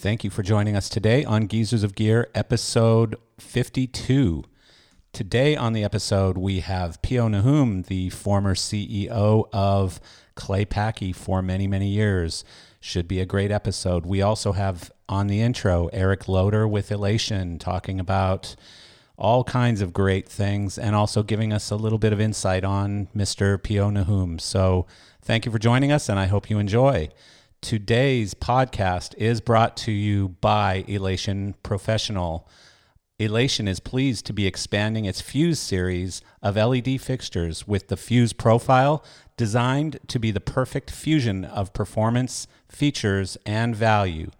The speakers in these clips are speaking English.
Thank you for joining us today on Geezers of Gear, episode 52. Today on the episode, we have Pio Nahum, the former CEO of Clay Paky for many, many years. Should be a great episode. We also have on the intro Eric Loader with Elation talking about all kinds of great things and also giving us a little bit of insight on Mr. Pio Nahum. So thank you for joining us, and I hope you enjoy. Today's podcast is brought to you by Elation Professional. Elation is pleased to be expanding its Fuse series of LED fixtures with the Fuse profile designed to be the perfect fusion of performance, features, and value.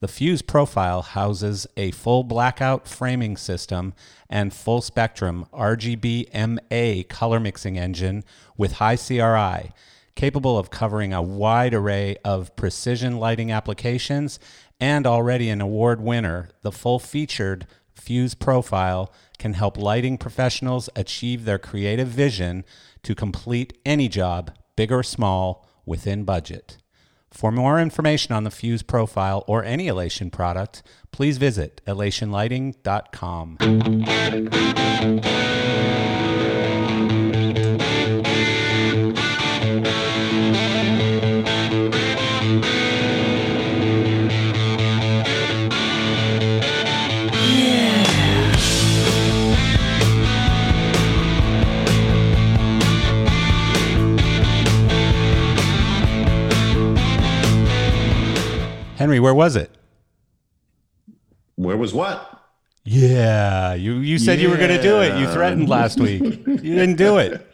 The Fuse profile houses a full blackout framing system and full spectrum RGB MA color mixing engine with high CRI capable of covering a wide array of precision lighting applications, and already an award winner, the full featured Fuse profile can help lighting professionals achieve their creative vision to complete any job, big or small, within budget. For more information on the Fuse profile or any Elation product, please visit elationlighting.com. Henry, where was it? Where was what? Yeah, you you said you were going to do it. You threatened last week. You didn't do it.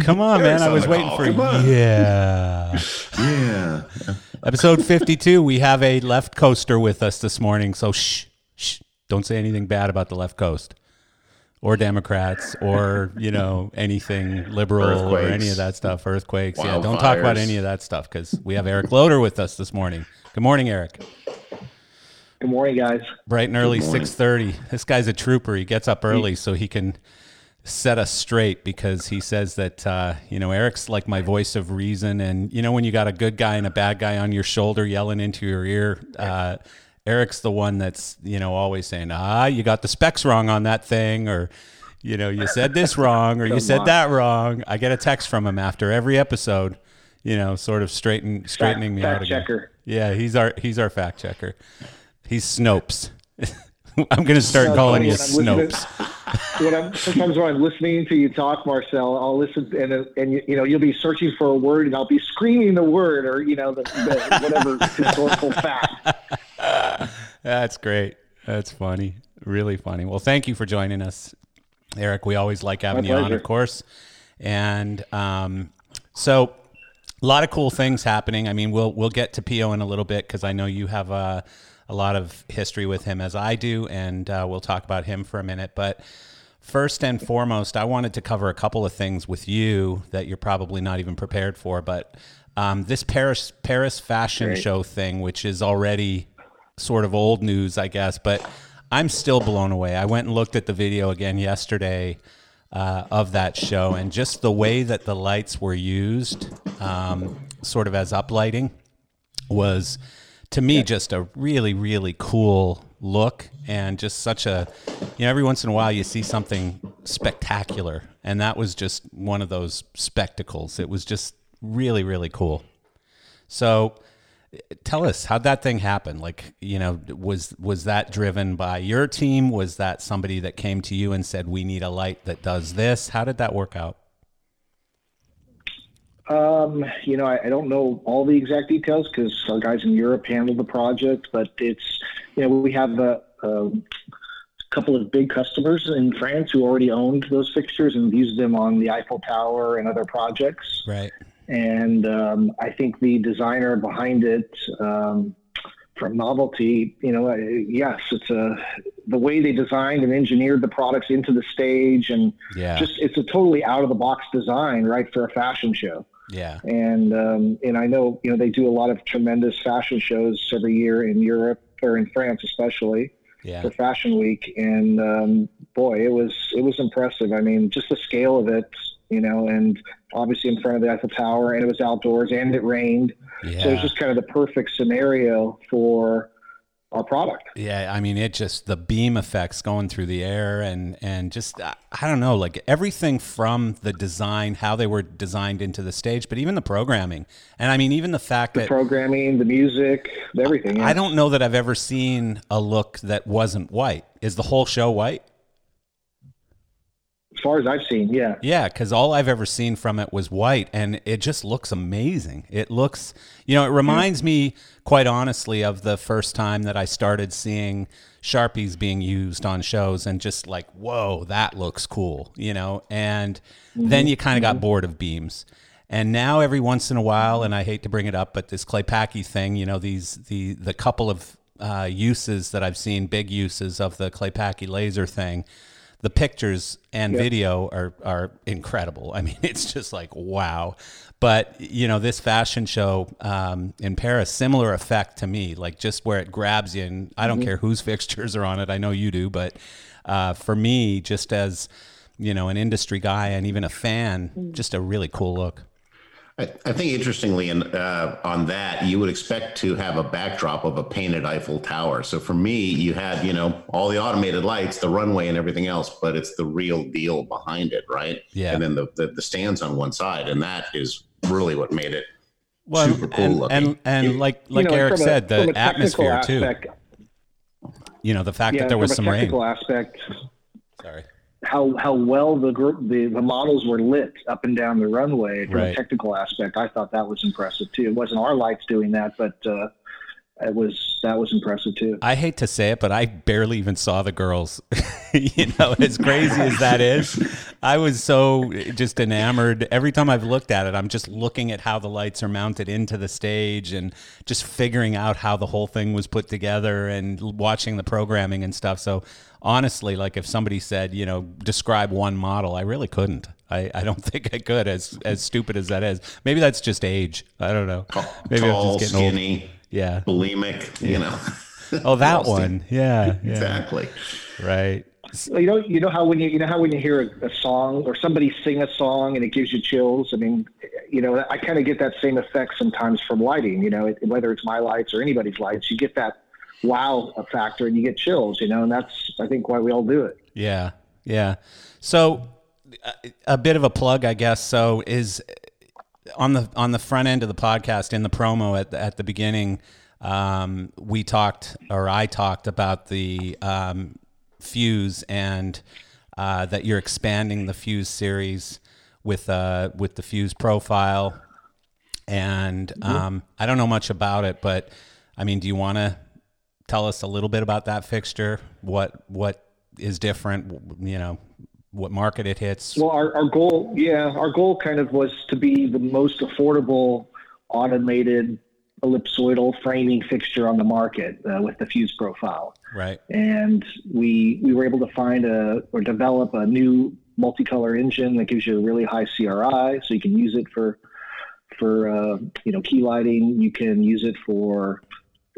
Come on, man. I was waiting for you. Yeah. Yeah. Episode 52, we have a left coaster with us this morning. So shh, shh, don't say anything bad about the left coast or Democrats or, you know, anything liberal or any of that stuff. Earthquakes. Yeah, don't talk about any of that stuff because we have Eric Loader with us this morning. Good morning, Eric. Good morning, guys. Bright and early, six thirty. This guy's a trooper. He gets up early so he can set us straight because he says that uh, you know Eric's like my voice of reason, and you know when you got a good guy and a bad guy on your shoulder yelling into your ear. Uh, Eric's the one that's you know always saying, ah, you got the specs wrong on that thing, or you know you said this wrong, or you said on. that wrong. I get a text from him after every episode, you know, sort of straighten straightening me fact out. again. checker. Yeah, he's our he's our fact checker. He's Snopes. I'm gonna start No, calling you Snopes. When I'm, sometimes when I'm listening to you talk, Marcel, I'll listen and uh, and you, you know you'll be searching for a word and I'll be screaming the word or you know the, the whatever historical fact. That's great. That's funny. Really funny. Well, thank you for joining us, Eric. We always like having My you on, of course. And um, so, a lot of cool things happening. I mean, we'll we'll get to Pio in a little bit because I know you have a, a lot of history with him as I do, and uh, we'll talk about him for a minute. But first and foremost, I wanted to cover a couple of things with you that you're probably not even prepared for. But um, this Paris Paris Fashion Great. Show thing, which is already sort of old news, I guess, but I'm still blown away. I went and looked at the video again yesterday uh, of that show, and just the way that the lights were used, um, sort of as uplighting, was to me just a really, really cool look, and just such a, you know, every once in a while you see something spectacular, and that was just one of those spectacles. It was just really, really cool. So tell us how'd that thing happen? Like you know was was that driven by your team? Was that somebody that came to you and said we need a light that does this how did that work out? Um, you know, I, I don't know all the exact details because our guys in Europe handled the project, but it's you know we have a, a couple of big customers in France who already owned those fixtures and used them on the Eiffel Tower and other projects. right and um, I think the designer behind it, um, from novelty, you know, uh, yes, it's a the way they designed and engineered the products into the stage, and yeah just it's a totally out of the box design, right, for a fashion show. yeah And um, and I know you know they do a lot of tremendous fashion shows every year in Europe or in France, especially yeah for Fashion Week, and um, boy, it was it was impressive. I mean, just the scale of it, you know, and obviously in front of the Eiffel Tower, and it was outdoors, and it rained, so it was just kind of the perfect scenario for our product. Yeah, I mean, it just the beam effects going through the air, and and just I I don't know, like everything from the design, how they were designed into the stage, but even the programming, and I mean, even the fact that Programming, the music, everything. yeah. I don't know that I've ever seen a look that wasn't white. Is the whole show white? As far as I've seen, yeah. Yeah, because all I've ever seen from it was white, and it just looks amazing. It looks, you know, it reminds me, quite honestly, of the first time that I started seeing Sharpies being used on shows, and just like, whoa, that looks cool, you know. And then you kind of got bored of beams. And now every once in a while, and I hate to bring it up, but this Claypaky thing, you know, these the the couple of uh, uses that I've seen, big uses of the Claypaky laser thing, the pictures and video are are incredible. I mean, it's just like wow. But you know, this fashion show um, in Paris, similar effect to me, like just where it grabs you. And I don't care whose fixtures are on it. I know you do, but uh, for me, just as you know, an industry guy and even a fan, just a really cool look. I, I think interestingly, in, uh, on that, you would expect to have a backdrop of a painted Eiffel Tower. So for me, you had, you know, all the automated lights, the runway, and everything else, but it's the real deal behind it, right? Yeah. And then the, the, the stands on one side, and that is really what made it Well, super cool and, looking. and and like like You know, Eric from a- said, the a technical atmosphere too. You know, the fact Yeah, that there was from some a rain. aspect, Sorry. How how well the group the, the models were lit up and down the runway from Right. a technical aspect i thought that was impressive too it wasn't our lights doing that but uh it was that was impressive too I hate to say it, but I barely even saw the girls. you know, as crazy as that is, I was so just enamored. Every time I've looked at it, I'm just looking at how the lights are mounted into the stage and just figuring out how the whole thing was put together and watching the programming and stuff. So honestly, like if somebody said, you know, describe one model, I really couldn't. I, I don't think I could, as as stupid as that is. Maybe that's just age. I don't know. Maybe tall, I'm just getting old. Yeah. bulimic, you know. Oh, that one. Yeah. Yeah. Exactly. Right. Well, you know you know how when you you know how when you hear a, a song or somebody sing a song and it gives you chills i mean you know i kind of get that same effect sometimes from lighting you know it, whether it's my lights or anybody's lights you get that wow a factor and you get chills you know and that's i think why we all do it Yeah, yeah. So a, a bit of a plug, I guess. So is on the on the front end of the podcast in the promo at the, at the beginning, um, we talked or I talked about the um, Fuse and uh, that you're expanding the Fuse series with uh, with the Fuse profile. And um, I don't know much about it, but I mean, do you want to tell us a little bit about that fixture? What what is different? You know, what market it hits? Well, our, our goal, yeah, our goal kind of was to be the most affordable automated ellipsoidal framing fixture on the market uh, with the fuse profile. right. And we we were able to find a or develop a new multicolor engine that gives you a really high CRI, so you can use it for for uh, you know key lighting. You can use it for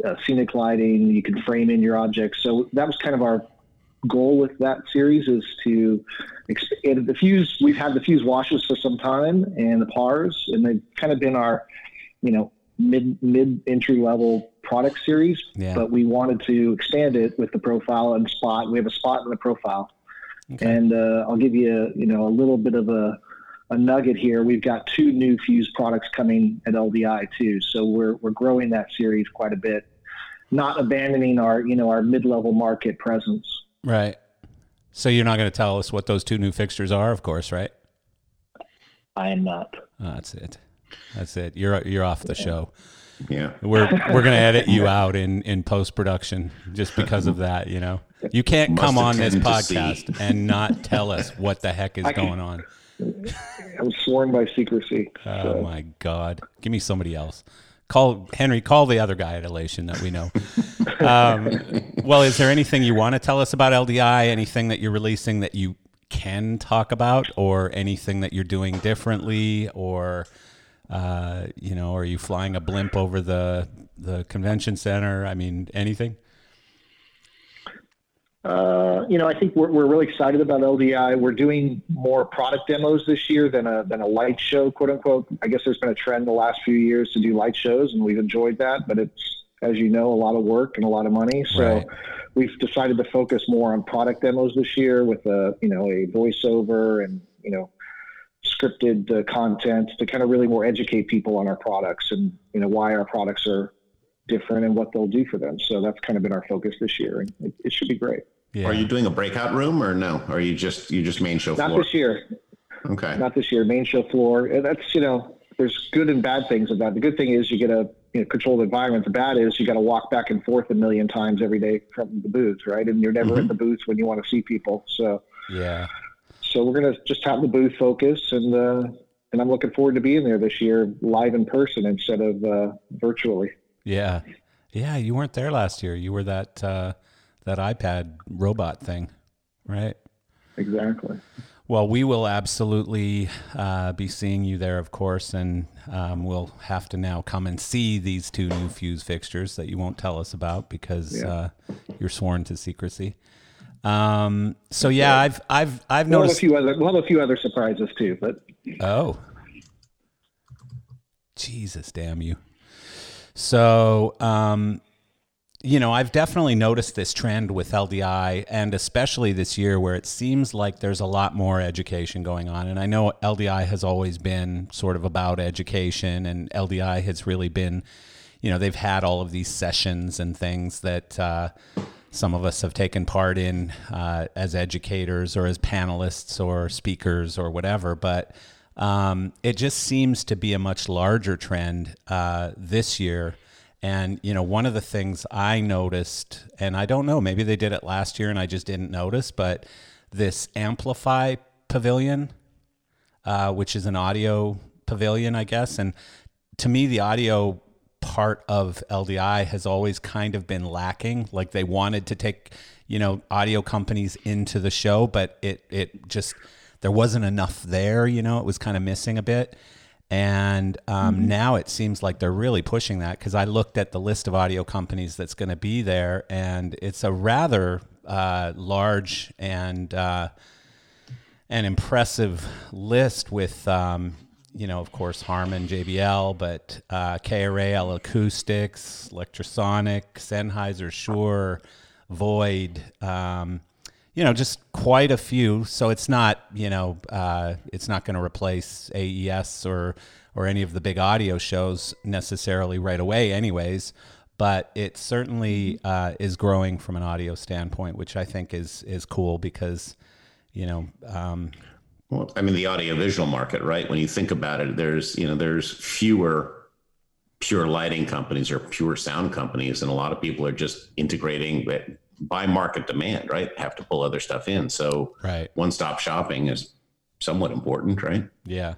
uh, scenic lighting. You can frame in your objects. So that was kind of our goal with that series is to expand the fuse. We've had the fuse washes for some time and the pars, and they've kind of been our, you know, mid mid entry level product series. Yeah. But we wanted to expand it with the profile and spot. We have a spot in the profile, and uh, I'll give you, a, you know, a little bit of a a nugget here. We've got two new fuse products coming at LDI too, so we're we're growing that series quite a bit, not abandoning our you know our mid level market presence. Right. So you're not going to tell us what those two new fixtures are, of course, right? I am not. Oh, that's it. That's it. You're you're off the show. Yeah. We're we're gonna edit you out in in post production just because of that. You know, you can't Must come on this attend to see. podcast and not tell us what the heck is can- going on. I was sworn by secrecy. Oh so. my God! Give me somebody else. Call Henry. Call the other guy at Elation that we know. um, well, is there anything you want to tell us about LDI? Anything that you're releasing that you can talk about, or anything that you're doing differently, or uh, you know, are you flying a blimp over the the convention center? I mean, anything? Uh, you know, I think we're, we're really excited about LDI. We're doing more product demos this year than a than a light show, quote unquote. I guess there's been a trend the last few years to do light shows, and we've enjoyed that. But it's as you know, a lot of work and a lot of money. So Right. we've decided to focus more on product demos this year with a you know a voiceover and you know scripted uh, content to kind of really more educate people on our products and you know why our products are different and what they'll do for them. So that's kind of been our focus this year, and it, it should be great. Yeah. Are you doing a breakout room or no? Are you just you just main show Not floor? Not this year. Okay. Not this year. Main show floor. That's you know, there's good and bad things about. The good thing is you get a you know, controlled environment. The bad is you got to walk back and forth a million times every day from the booth, right? And you're never at the booth when you want to see people. So yeah. so we're gonna just have the booth focus and uh, and I'm looking forward to being there this year, live in person instead of uh, virtually. Yeah. Yeah. You weren't there last year. You were that, uh, that iPad robot thing, right? Exactly. Well, we will absolutely uh, be seeing you there, of course, and um, we'll have to now come and see these two new fuse fixtures that you won't tell us about because Yeah. uh, you're sworn to secrecy. Um, so yeah, I've I've I've We'll have a few other we'll have a few other surprises too, but Oh, Jesus, damn you! So, um, you know, I've definitely noticed this trend with LDI, and especially this year, where it seems like there's a lot more education going on. And I know LDI has always been sort of about education, and LDI has really been, you know, they've had all of these sessions and things that. Uh, some of us have taken part in uh, as educators or as panelists or speakers or whatever, but um, it just seems to be a much larger trend uh, this year. And you know, one of the things I noticed, and I don't know, maybe they did it last year and I just didn't notice, but this Amplify Pavilion, uh, which is an audio pavilion, I guess, and to me, the audio part of LDI has always kind of been lacking. Like they wanted to take, you know, audio companies into the show, but it it just there wasn't enough there. You know, it was kind of missing a bit. And um, now it seems like they're really pushing that because I looked at the list of audio companies that's going to be there, and it's a rather uh, large and uh, an impressive list with, um, you know, of course, Harman, JBL, but uh, KRAL Acoustics, Electrosonic, Sennheiser, Shure, Void. Um, you know, just quite a few. So it's not, you know, uh, it's not going to replace AES or or any of the big audio shows necessarily right away, anyways. But it certainly uh, is growing from an audio standpoint, which I think is is cool because, you know, um, Well, I mean, the audiovisual market, right? When you think about it, there's you know there's fewer pure lighting companies or pure sound companies, and a lot of people are just integrating by market demand, right? Have to pull other stuff in. So right. one stop shopping is somewhat important, right? Yeah.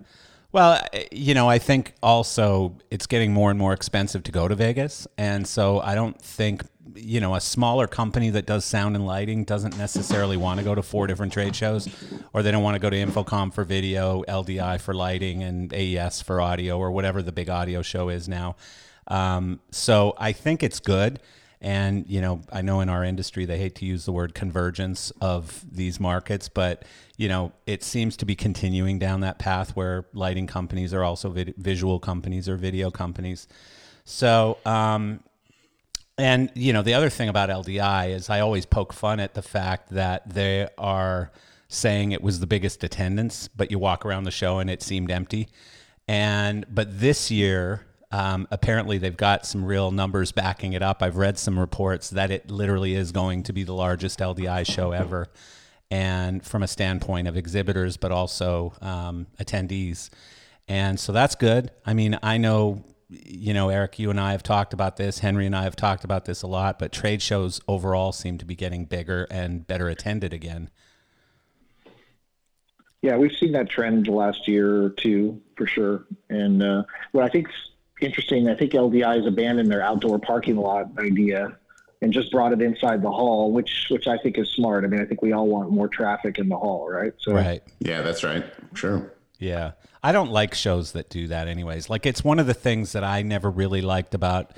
Well, you know, I think also it's getting more and more expensive to go to Vegas. And so I don't think, you know, a smaller company that does sound and lighting doesn't necessarily want to go to four different trade shows or they don't want to go to InfoComm for video, LDI for lighting, and AES for audio or whatever the big audio show is now. Um, so I think it's good. And, you know, I know in our industry they hate to use the word convergence of these markets, but, you know, it seems to be continuing down that path where lighting companies are also vid- visual companies or video companies. So, um, and, you know, the other thing about LDI is I always poke fun at the fact that they are saying it was the biggest attendance, but you walk around the show and it seemed empty. And, but this year, um, apparently they've got some real numbers backing it up. I've read some reports that it literally is going to be the largest LDI show ever. And from a standpoint of exhibitors, but also um, attendees. And so that's good. I mean, I know, you know, Eric, you and I have talked about this. Henry and I have talked about this a lot, but trade shows overall seem to be getting bigger and better attended again. Yeah, we've seen that trend last year or two for sure. And uh, what I think's interesting, I think LDI has abandoned their outdoor parking lot idea and just brought it inside the hall, which which I think is smart. I mean, I think we all want more traffic in the hall, right? So Right. Yeah, that's right. Sure. Yeah. I don't like shows that do that anyways. Like it's one of the things that I never really liked about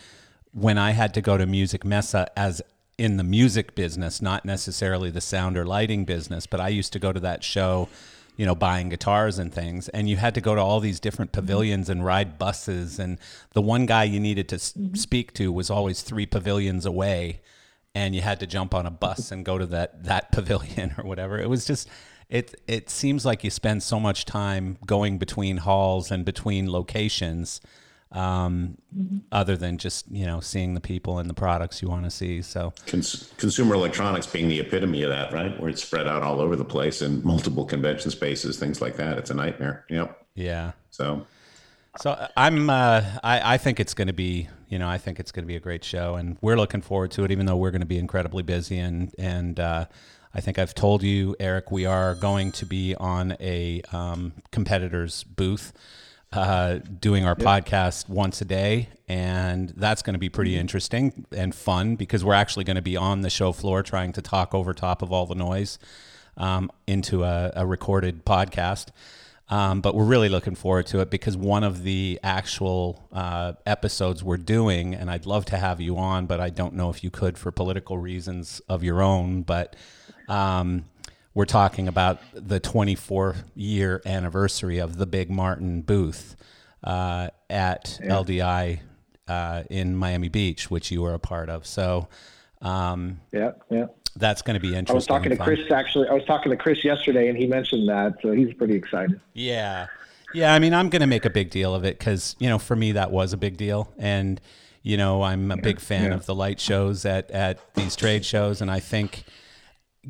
when I had to go to Musikmesse as in the music business, not necessarily the sound or lighting business, but I used to go to that show you know, buying guitars and things. And you had to go to all these different mm-hmm. pavilions and ride buses. And the one guy you needed to s- mm-hmm. speak to was always three pavilions away. And you had to jump on a bus and go to that, that pavilion or whatever. It was just, it, it seems like you spend so much time going between halls and between locations um, other than just you know seeing the people and the products you want to see. So Cons- consumer electronics being the epitome of that, right? Where it's spread out all over the place in multiple convention spaces, things like that. It's a nightmare. Yep. yeah, So so I'm uh, I, I think it's going to be you know I think it's going to be a great show, and we're looking forward to it. Even though we're going to be incredibly busy, and and uh, I think I've told you, Eric, we are going to be on a um, competitor's booth. Uh, doing our podcast once a day, and that's going to be pretty interesting and fun because we're actually going to be on the show floor trying to talk over top of all the noise um, into a, a recorded podcast. Um, but we're really looking forward to it because one of the actual uh, episodes we're doing, and I'd love to have you on, but I don't know if you could for political reasons of your own. But um, we're talking about the 24 year anniversary of the Big Martin booth uh, at LDI uh, in Miami Beach, which you were a part of. So um, Yeah, yeah. that's going to be interesting. I was talking to fun. Chris actually. I was talking to Chris yesterday, and he mentioned that, so he's pretty excited. Yeah. Yeah. I mean, I'm going to make a big deal of it because, you know, for me, that was a big deal. And, you know, I'm a big fan yeah. of the light shows at, at these trade shows. And I think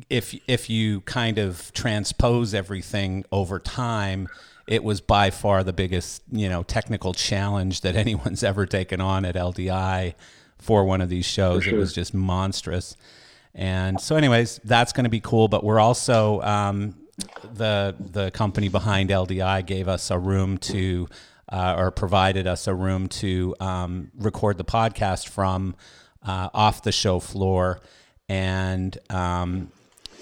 if, if you kind of transpose everything over time, it was by far the biggest, you know, technical challenge that anyone's ever taken on at LDI for one of these shows. It was just monstrous. And so, anyways, that's going to be cool. But we're also um, the the company behind LDI gave us a room to uh, or provided us a room to um, record the podcast from uh, off the show floor, and um,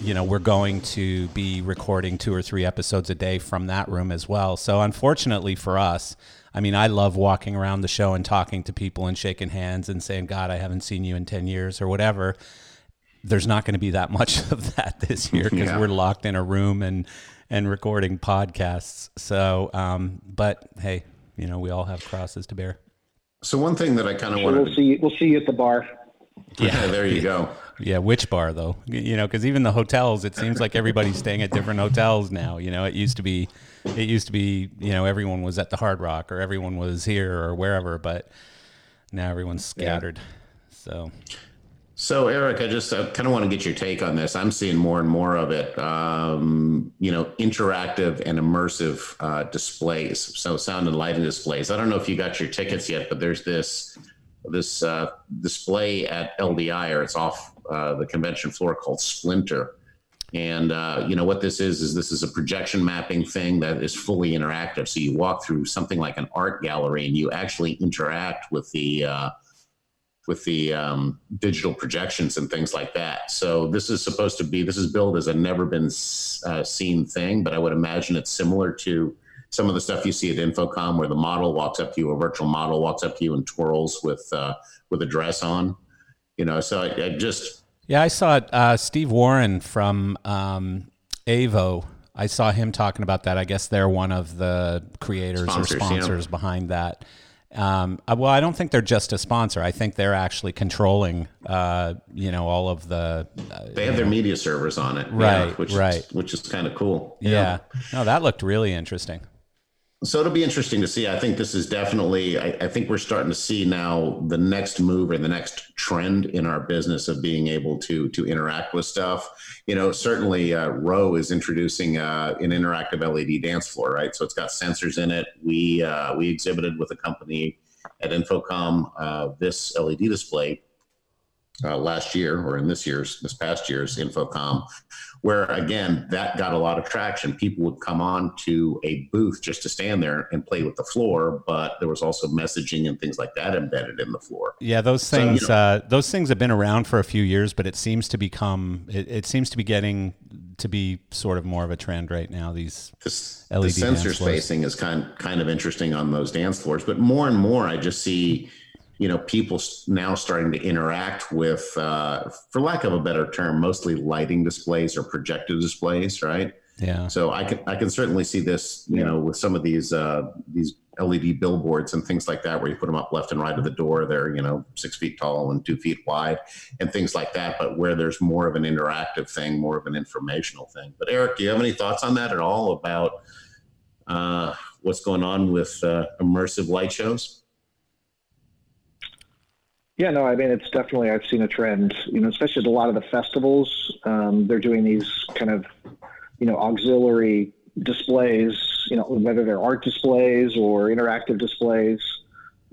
you know we're going to be recording two or three episodes a day from that room as well. So unfortunately for us. I mean, I love walking around the show and talking to people and shaking hands and saying, God, I haven't seen you in 10 years or whatever there's not going to be that much of that this year because Yeah. we're locked in a room and and recording podcasts. So, um, but hey, you know, we all have crosses to bear. so one thing that I kind of So wanted we'll to see. We'll see you at the bar. Yeah, there you go. Yeah, which bar though? You know, because even the hotels, it seems like everybody's staying at different hotels now. You know, it used to be, it used to be, you know, everyone was at the Hard Rock or everyone was here or wherever, but now everyone's scattered. So So, Eric, I just kind of want to get your take on this. I'm seeing more and more of it. Um, you know, interactive and immersive uh, displays. So, sound and lighting displays. I don't know if you got your tickets yet, but there's this this uh, display at LDI, or it's off uh, the convention floor called Splinter. And uh, you know what this is is this is a projection mapping thing that is fully interactive. So you walk through something like an art gallery, and you actually interact with the uh, with the um, digital projections and things like that. So this is supposed to be this is billed as a never been uh, seen thing, but I would imagine it's similar to some of the stuff you see at InfoComm, where the model walks up to you, a virtual model walks up to you and twirls with uh, with a dress on. You know, so I, I just Yeah, I saw it. Uh, Steve Warren from um, Avo. I saw him talking about that. I guess they're one of the creators Sponsors, or yeah. sponsors behind that. Um, uh, well, I don't think they're just a sponsor. I think they're actually controlling, uh, you know, all of the. Uh, they have their media servers on it, yeah, Right, which right. is, which is kind of cool. yeah. No, that looked really interesting. So it'll be interesting to see. I think this is definitely, I, I think we're starting to see now the next move or the next trend in our business of being able to to interact with stuff. You know, certainly uh, is introducing uh, an interactive LED dance floor, right? So it's got sensors in it. We uh, we exhibited with a company at InfoComm uh, this LED display uh, last year or in this year's this past year's infocomm where again that got a lot of traction people would come on to a booth just to stand there and play with the floor but there was also messaging and things like that embedded in the floor Yeah, those So, you things. know- uh, those things have been around for a few years, but it seems to become. It, it seems to be getting to be sort of more of a trend right now. These this, LED the sensor spacing is kind kind of interesting on those dance floors but more and more i just see you know people now starting to interact with uh, for lack of a better term mostly lighting displays or projector displays right Yeah. So I can I can certainly see this, you know, with some of these uh, these LED billboards and things like that, where you put them up left and right of the door. They're you know six feet tall and two feet wide, and things like that. But where there's more of an interactive thing, more of an informational thing. But Eric, do you have any thoughts on that at all about uh, what's going on with uh, immersive light shows? Yeah, no, I mean it's definitely I've seen a trend, you know, especially at a lot of the festivals. Um, they're doing these kind of, you know, auxiliary displays, you know, whether they're art displays or interactive displays.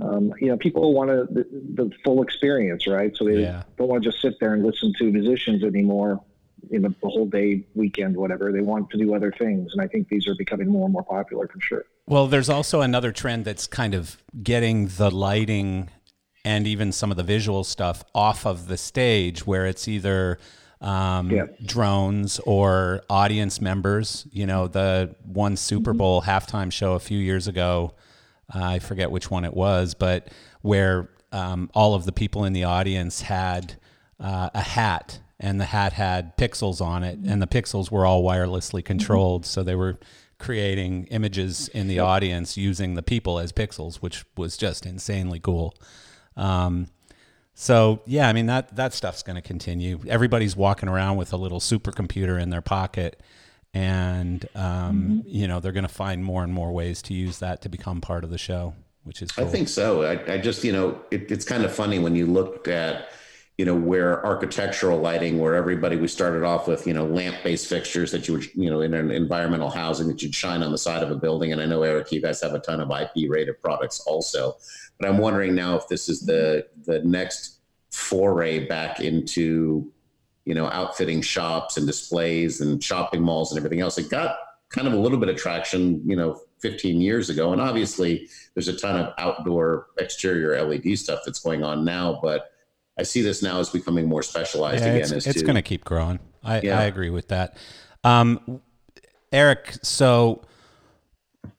Um, you know, people want to, the, the, full experience, right? So they yeah. don't want to just sit there and listen to musicians anymore, you know, the whole day, weekend, whatever. They want to do other things, and I think these are becoming more and more popular for sure. Well, there's also another trend that's kind of getting the lighting and even some of the visual stuff off of the stage where it's either um, yeah. drones or audience members. You know, the one Super mm-hmm. Bowl mm-hmm. halftime show a few years ago, uh, I forget which one it was, but where um, all of the people in the audience had uh, a hat and the hat had pixels on it and the pixels were all wirelessly mm-hmm. controlled. Mm-hmm. So they were creating images in the audience using the people as pixels, which was just insanely cool. Um, so yeah, I mean that that stuff's going to continue. Everybody's walking around with a little supercomputer in their pocket, and um, mm-hmm. you know they're going to find more and more ways to use that to become part of the show, which is. Cool. I think so. I, I just you know it, it's kind of funny when you look at you know where architectural lighting where everybody we started off with you know lamp based fixtures that you would you know in an environmental housing that you'd shine on the side of a building. And i know eric you guys have a ton of ip rated products also. But I'm wondering now if this is the the next foray back into you know outfitting shops and displays and shopping malls and everything else. It got kind of a little bit of traction, you know, 15 years ago, and obviously there's a ton of outdoor exterior LED stuff that's going on now, but I see this now as becoming more specialized yeah, again. It's, it's going to keep growing. I, yeah. I agree with that. Um, Eric, so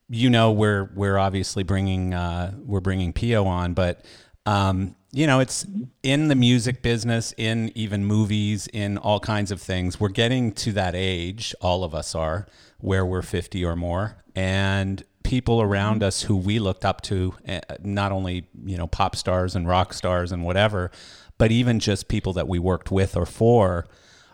you know we're we're obviously bringing uh, we're bringing Pio on, but um, you know it's in the music business, in even movies, in all kinds of things. We're getting to that age, all of us are, where we're fifty or more, and people around us who we looked up to, eh, not only you know pop stars and rock stars and whatever, but even just people that we worked with or for,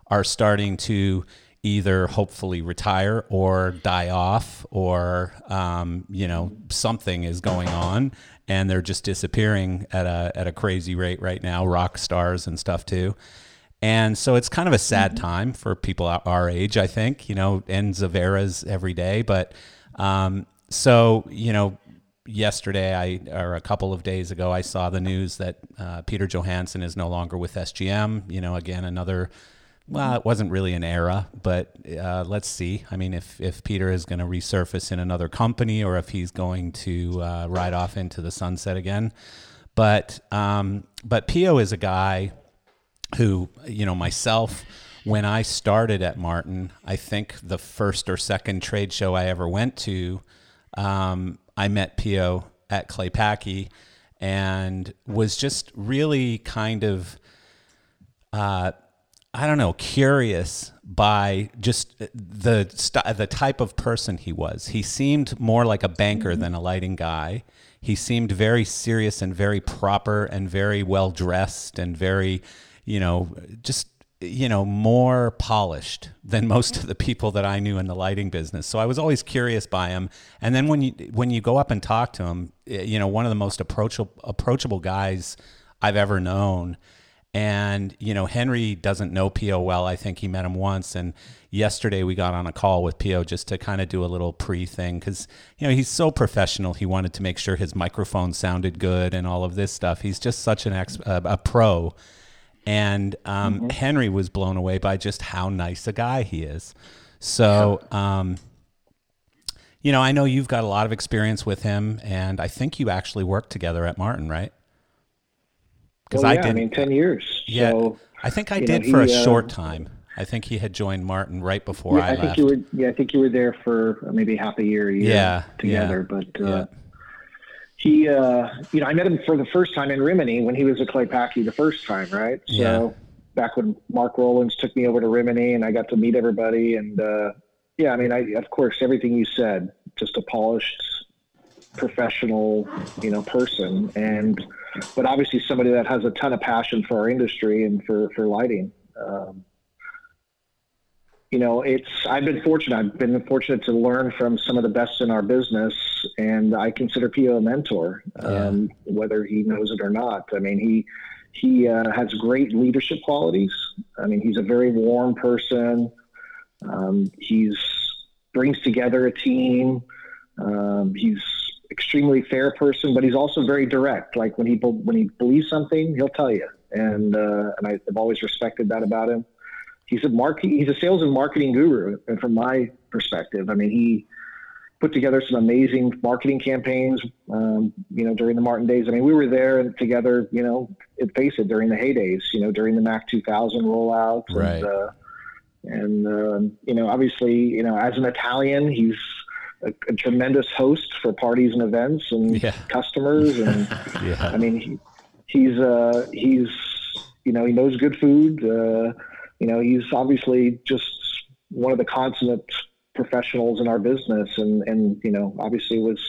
are starting to either hopefully retire or die off or um, you know something is going on and they're just disappearing at a at a crazy rate right now rock stars and stuff too and so it's kind of a sad mm-hmm. time for people our age i think you know ends of eras every day but um, so you know yesterday i or a couple of days ago i saw the news that uh, peter johansen is no longer with sgm you know again another well, it wasn't really an era, but uh, let's see. I mean, if, if Peter is going to resurface in another company or if he's going to uh, ride off into the sunset again. But um, but Pio is a guy who, you know, myself, when I started at Martin, I think the first or second trade show I ever went to, um, I met Pio at Claypaky and was just really kind of uh, I don't know, curious by just the st- the type of person he was. He seemed more like a banker mm-hmm. than a lighting guy. He seemed very serious and very proper and very well dressed and very, you know, just you know, more polished than most of the people that I knew in the lighting business. So I was always curious by him. And then when you when you go up and talk to him, eh, you know, one of the most approachable approachable guys I've ever known and, you know, Henry doesn't know Pio well. I think he met him once. And yesterday we got on a call with Pio just to kind of do a little pre thing because, you know, he's so professional. He wanted to make sure his microphone sounded good and all of this stuff. He's just such an ex, a, a pro. And um, mm-hmm. Henry was blown away by just how nice a guy he is. So, um, you know, I know you've got a lot of experience with him, and I think you actually worked together at Martin, right? Because well, yeah, I did. I mean, ten years. Yeah, so, I think I did know, for he, a short uh, time. I think he had joined Martin right before yeah, I, I think you were. Yeah, I think you were there for maybe half a year, a year yeah, together. Yeah, but uh, he, uh, you know, I met him for the first time in Rimini when he was at Claypaky the first time, right? So back when Mark Rollins took me over to Rimini and I got to meet everybody and uh, yeah, I mean, I, of course, everything you said, just a polished, professional, you know, person, and but obviously somebody that has a ton of passion for our industry and for for lighting. Um, you know, it's I've been fortunate. I've been fortunate to learn from some of the best in our business, and I consider Pio a mentor, um, whether he knows it or not. I mean, he he uh, has great leadership qualities. I mean, he's a very warm person. Um, he's brings together a team. Um, he's extremely fair person, but he's also very direct. Like when he when he believes something, he'll tell you, and uh, and I've always respected that about him. He's a market. He's a sales and marketing guru, and from my perspective, I mean he put together some amazing marketing campaigns. Um, you know, during the Martin days. I mean, we were there and together. You know, it face it during the heydays. You know, during the Mac 2000 rollouts. Right. And, uh, and um, you know, obviously, you know, as an Italian, he's a, a tremendous host for parties and events and yeah. customers. And yeah. I mean, he, he's uh, he's you know he knows good food. Uh, you know, he's obviously just one of the consummate professionals in our business, and and you know, obviously was.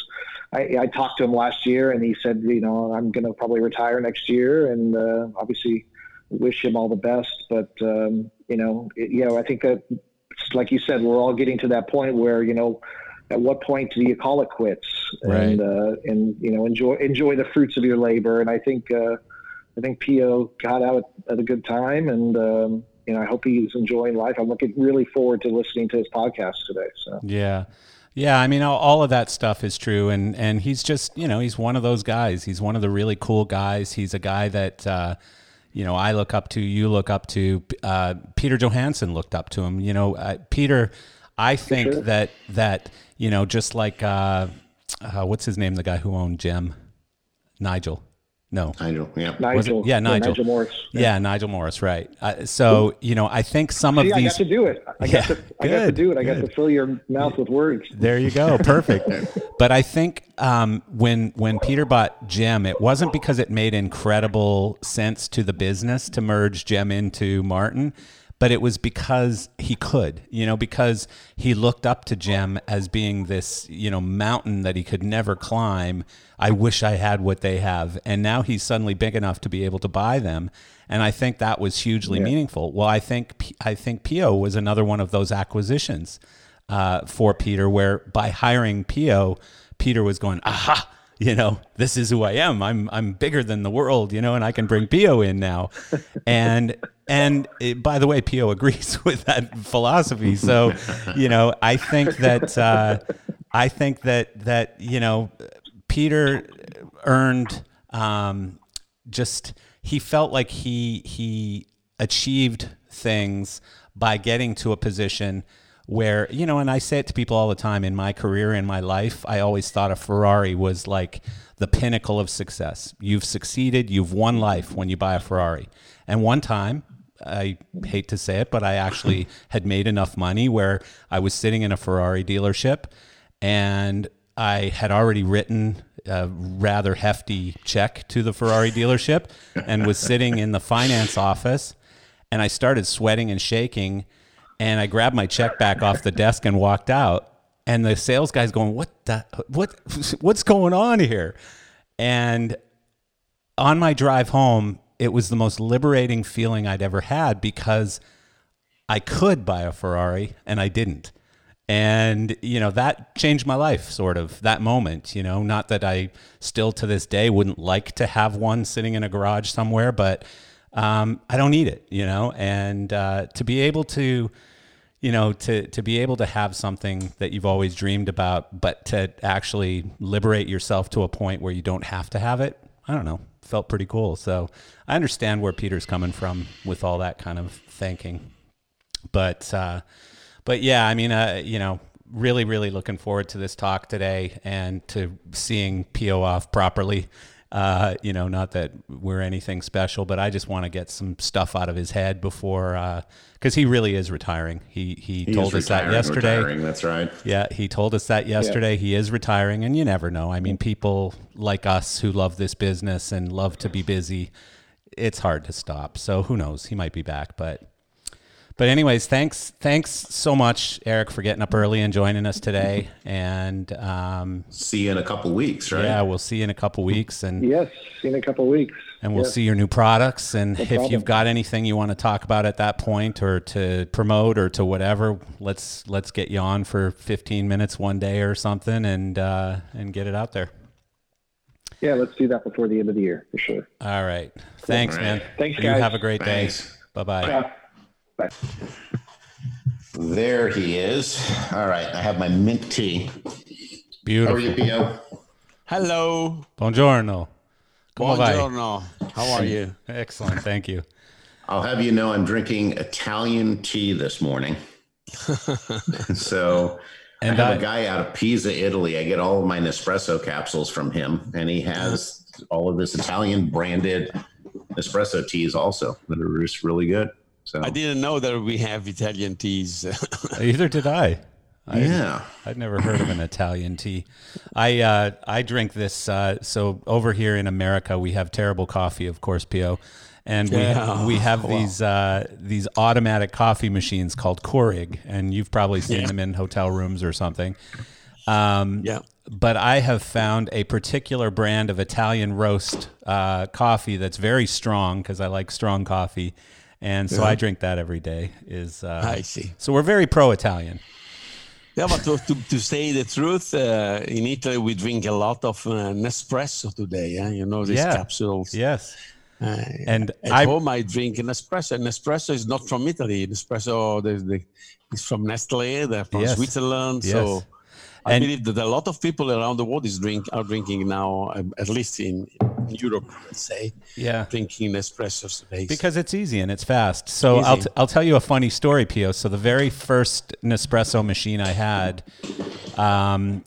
I, I talked to him last year, and he said, you know, I'm going to probably retire next year, and uh, obviously wish him all the best. But um, you know, it, you know, I think that, like you said, we're all getting to that point where you know, at what point do you call it quits right. and uh, and you know enjoy enjoy the fruits of your labor? And I think uh, I think Pio got out at a good time, and um, you know I hope he's enjoying life. I'm looking really forward to listening to his podcast today. So yeah. Yeah, I mean, all, of that stuff is true, and and he's just, you know, he's one of those guys. He's one of the really cool guys. He's a guy that, uh, you know, I look up to, you look up to. Uh, Peter Johansen looked up to him. You know, uh, Peter, I think sure. that that you know, just like uh, uh, what's his name, the guy who owned JEM, Nigel. No, Nigel. Yeah, Nigel. Yeah, Nigel. Yeah, Nigel Morris. Yeah. yeah. Nigel Morris. Right. Uh, so you know, I think some See, of these. I got to do it. I yeah, got to. I got to do it. I got to fill your mouth with words. There you go. Perfect. but I think um, when when Peter bought JEM, it wasn't because it made incredible sense to the business to merge JEM into Martin but it was because he could, you know, because he looked up to JEM as being this, you know, mountain that he could never climb. I wish I had what they have. And now he's suddenly big enough to be able to buy them. And I think that was hugely yeah. meaningful. Well, I think I think Pio was another one of those acquisitions uh, for Peter, where by hiring Pio, Peter was going, aha, you know, this is who I am. I'm I'm bigger than the world, you know, and I can bring Pio in now. And and it, by the way, Pio agrees with that philosophy. So, you know, I think that uh, I think that that you know, Peter earned um, just he felt like he he achieved things by getting to a position where you know and i say it to people all the time in my career in my life i always thought a ferrari was like the pinnacle of success you've succeeded you've won life when you buy a ferrari and one time i hate to say it but i actually had made enough money where i was sitting in a ferrari dealership and i had already written a rather hefty check to the ferrari dealership and was sitting in the finance office and i started sweating and shaking and I grabbed my check back off the desk and walked out. And the sales guy's going, "What the what what's going on here?" And on my drive home, it was the most liberating feeling I'd ever had because I could buy a Ferrari and I didn't. And, you know, that changed my life, sort of, that moment. You know, not that I still to this day wouldn't like to have one sitting in a garage somewhere, but um, I don't need it, you know, and uh, to be able to you know, to to be able to have something that you've always dreamed about, but to actually liberate yourself to a point where you don't have to have it, I don't know, felt pretty cool. So I understand where Peter's coming from with all that kind of thinking, but uh, but yeah, I mean, uh, you know, really, really looking forward to this talk today and to seeing Pio off properly. Uh, you know, not that we're anything special, but I just want to get some stuff out of his head before, because uh, he really is retiring. He he, he told us that yesterday. Retiring, that's right. Yeah, he told us that yesterday. Yeah. He is retiring, and you never know. I mean, people like us who love this business and love to be busy, it's hard to stop. So who knows? He might be back, but But anyways, thanks thanks so much, Eric, for getting up early and joining us today. And um, See you in a couple weeks, right? yeah, we'll see you in a couple weeks, and Yes, see in a couple weeks. and we'll Yeah. see your new products. And if problem. you've got anything you want to talk about at that point, or to promote, or to whatever, let's let's get you on for 15 minutes one day or something, and uh, and get it out there. Yeah, let's do that before the end of the year for sure. All right. Thanks, All man. right. Thanks, You guys. have a great Thanks. day. Bye bye. Yeah. Bye. There he is. All right, I have my mint tea. Beautiful. How are Beautiful. you, Pio? Hello. Buongiorno. Come vai? Buongiorno. How are you? Excellent. Thank you. I'll have you know I'm drinking Italian tea this morning. so And I have I- a guy out of Pisa, Italy. I get all of my Nespresso capsules from him, and he has all of this Italian branded Nespresso teas also that are just really good. So I didn't know that we have Italian teas. Either did I. yeah, I'd never heard of an Italian tea. I uh, I drink this. Uh, so over here in America, we have terrible coffee, of course, Pio, and we Yeah. we have Wow. these uh, these automatic coffee machines called Keurig, and you've probably seen Yeah. them in hotel rooms or something. Um, yeah. but I have found a particular brand of Italian roast uh, coffee that's very strong because I like strong coffee, and so I drink that every day. Is uh, I see. so we're very pro Italian. Yeah, but to, to, to say the truth, uh, in Italy we drink a lot of uh, Nespresso today. Yeah? You know these Yeah. capsules. Yes, Uh, and at I home I drink an espresso. Nespresso is not from Italy. Nespresso the, the, is from Nestle. They're from Yes. Switzerland. Yes. So I And- believe that a lot of people around the world is drink are drinking now, um, at least in Europe, let's say, yeah. drinking espressos today. Because it's easy and it's fast. So I'll, Easy. t- I'll tell you a funny story, Pio. So the very first Nespresso machine I had, um,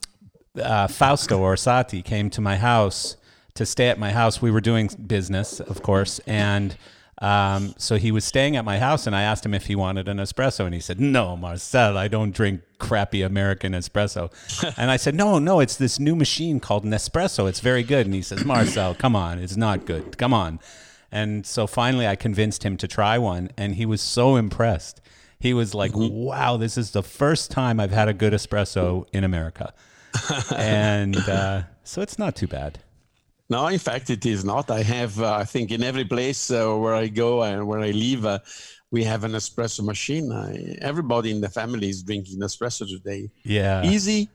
uh, Fausto Orsatti came to my house to stay at my house. We were doing business, of course, and um, so he was staying at my house, and I asked him if he wanted an espresso, and he said, "No, Marcel, I don't drink crappy American espresso." and I said, "No, no, it's this new machine called Nespresso. It's very good." And he says, "Marcel, come on, it's not good. Come on." And so finally, I convinced him to try one, and he was so impressed. He was like, "Wow, this is the first time I've had a good espresso in America," and uh, so it's not too bad. No, in fact, it is not. I have, uh, I think, in every place uh, where I go and where I live, uh, we have an espresso machine. I, everybody in the family is drinking espresso today. Yeah. Easy.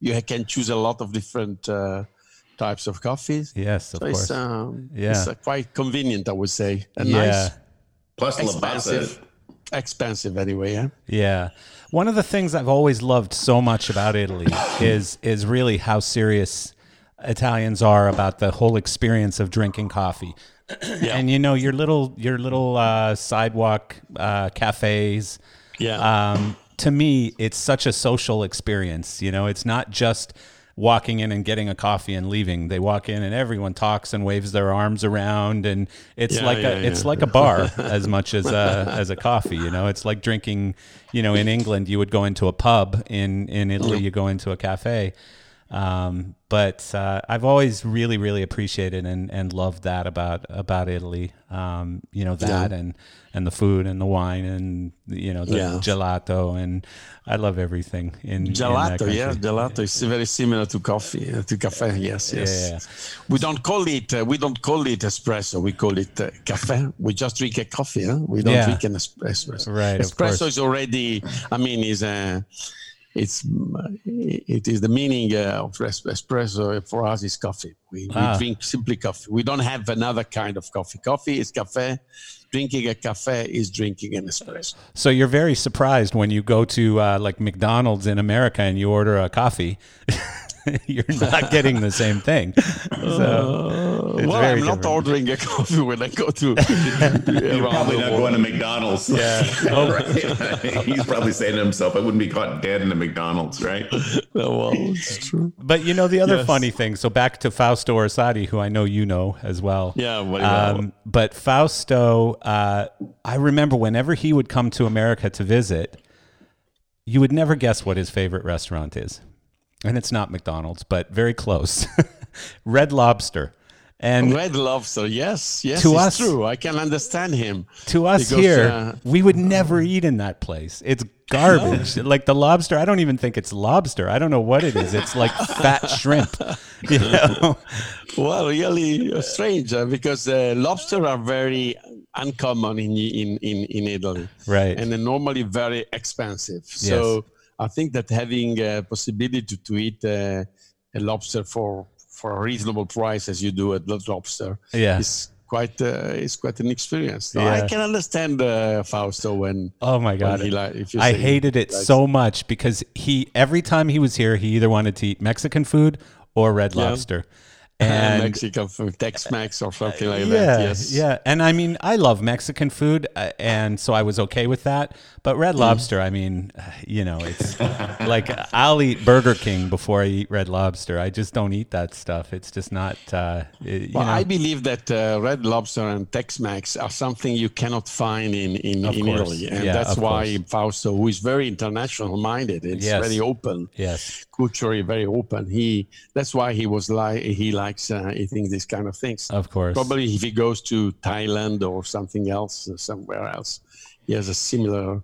You can choose a lot of different uh, types of coffees. Yes, of So course. it's, um, Yeah. it's uh, quite convenient, I would say. And yeah. nice. plus Lavazza. Expensive. Expensive anyway, yeah. Yeah. One of the things I've always loved so much about Italy is is really how serious Italians are about the whole experience of drinking coffee. And you know, your little your little uh, sidewalk uh, cafes. Yeah. Um, to me, it's such a social experience. You know, it's not just walking in and getting a coffee and leaving. They walk in and everyone talks and waves their arms around, and it's Yeah, like yeah, a it's yeah. like a bar as much as a as a coffee. You know, it's like drinking. You know, in England, you would go into a pub. In in Italy, you go into a cafe. Um, but uh, I've always really, really appreciated and, and loved that about about Italy. Um, you know that Yeah. and and the food and the wine and you know the Yeah. gelato and I love everything in in that Gelato, yeah, gelato is very similar to coffee, uh, to cafe. Yes, yes. Yeah. We don't call it uh, we don't call it espresso. We call it uh, cafe. We just drink a coffee. Huh? We don't Yeah. drink an espresso. Right, Espresso course. is already. I mean, is a. It's it is the meaning uh, of espresso for us is coffee. We, we Ah. drink simply coffee. We don't have another kind of coffee. Coffee is cafe. Drinking a cafe is drinking an espresso. So you're very surprised when you go to uh, like McDonald's in America and you order a coffee. you're not getting the same thing. So it's well, very I'm not different. ordering a coffee when I go to. You're probably not going to McDonald's. Yeah. right. He's probably saying to himself, I wouldn't be caught dead in a McDonald's, right? well, it's true. But you know the other Yes. funny thing. So back to Fausto Orsatti, who I know you know as well. Yeah, very well. Um, but Fausto, uh, I remember whenever he would come to America to visit, you would never guess what his favorite restaurant is, and it's not McDonald's, but very close. Red Lobster. And Red Lobster, yes, yes, To it's us- true. I can understand him. to us Because, here, uh, we would never eat in that place. It's garbage. Like the lobster, I don't even think it's lobster. I don't know what it is. It's like fat shrimp. You know? Well, really uh, strange uh, because uh, lobster are very uncommon in in in, in Italy, Right. and they're normally very expensive. So I think that having a possibility to eat uh, a lobster for for a reasonable price, as you do at Blood Lobster, Yeah. is quite uh, is quite an experience. So Yeah. I can understand uh, Fausto when. Oh my god. he li- I hated it likes- so much because he every time he was here, he either wanted to eat Mexican food or red lobster. And Mexican food, Tex-Mex or something like yeah, that. Yes. yeah. And I mean, I love Mexican food, uh, and so I was okay with that. But Mm. Red Lobster, I mean, you know, it's like I'll eat Burger King before I eat Red Lobster. I just don't eat that stuff. It's just not. Uh, it- you Well, know. I believe that uh, Red Lobster and Tex-Mex are something you cannot find in, in, in. Italy, and Yeah, that's why course. Fausto, who is very international minded, it's Yes. very open, yes, culturally very open. He that's why he was like he likes uh, eating these kind of things. of course. Probably if he goes to Thailand or something else, uh, somewhere else, he has a similar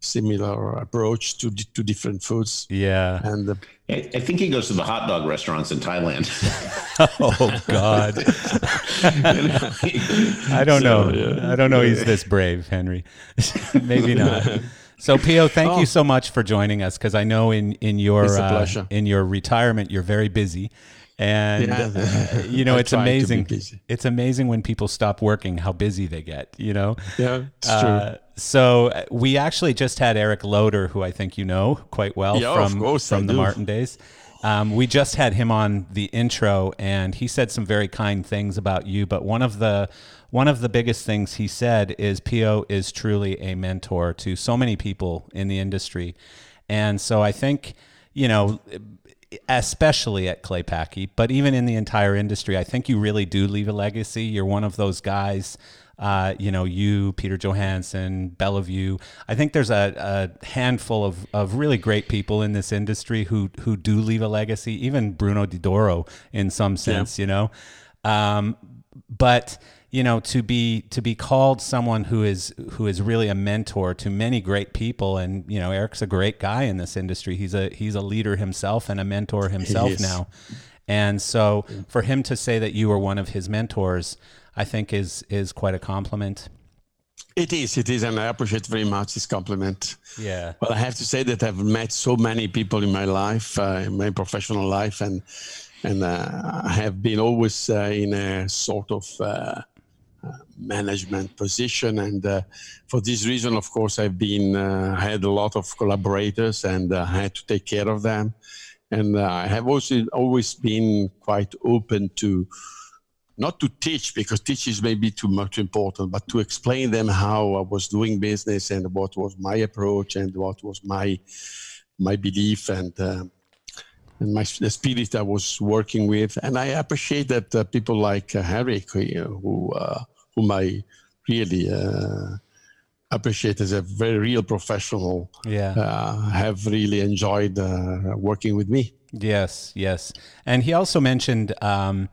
similar approach to di- to different foods. Yeah. And uh, I, I think he goes to the hot dog restaurants in Thailand. Oh God. I don't know. I don't know. He's this brave, Henry. Maybe not. So Pio, thank you so much for joining us because I know in in your Oh. It's a uh, in your retirement you're very busy, and Yeah. uh, you know it's try to be amazing. It's amazing when people stop working how busy they get. You know. yeah, it's Uh, true. so uh, we actually just had Eric Loader, who I think you know quite well Yeah, from course I from the do. Martin days. Um, we just had him on the intro, and he said some very kind things about you. But one of the one of the biggest things he said is Pio is truly a mentor to so many people in the industry, and so I think you know especially at Clay Claypaky, but even in the entire industry, I think you really do leave a legacy. You're one of those guys, uh, you know, you, Peter Johansen, Bellevue. I think there's a, a handful of, of really great people in this industry who who do leave a legacy. Even Bruno Di Doro, in some sense, you know. Um, but you know to be to be called someone who is who is really a mentor to many great people. And you know Eric's a great guy in this industry. He's a he's a leader himself and a mentor himself now. And so for him to say that you were one of his mentors I think is is quite a compliment. It is, it is, and I appreciate very much this compliment. yeah. Well, I have to say that I've met so many people in my life, uh, in my professional life, and and uh, I have been always uh, in a sort of uh, uh, management position. And uh, for this reason, of course, I've been uh, had a lot of collaborators, and uh, I had to take care of them. And uh, I have also always been quite open to not to teach because teach is maybe too much important, but to explain them how I was doing business and what was my approach and what was my my belief and uh, and my the spirit I was working with. And I appreciate that uh, people like uh, Eric, who uh, whom I really uh, appreciate as a very real professional, yeah uh, have really enjoyed uh, working with me. Yes, yes. And he also mentioned, um,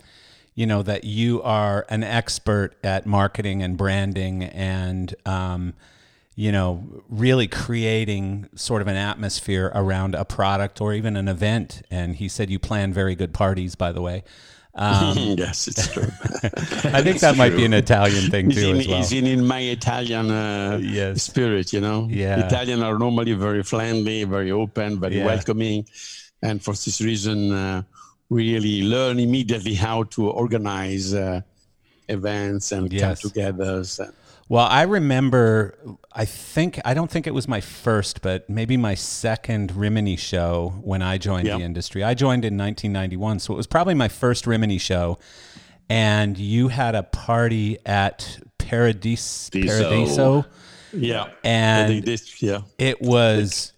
you know, that you are an expert at marketing and branding and, um, you know, really creating sort of an atmosphere around a product or even an event. And he said you plan very good parties, by the way. Um, yes, it's true. I think that might be an Italian thing too in, as well. it's in, in my Italian uh, Yes. spirit, you know. Yeah. Italian are normally very friendly, very open, very Yeah. welcoming, and for this reason, uh, we really learn immediately how to organize uh, events and Yes. come-togethers. And, Well, I remember, I think, I don't think it was my first, but maybe my second Rimini show when I joined Yeah. the industry. I joined in 1991, so it was probably my first Rimini show. And you had a party at Paradis- Paradiso. Paradiso. yeah, And- yeah, It was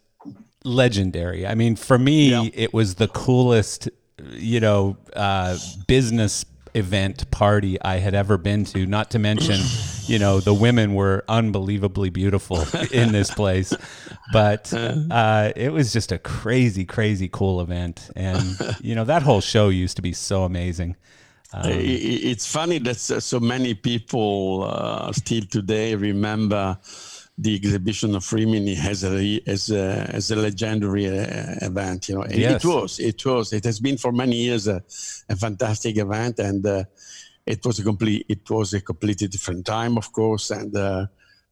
legendary. I mean, for me, Yeah. it was the coolest, you know, uh, business event party I had ever been to. Not to mention, you know, the women were unbelievably beautiful in this place. But uh, it was just a crazy, crazy cool event, and you know that whole show used to be so amazing. Um, it's funny that so many people uh, still today remember the exhibition of Rimini as a as a, as a legendary uh, event. You know, yes. it was, it was, it has been for many years a, a fantastic event, and uh, it was a complete, it was a completely different time, of course, and uh,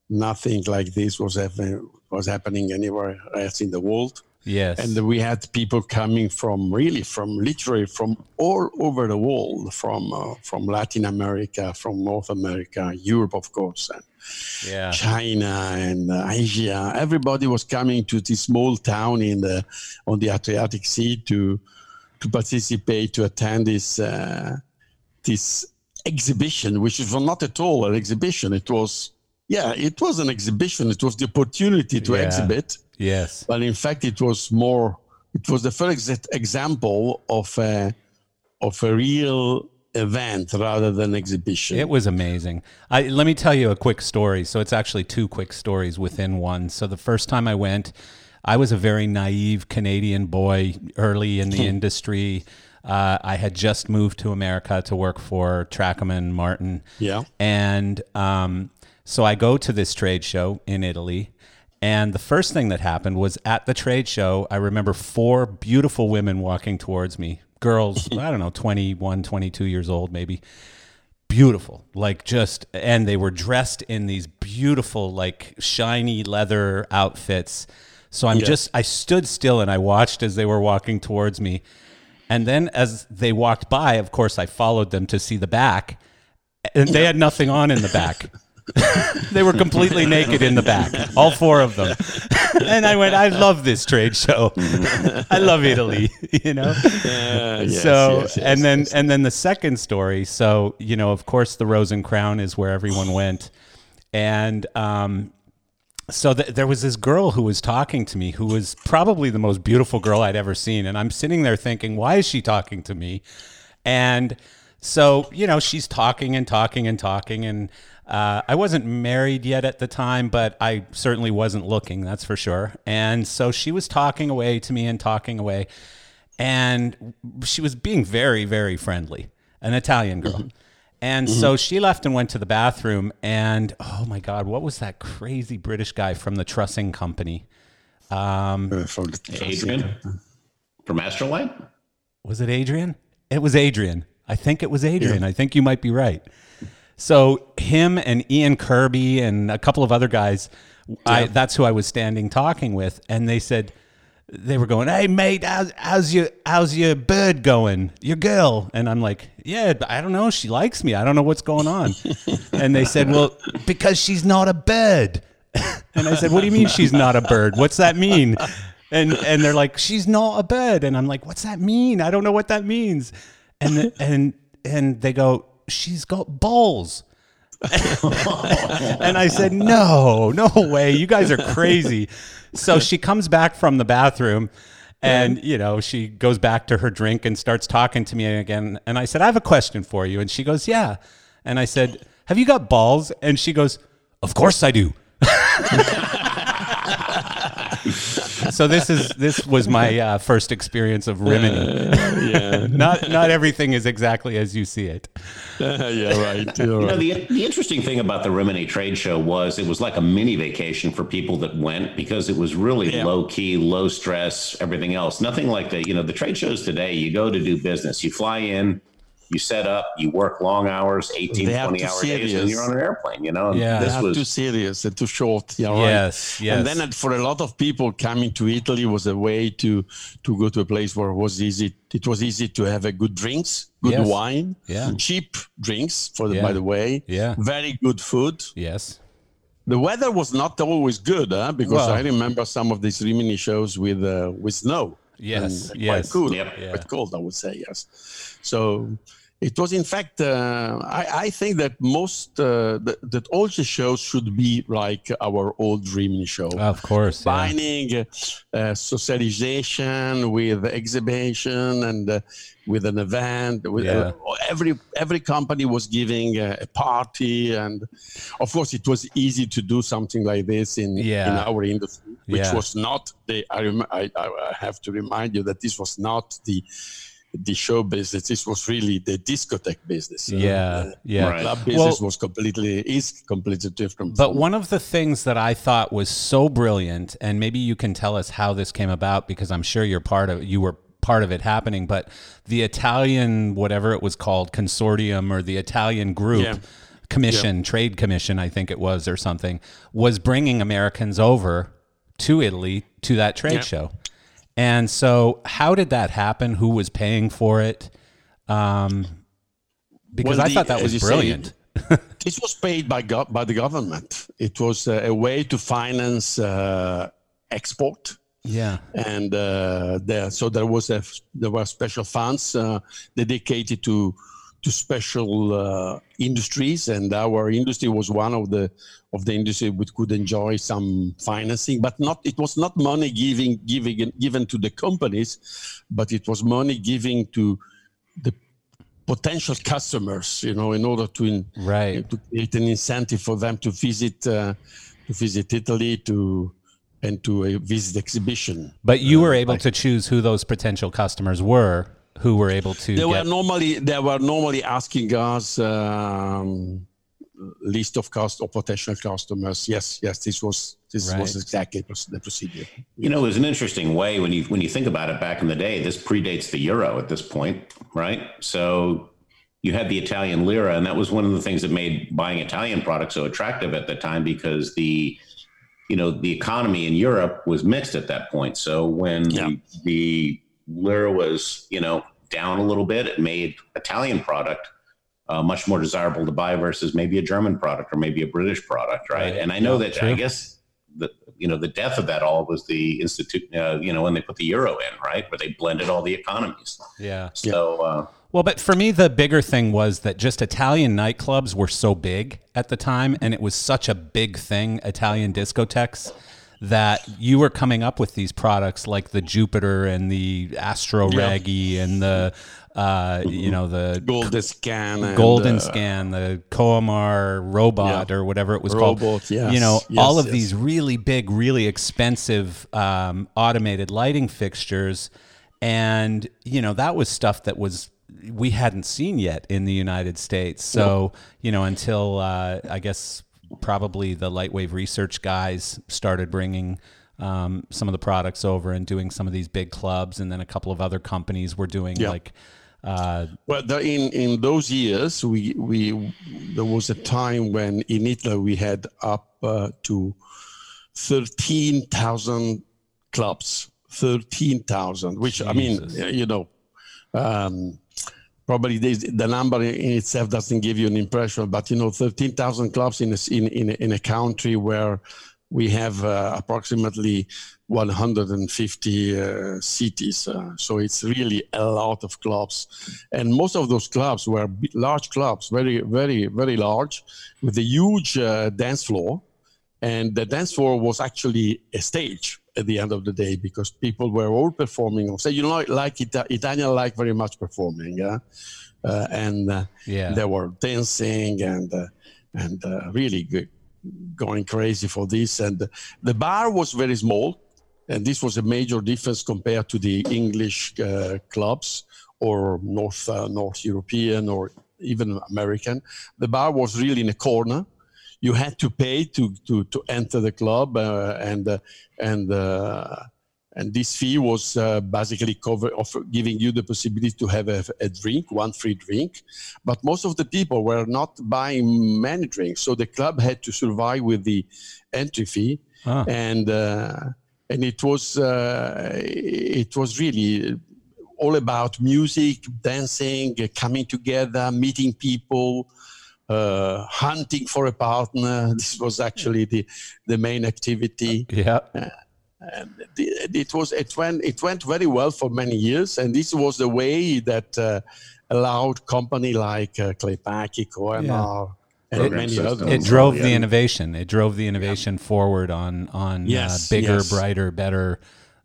nothing like this was ever was happening anywhere else in the world. Yes. And we had people coming from really from literally from all over the world, from uh, from Latin America, from North America, Europe, of course, and yeah. China and uh, Asia. Everybody was coming to this small town in the on the Adriatic Sea to to participate to attend this uh, this exhibition, which was not at all an exhibition. It was yeah, it was an exhibition. It was the opportunity to yeah. exhibit. Yes. But in fact, it was more. It was the first example of a of a real event rather than exhibition. It was amazing. I, let me tell you a quick story. So it's actually two quick stories within one. So the first time I went, I was a very naive Canadian boy early in the hmm. industry. Uh, I had just moved to America to work for Tracoman Martin. Yeah. And um, so I go to this trade show in Italy. And the first thing that happened was at the trade show, I remember four beautiful women walking towards me. Girls, I don't know, 21, 22 years old, maybe. Beautiful. Like just, and they were dressed in these beautiful, like shiny leather outfits. So I'm just, I stood still and I watched as they were walking towards me. And then as they walked by, of course, I followed them to see the back. And they had nothing on in the back. they were completely naked in the back, all four of them. and I went, I love this trade show. I love Italy, you know. Uh, yes, so, yes, yes, and then and then the second story. So, you know, of course, the Rose and Crown is where everyone went, and um, so th- there was this girl who was talking to me, who was probably the most beautiful girl I'd ever seen, and I'm sitting there thinking, why is she talking to me? And so, you know, she's talking and talking and talking, and uh, I wasn't married yet at the time, but I certainly wasn't looking, that's for sure. And so she was talking away to me and talking away. And she was being very, very friendly, an Italian girl. Mm-hmm. And mm-hmm. so she left and went to the bathroom. And oh my God, what was that crazy British guy from the trussing company? Um, uh, from Adrian from Astralite? Was it Adrian? It was Adrian. I think it was Adrian. Yeah. I think you might be right. So him and Ian Kirby and a couple of other guys, yeah. I, that's who I was standing talking with, and they said they were going, "Hey mate, how's, how's your how's your bird going? Your girl?" And I'm like, "Yeah, I don't know. She likes me. I don't know what's going on." and they said, "Well, because she's not a bird." and I said, "What do you mean she's not a bird? What's that mean?" And and they're like, "She's not a bird." And I'm like, "What's that mean? I don't know what that means." And the, and and they go, she's got balls. and I said, no, no way. You guys are crazy. So she comes back from the bathroom and, you know, she goes back to her drink and starts talking to me again. And I said, I have a question for you. And she goes, yeah. And I said, have you got balls? And she goes, of course I do. so this is this was my uh, first experience of Rimini. Uh, yeah. not not everything is exactly as you see it. Uh, yeah, right. you know, the, the interesting thing about the Rimini trade show was it was like a mini vacation for people that went because it was really yeah. low key, low stress, everything else. Nothing like the you know the trade shows today. You go to do business. You fly in you set up, you work long hours, 18, 20 hour serious. days, and you're on an airplane, you know? Yeah, this was too serious and too short. Yeah, yes, right? yes. And then for a lot of people coming to Italy was a way to, to go to a place where it was easy. It was easy to have a good drinks, good yes. wine, yeah. cheap drinks for the, yeah. by the way, yeah. very good food. Yes. The weather was not always good, huh? because well, I remember some of these Rimini shows with uh, with snow. Yes, and yes. Quite cool, yep. yeah. quite cold, I would say. Yes. So it was in fact uh, I, I, think that most uh, that, that all the shows should be like our old Rimini show of course combining yeah. uh, socialization with exhibition and uh, with an event with, yeah. Uh, every every company was giving a party and of course it was easy to do something like this in, yeah. in our industry which was not the I, I, I have to remind you that this was not the the show business. This was really the discotheque business. Yeah, yeah. Right. Club business Well- was completely is completely different. But one of the things that I thought was so brilliant, and maybe you can tell us how this came about because I'm sure you're part of you were part of it happening. But the Italian, whatever it was called, consortium or the Italian group Yeah. commission, trade commission, I think it was, or something, was bringing Americans over to Italy to that trade Yeah. show. And so, how did that happen? Who was paying for it? Um, because Well, I thought that was you say, brilliant. this was paid by go- by the government. It was uh, a way to finance uh, export. yeah. and uh, there so there was a there were special funds uh, dedicated to to special uh, industries and our industry was one of the of the industry which could enjoy some financing but not it was not money giving giving given to the companies but it was money giving to the potential customers you know in order to in, Right. to create an incentive for them to visit uh, to visit Italy to and to uh, visit exhibition But you were able to choose who those potential customers were who were able to They were normally they were normally asking us um, list of cost or potential customers. Yes, yes, this was this Right. was exactly the procedure. You know, there's an interesting way when you when you think about it. Back in the day, this predates the euro at this point, right? So you had the Italian lira, and that was one of the things that made buying Italian products so attractive at the time because the you know the economy in Europe was mixed at that point. So when Yeah. the, the lira was you know down a little bit, it made Italian product uh, much more desirable to buy versus maybe a German product or maybe a British product, right? Right. And I know Yeah, that true. I guess the you know the death of that all was the institute. Uh, you know when they put the euro in, right, where they blended all the economies. yeah So uh, well but for me the bigger thing was that just italian nightclubs were so big at the time and it was such a big thing italian discotheques that you were coming up with these products like the jupiter and the Astroraggi and the uh, you know the Goldenscan, and, golden uh, scan the Coemar robot Yeah. or whatever it was called. Yes, you know yes, all of yes. these really big really expensive um, automated lighting fixtures. And you know that was stuff that was we hadn't seen yet in the united states. So you know until uh, i guess probably the lightwave research guys started bringing um, some of the products over and doing some of these big clubs and then a couple of other companies were doing Yeah. like uh, Well, the, in in those years, we we there was a time when in Italy we had up uh, to thirteen thousand clubs. Thirteen thousand, which I mean, you know, um, probably this, the number in itself doesn't give you an impression, but you know, thirteen thousand clubs in a, in in in a country where we have uh, approximately 150 uh, cities. Uh, so it's really a lot of clubs. And most of those clubs were large clubs, very, very, very large, with a huge uh, dance floor. And the dance floor was actually a stage at the end of the day because people were all performing on stage. You know, like Ita- Italian like very much performing. Yeah? Uh, and uh, yeah they were dancing and uh, and uh, really good, going crazy for this. And the bar was very small, and this was a major difference compared to the English uh, clubs or North uh, North European or even American. The bar was really in a corner. You had to pay to to, to enter the club, uh, and uh, and uh, and this fee was uh, basically cover offer, giving you the possibility to have a, a drink, one free drink. But most of the people were not buying many drinks, so the club had to survive with the entry fee, Huh. and uh, and it was uh, it was really all about music, dancing, coming together, meeting people. Uh, hunting for a partner. This was actually the, the main activity yeah and it was it went it went very well for many years and this was the way that uh, allowed company like uh, Claypaky, Coemar, and Program many systems. others. it drove yeah. the innovation. It drove the innovation forward on on Yes, uh, bigger, yes. brighter, better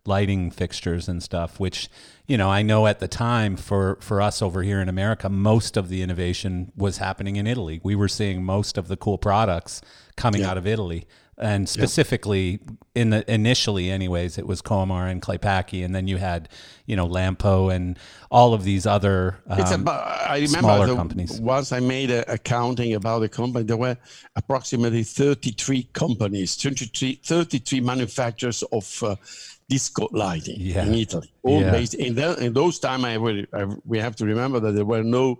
lighting fixtures and stuff. Which you know, I know at the time for for us over here in America, most of the innovation was happening in Italy. We were seeing most of the cool products coming Yeah. out of Italy. and specifically in the initially, anyways, it was Coemar and Claypaky, and then you had you know Lampo and all of these other um, It's about, I remember smaller the, companies. once I made a accounting about the company, there were approximately 33 companies, 33, 33 manufacturers of uh, disco lighting Yeah. in Italy. All Yeah. based in, the, in those time, I, will- I, we have to remember that there were no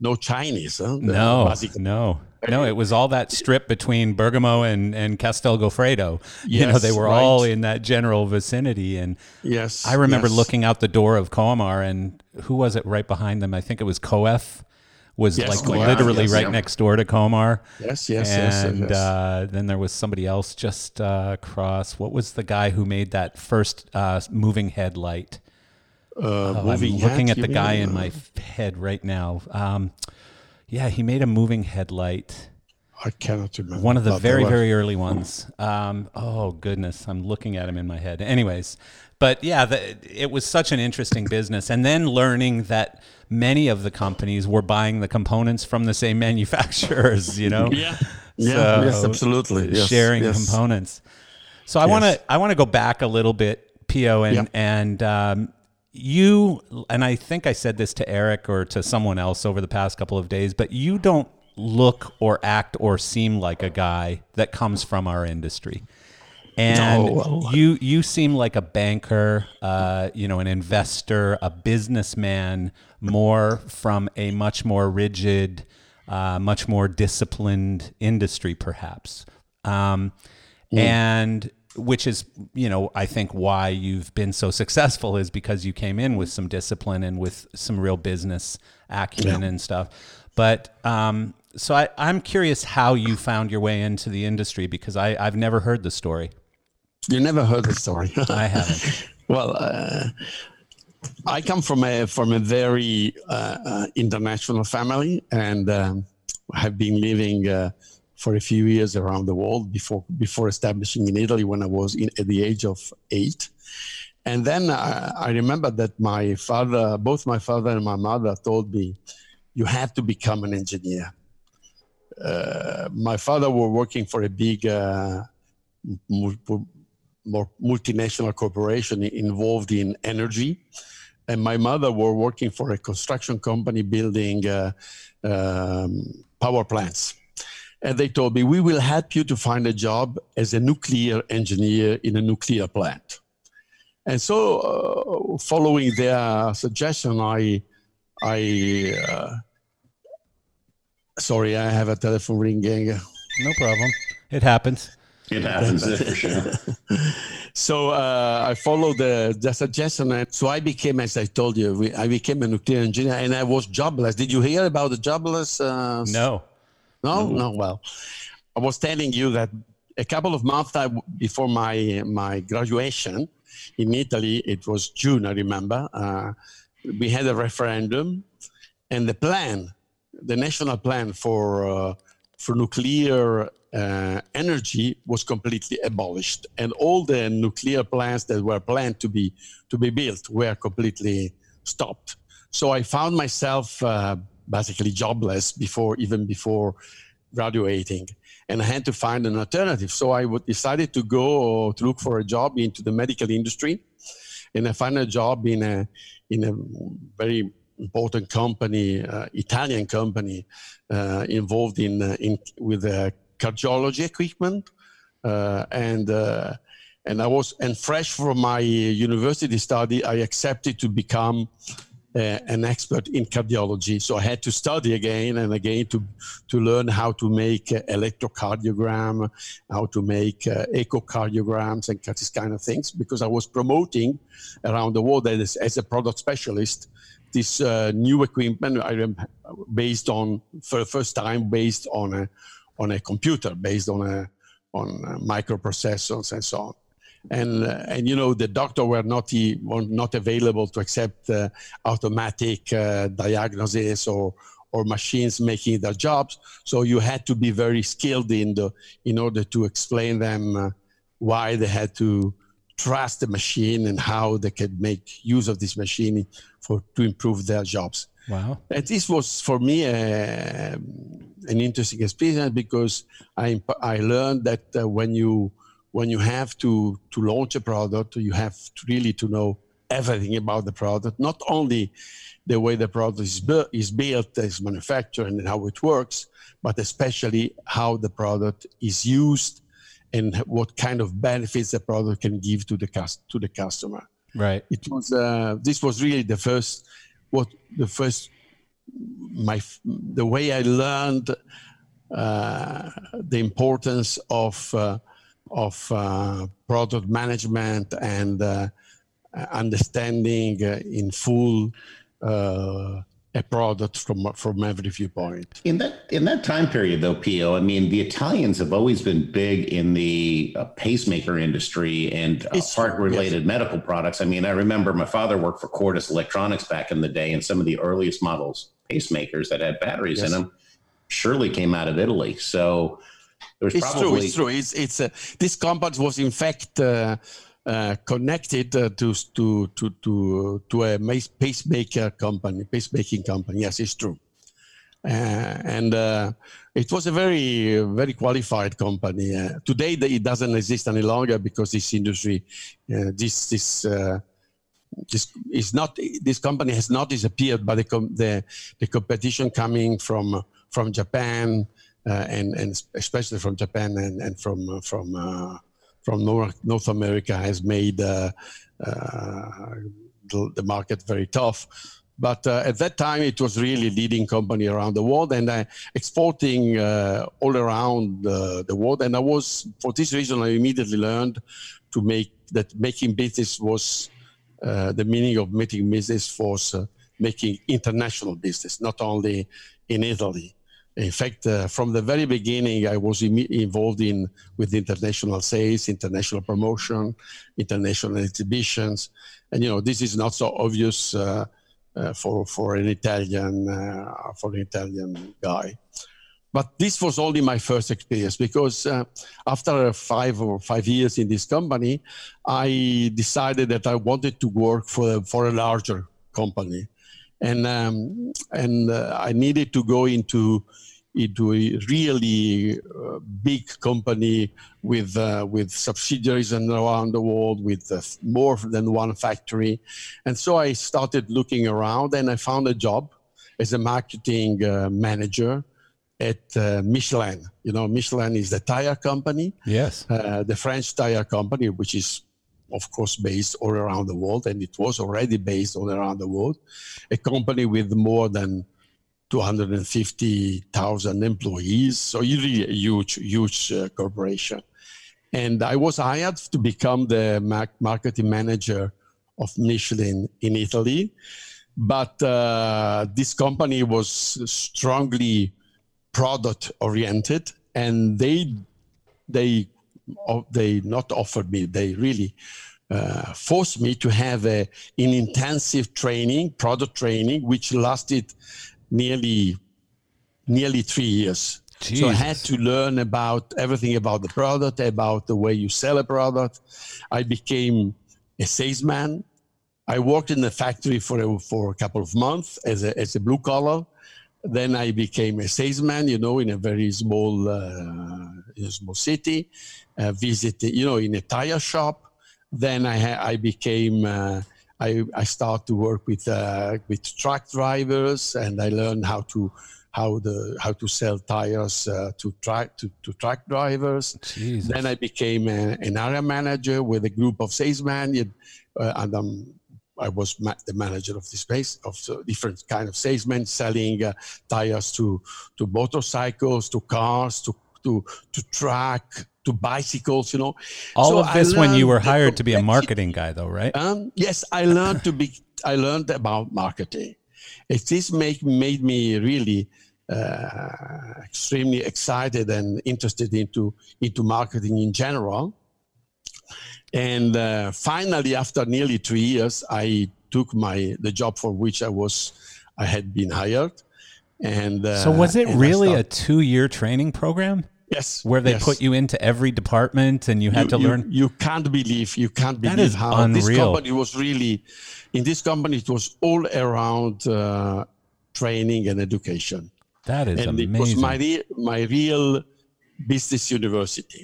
no Chinese. Huh? No, no, no. It was all that strip between Bergamo and and Castel Goffredo. you know, they were all in that general vicinity. And Yes. I remember yes. looking out the door of Coemar, and who was it right behind them? I think it was Coef. Was Yes, like Coef, literally yes, right yeah. next door to Coemar. Yes, yes, yes, and yes. Uh, then there was somebody else just uh, across. What was the guy who made that first uh, moving headlight? uh, Oh, I'm looking head, at the guy in my head right now. Um, yeah, he made a moving headlight. I cannot remember. One of the very, were- very early ones. Um, oh goodness, I'm looking at him in my head. Anyways, but yeah, the, it was such an interesting business, and then learning that many of the companies were buying the components from the same manufacturers. You know, Yeah. Yeah. So, yes, absolutely. Yes, sharing yes. components. So I want to I want to go back a little bit, Pio, and Yeah. and um, you and I think I said this to Eric or to someone else over the past couple of days, but you don't look or act or seem like a guy that comes from our industry. And No, you you seem like a banker, uh, you know, an investor, a businessman, more from a much more rigid, uh, much more disciplined industry, perhaps. Um, And which is, you know, I think why you've been so successful is because you came in with some discipline and with some real business acumen and stuff. But um, so I, I'm curious how you found your way into the industry because I, I've never heard the story. You never heard the story. I haven't. well, uh, I come from a from a very uh, uh, international family, and um, have been living uh, for a few years around the world before before establishing in Italy when I was in, at the age of eight. And then uh, I remember that my father, both my father and my mother, told me, "You have to become an engineer." Uh, my father were working for a big uh, more multinational corporation involved in energy. And my mother were working for a construction company building uh, um, power plants. And they told me, we will help you to find a job as a nuclear engineer in a nuclear plant. And so, uh, following their suggestion, I, I, uh, sorry, I have a telephone ringing. No problem. It happens. It happens for sure. So uh, I followed the, the suggestion. And so I became, as I told you, we- I became a nuclear engineer and I was jobless. Did you hear about the jobless? Uh, No. no, no. Well, I was telling you that a couple of months before my my graduation in Italy, it was June, I remember. Uh, we had a referendum, and the plan, the national plan for uh, for nuclear uh, energy, was completely abolished, and all the nuclear plants that were planned to be to be built were completely stopped. So I found myself uh, basically jobless before even before graduating and I had to find an alternative. So I decided to go to look for a job into the medical industry, and I found a job in a in a very important company, uh, Italian company, uh, involved in uh, in with uh, cardiology equipment, uh, and. Uh, and I was, and fresh from my university study, I accepted to become uh, an expert in cardiology. So I had to study again and again to to learn how to make uh, electrocardiogram, how to make uh, echocardiograms, and these kind of things. Because I was promoting around the world as, as a product specialist this uh, new equipment. I based on for the first time based on a on a computer, based on a on uh, microprocessors and so on. And uh, and you know the doctor were not e- were not available to accept uh, automatic uh, diagnosis or or machines making their jobs. So you had to be very skilled in the in order to explain them uh, why they had to trust the machine and how they could make use of this machine for to improve their jobs. Wow. And this was for me uh, an interesting experience because I, I learned that uh, when you when you have to, to launch a product, you have to really to know everything about the product, not only the way the product is, bu- is built, is manufactured, and how it works, but especially how the product is used and what kind of benefits the product can give to the to the customer. Right. It was uh, this was really the first what the first my the way I learned uh, the importance of uh, of uh, product management and uh, understanding uh, in full uh, a product from from every viewpoint. In that in that time period, though, Pio, I mean, the Italians have always been big in the uh, pacemaker industry and uh, heart-related yes. medical products. I mean, I remember my father worked for Cordis Electronics back in the day, and some of the earliest models pacemakers that had batteries yes. in them surely came out of Italy. So there's it's probably true. It's true. It's it's uh, this company was in fact. Uh, uh, connected uh, to to to to to a pacemaker company, pacemaking company. Yes, it's true. Uh, and uh, it was a very very qualified company. Uh, today, it doesn't exist any longer because this industry, this this this is not this company has not disappeared, but the the, the competition coming from from Japan and and especially from Japan and and from from from North, North America has made uh, uh, the, the, market very tough. But uh, at that time, it was really leading company around the world and exporting all around the world. And I was, for this reason, I immediately learned to make that making business was the meaning of making business was making international business, not only in Italy. In fact, uh, from the very beginning, I was Im- involved in with international sales, international promotion, international exhibitions, and you know this is not so obvious uh, uh, for for an Italian uh, for an Italian guy. But this was only my first experience because uh, after five or five years in this company, I decided that I wanted to work for for a larger company, and um, and uh, I needed to go into into a really uh, big company with uh, with subsidiaries and around the world, with uh, more than one factory, and so I started looking around, and I found a job as a marketing uh, manager at uh, Michelin. You know, Michelin is the tire company. Yes. Uh, the French tire company, which is of course based all around the world, and it was already based all around the world. A company with more than 250,000 employees. So really a huge, huge uh, corporation. And I was hired to become the marketing manager of Michelin in Italy. But uh, this company was strongly product oriented and they, they, they not offered me, they really uh, forced me to have a, an intensive training, product training, which lasted nearly nearly three years. Jesus. So I had to learn about everything about the product, about the way you sell a product. I became a salesman. I worked in the factory for a, for a couple of months as a, as a blue collar. Then I became a salesman, you know, in a very small, uh, in a small city. Uh, visited, you know, in a tire shop. Then I ha- I became uh, I, I start to work with uh, with truck drivers, and I learned how to how the how to sell tires uh, to truck to, to truck drivers. Jesus. Then I became a, an area manager with a group of salesmen, uh, and um, I was ma- the manager of the space of different kind of salesmen selling uh, tires to to motorcycles, to cars, to to to truck, to bicycles, you know. All so of this when you were hired to be a marketing guy, though, right? Um, yes, I learned to be. I learned about marketing. It this make made me really uh, extremely excited and interested into into marketing in general. And uh, finally, after nearly three years, I took my the job for which I was I had been hired. And uh, so, was it really a two year training program? Yes. where they yes. put you into every department and you had to you, learn. You can't believe you can't believe is how this company was really. In this company, it was all around uh, training and education, That is and it was amazing. my real my real business university,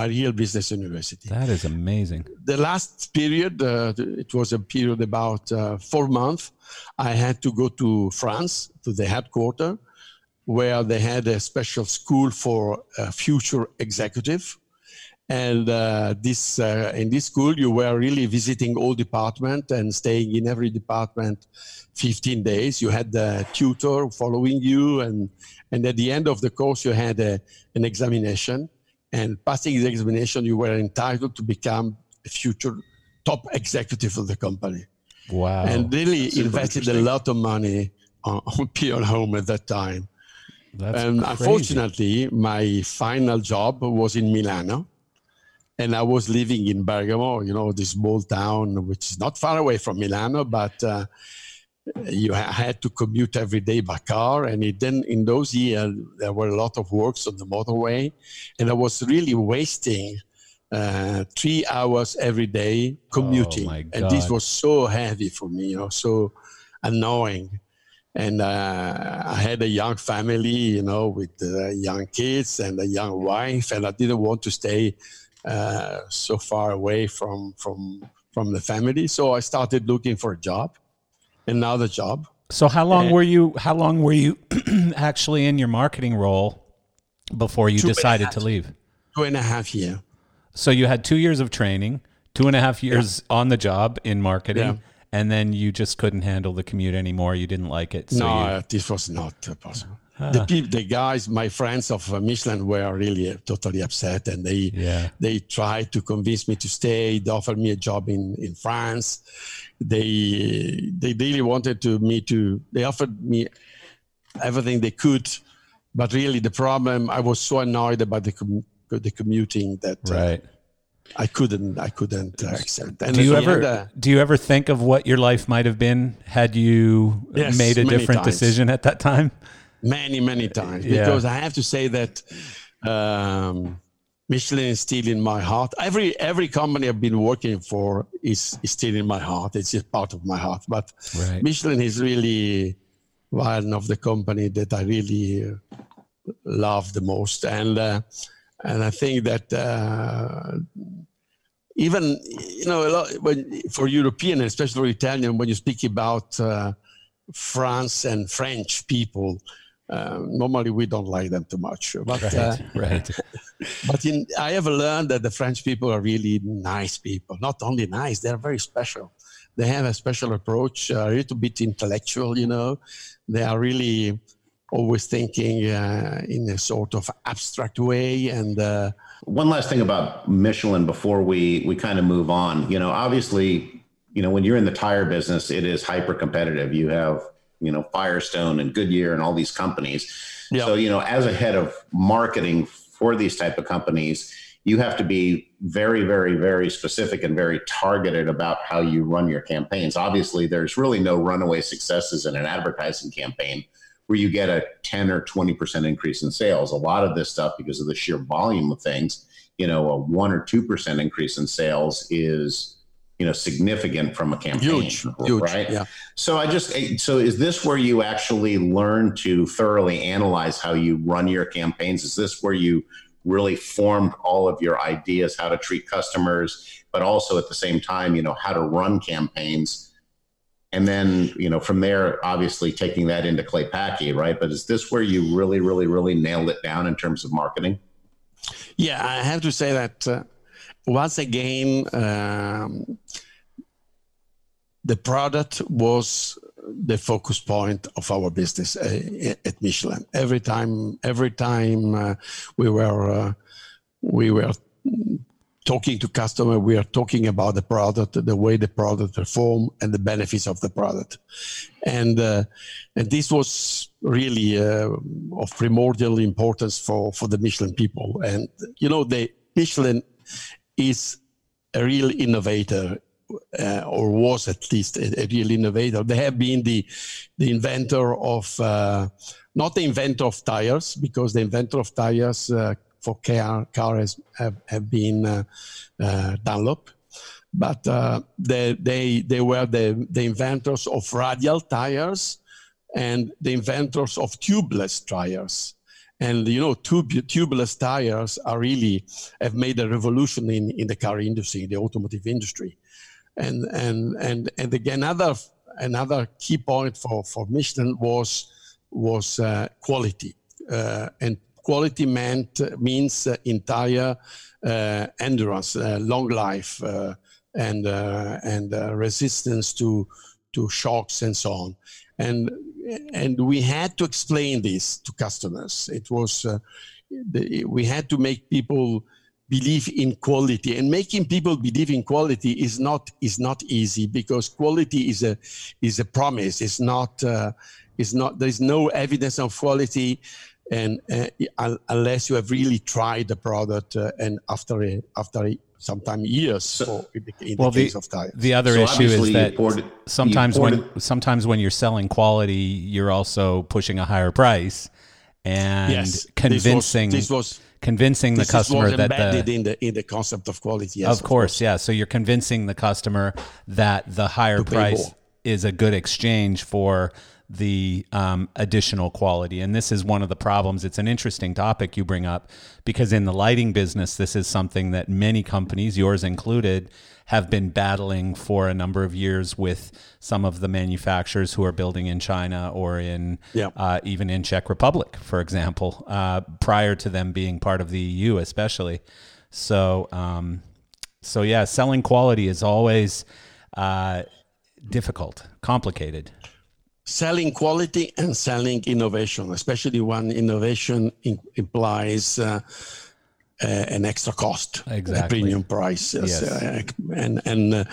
my real business university. that is amazing. the last period, uh, it was a period about uh, four months. I had to go to France to the headquarter, where they had a special school for uh, future executive. And uh, this uh, in this school, you were really visiting all department and staying in every department 15 days. You had the tutor following you, and and at the end of the course, you had a, an examination. And passing the examination, you were entitled to become a future top executive of the company. Wow. and really invested a lot of money on, on Pion Home at that time. That's and crazy. unfortunately, my final job was in Milano. And I was living in Bergamo, you know, this small town, which is not far away from Milano, but uh, you ha- had to commute every day by car. And it then, in those years, there were a lot of works on the motorway. And I was really wasting uh, three hours every day commuting. my and this was so heavy for me, you know, so annoying and uh, I had a young family, you know, with uh, young kids and a young wife, and I didn't want to stay uh, so far away from from from the family. So I started looking for a job, another job. So how long And- were you? How long were you actually in your marketing role before you Two and a decided half. to leave? Two and a half year. So you had two years of training, two and a half years on the job in marketing, Yeah. And then you just couldn't handle the commute anymore. You didn't like it. So no, you- uh, this was not uh, possible. The people, the guys, my friends of uh, Michelin were really uh, totally upset, and they Yeah. they tried to convince me to stay. They offered me a job in in France. They they really wanted to me to. They offered me everything they could, but really the problem I was so annoyed about the com- the commuting that uh, right. I couldn't I couldn't uh, accept. And Do you ever uh, do you ever think of what your life might have been had you Yes, made a different times. decision at that time? many many times Yeah. because I have to say that um, Michelin is still in my heart. Every every company I've been working for is, is still in my heart. It's just part of my heart. But Right. Michelin is really one of the company that I really uh, love the most, and uh, and I think that. Uh, even you know a lot when, for European especially for Italian, when you speak about uh, France and French people, uh, normally we don't like them too much. But uh, right. but in, I have learned that the French people are really nice people. Not only nice, they're very special. They have a special approach, a little bit intellectual, you know. They are really always thinking uh, in a sort of abstract way. And uh, One last thing about Michelin before we we kind of move on. You know, obviously, you know, when you're in the tire business, it is hyper competitive. You have, you know, Firestone and Goodyear and all these companies. Yeah. So, you know, as a head of marketing for these type of companies, you have to be very, very, very specific and very targeted about how you run your campaigns. Obviously, there's really no runaway successes in an advertising campaign where you get a 10 or 20% increase in sales. A lot of this stuff, because of the sheer volume of things, you know, a one or 2% increase in sales is, you know, significant from a campaign. huge, huge. Right. Yeah. So I just, so is this where you actually learn to thoroughly analyze how you run your campaigns? Is this where you really formed all of your ideas, how to treat customers, but also at the same time, you know, how to run campaigns? And then, you know, from there, obviously taking that into Clay Paky, right? But is this where you really, really, really nailed it down in terms of marketing? Yeah, I have to say that uh, once again, um, the product was the focus point of our business uh, at Michelin. Every time, every time uh, we were uh, we were talking to customer, we are talking about the product, the way the product perform, and the benefits of the product, and uh, and this was really uh, of primordial importance for for the Michelin people. And you know, the Michelin is a real innovator uh, or was at least a, a, real innovator. They have been the the inventor of uh, not the inventor of tires because the inventor of tires uh, for car cars have, have been uh, uh, Dunlop, but they they they were the the inventors of radial tires and the inventors of tubeless tires. And you know, tube, tubeless tires are really have made a revolution in, in the car industry, in the automotive industry. And and and and again, another another key point for, for Michelin was was uh, quality. Uh, and quality meant means uh, entire uh, endurance, uh, long life, and and resistance to to shocks and so on. And and we had to explain this to customers. It was the, we had to make people believe in quality and making people believe in quality is not is not easy because quality is a is a promise it's not uh, is not there's no evidence of quality and uh, unless you have really tried the product uh, and after a, after a, sometime years so, in the, in well, the case the, of tires. The other so issue is that poured, sometimes when sometimes when you're selling quality, you're also pushing a higher price and yes, convincing this was, this was convincing the customer that the, in the in the concept of quality. Yes, of, of course, course, yeah. So you're convincing the customer that the higher price is a good exchange for the um, additional quality. And this is one of the problems. It's an interesting topic you bring up because in the lighting business, this is something that many companies, yours included, have been battling for a number of years with some of the manufacturers who are building in China or in yeah. uh, even in Czech Republic, for example, uh, prior to them being part of the EU, especially. So, um, so yeah, selling quality is always uh, difficult, complicated selling quality and selling innovation, especially when innovation in, implies uh, uh, an extra cost, exactly. a premium price, yes. Uh, and and uh,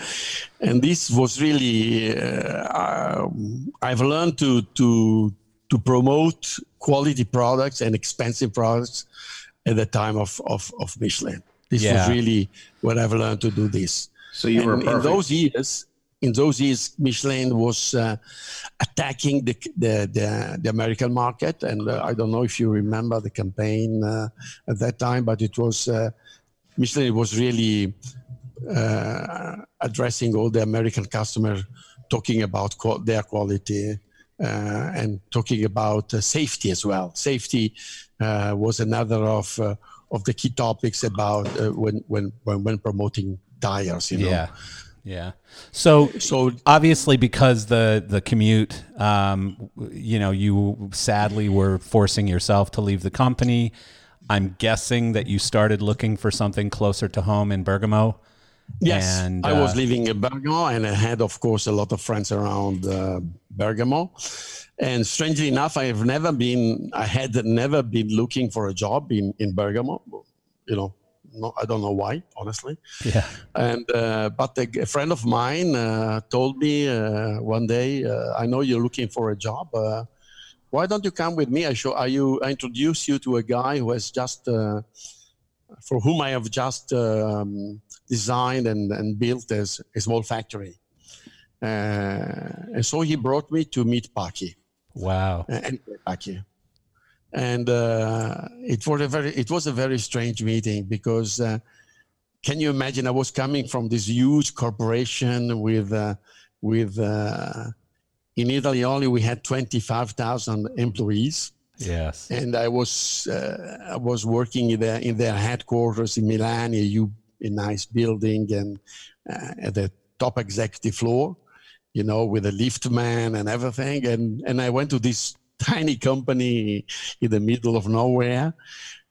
and this was really uh, I've learned to to to promote quality products and expensive products at the time of of, of Michelin. This yeah. was really what I've learned to do this. So you and were in those years in those years, Michelin was uh, attacking the, the, the, the, American market. And uh, I don't know if you remember the campaign uh, at that time, but it was uh, Michelin was really uh, addressing all the American customers, talking about co- their quality. Uh, and talking about safety as well. Safety was another of of the key topics about when, when when when promoting tires. You know, yeah. Yeah. So so obviously because the the commute, um, you know, you sadly were forcing yourself to leave the company. I'm guessing that you started looking for something closer to home in Bergamo. Yes, and, uh, I was uh, living in Bergamo, and I had, of course, a lot of friends around uh, Bergamo. And strangely enough, I have never been, I had never been looking for a job in in Bergamo. You know, no, I don't know why, honestly. Yeah. And uh, but a, a, friend of mine uh, told me uh, one day, uh, I know you're looking for a job. Uh, why don't you come with me? I show I you I introduce you to a guy who has just uh, for whom I have just um, designed and, and built a, a small factory. and so he brought me to meet Paky. Wow. And Paky and uh, it was a very it was a very strange meeting because uh, can you imagine I was coming from this huge corporation with uh, with uh, in Italy only we had twenty five thousand employees. Yes, and I was uh, I was working in their in their headquarters in Milan, a, a nice building, and uh, at the top executive floor, you know, with a lift man and everything. And and I went to this tiny company in the middle of nowhere.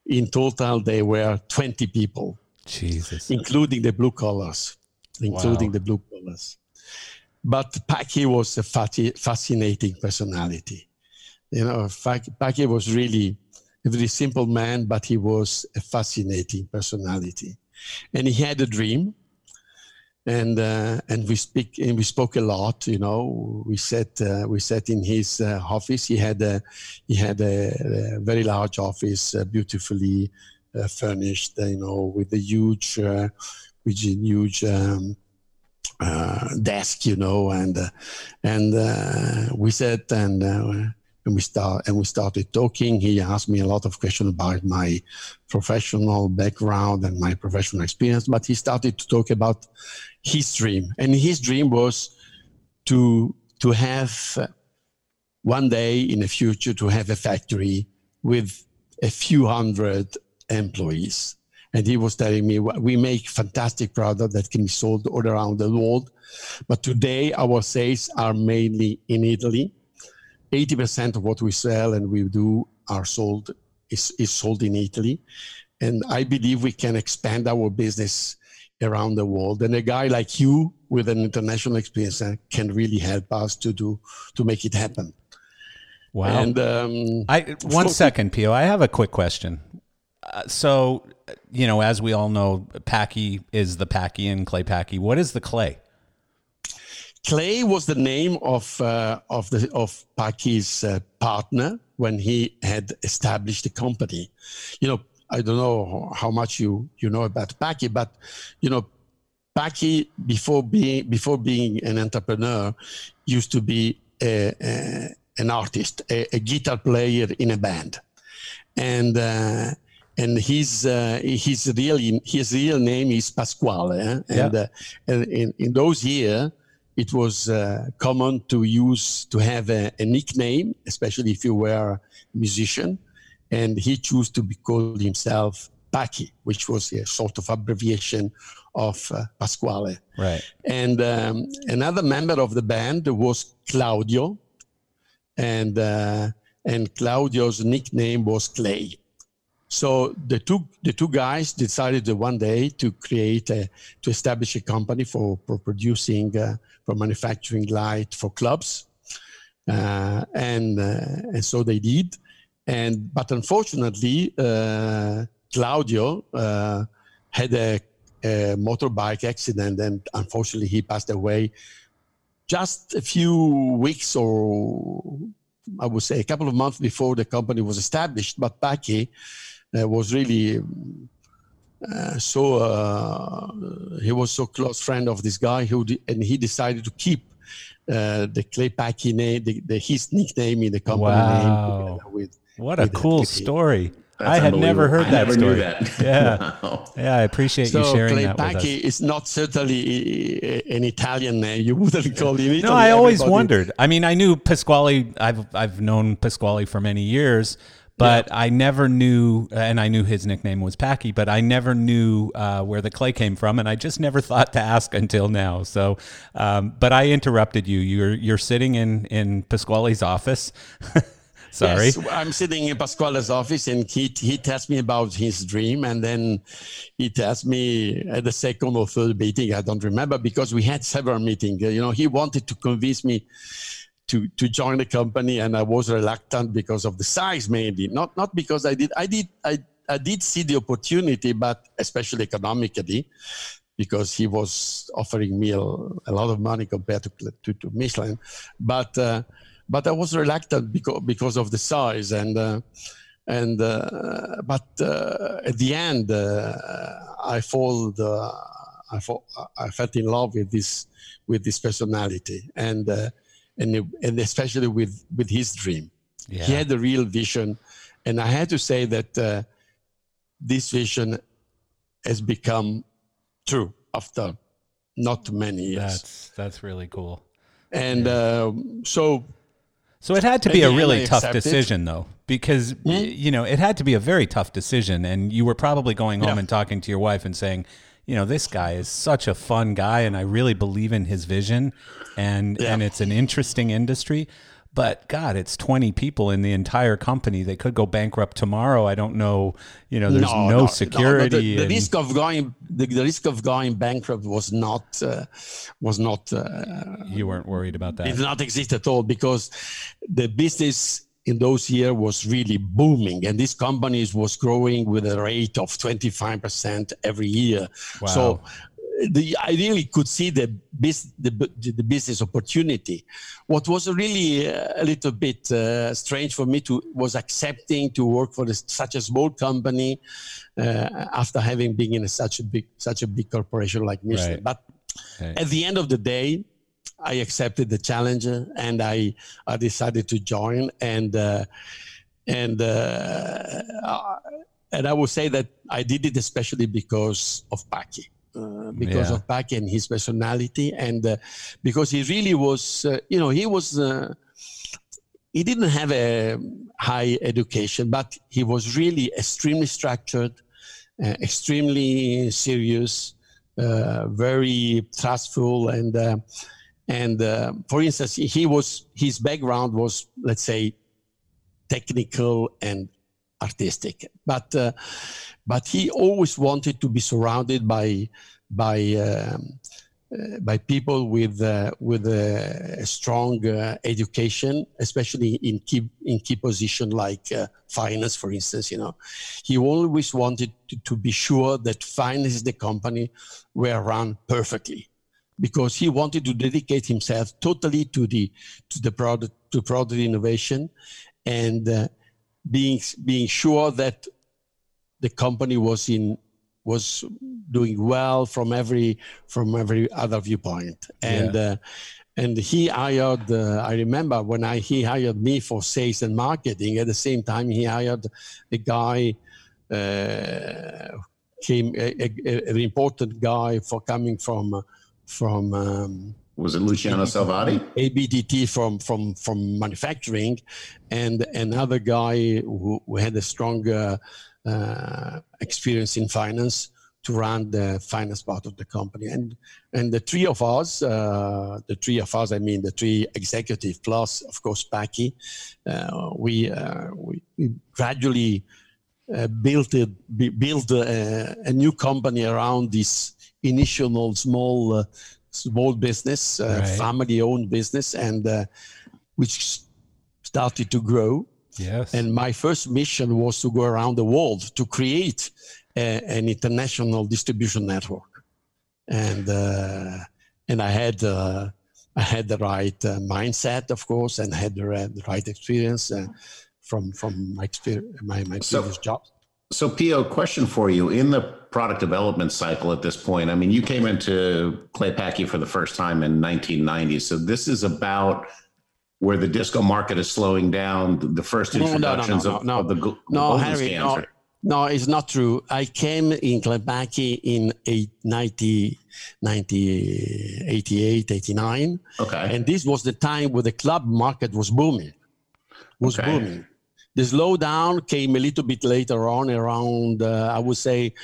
In total, they were 20 people. Jesus. Including the blue collars. Including wow. the blue collars. But Paky was a fascinating personality. You know, Paky was really a very simple man, but he was a fascinating personality. And he had a dream and uh, and we speak and we spoke a lot. You know, we sat uh, we sat in his uh, office. He had a he had a, a very large office, uh, beautifully uh, furnished. You know, with a huge uh, with a huge um, uh, desk, you know, and uh, and uh, we sat and uh, and we start and we started talking. He asked me a lot of questions about my professional background and my professional experience, but he started to talk about his dream, and his dream was to to have uh, one day in the future to have a factory with a few hundred employees. And he was telling me we make fantastic product that can be sold all around the world but today our sales are mainly in italy 80% of what we sell and we do are sold is, is sold in italy and i believe we can expand our business around the world and a guy like you with an international experience uh, can really help us to do to make it happen wow and um, I one second, Pio. I have a quick question. Uh, so, you know, as we all know, Paky is the Paky and Clay Paky. What is the clay? Clay was the name of uh, of the of Paky's uh, partner when he had established the company. You know, I don't know how much you you know about Paky, but you know, Paky before being before being an entrepreneur used to be a, a, an artist, a, a, guitar player in a band, and. Uh, and his uh, his real his real name is Pasquale, eh? and, Yeah. uh, and in, in those years it was uh, common to use to have a, a nickname, especially if you were a musician, and he chose to be called himself Paky, which was a sort of abbreviation of uh, Pasquale. Right. And um, another member of the band was Claudio, and uh, and Claudio's nickname was Clay. So the two the two guys decided one day to create a to establish a company for for producing uh, for manufacturing light for clubs, uh, and uh, and so they did, and but unfortunately uh, Claudio uh, had a, a motorbike accident and unfortunately he passed away just a few weeks or I would say a couple of months before the company was established. But Paky uh, was really uh, so uh, he was so close friend of this guy who de- and he decided to keep uh, the Clay Paky name, the, the, his nickname in the company Wow. name. With, What a with the cool Clay. story. That's I had never heard I that never story. Knew that. Yeah. Wow. Yeah, I appreciate you sharing Clay that with us. Paky is not certainly uh, an Italian name. You wouldn't call him Italy. No, I always Everybody- wondered. I mean, I knew Pasquale. I've I've known Pasquale for many years, but I never knew, and I knew his nickname was Paky, but I never knew uh, where the clay came from, and I just never thought to ask until now. So, um, but I interrupted you. You're you're sitting in in Pasquale's office. Sorry. Yes, I'm sitting in Pasquale's office and he, he tells me about his dream. And then he tells me at the second or third meeting, I don't remember because we had several meetings. You know, he wanted to convince me to, to join the company and I was reluctant because of the size mainly, not, not because I did, I did, I, I did see the opportunity, but especially economically because he was offering me a, a lot of money compared to, to, to Michelin. But, uh, but I was reluctant because, because of the size and uh, and uh, but uh, at the end uh, I fall uh, I, fall, I felt in love with this with this personality and uh, and and especially with with his dream. He had a real vision, and I had to say that uh, this vision has become true after not many years. That's that's really cool. and um, so So it had to be a really tough decision, though, because Hmm? you know it had to be a very tough decision, and you were probably going home Yeah. and talking to your wife and saying, you know, this guy is such a fun guy, and I really believe in his vision, and Yeah. and it's an interesting industry. But God, it's twenty people in the entire company. They could go bankrupt tomorrow. I don't know. You know, there's no, security. the, the and- risk of going the, the risk of going bankrupt was not uh, was not uh, you weren't worried about that. It did not exist at all because the business in those years was really booming and this companies was growing with a rate of 25% every year Wow. so the, I really could see the, bus, the, the business opportunity. What was really uh, a little bit uh, strange for me to was accepting to work for this, such a small company uh, after having been in a, such a big such a big corporation like Michelin. Right. But right. at the end of the day, I accepted the challenge and I, I decided to join and uh, and uh, and I will say that I did it especially because of Paky. Uh, because yeah. of Paky and his personality, and uh, because he really was, uh, you know, he was, uh, he didn't have a high education, but he was really extremely structured, uh, extremely serious, very trustful, and and for instance, he was his background was, let's say, technical and artistic. But uh, but he always wanted to be surrounded by by um, uh, by people with uh, with a strong uh, education, especially in key in key position like uh, finance, for instance. You know, he always wanted to, to be sure that finance, the company, were run perfectly, because he wanted to dedicate himself totally to the to the product to product innovation, and uh, being being sure that the company was in was doing well from every from every other viewpoint and yeah. uh, and he hired uh, i remember when i he hired me for sales and marketing at the same time he hired a guy uh, came a, a, an important guy for coming from from um, was it Luciano Salvati? ABDT from from from manufacturing, and another guy who, who had a strong uh, uh, experience in finance to run the finance part of the company. And and the three of us, uh, the three of us, I mean the three executive plus, of course, Paky, uh, we, uh, we, we gradually. Uh, built it, built a, a, new company around this initial small small business, uh, right. family-owned business, and uh, which started to grow. Yes. And my first mission was to go around the world to create a, an international distribution network, and uh, and I had. Uh, I had the right uh, mindset, of course, and had the, the right experience uh, from from my experience, my, my so, previous job. So, Pio, question for you: In the product development cycle at this point, I mean, you came into Clay Paky for the first time in 1990. So, this is about where the disco market is slowing down. The first introductions no, no, no, of, of, the no, Harry, no, no, it's not true. I came in Clay Paky in 90, 90, 88, 89. Okay. And this was the time where the club market was booming. Was okay. booming the slowdown came a little bit later on, around uh, I would say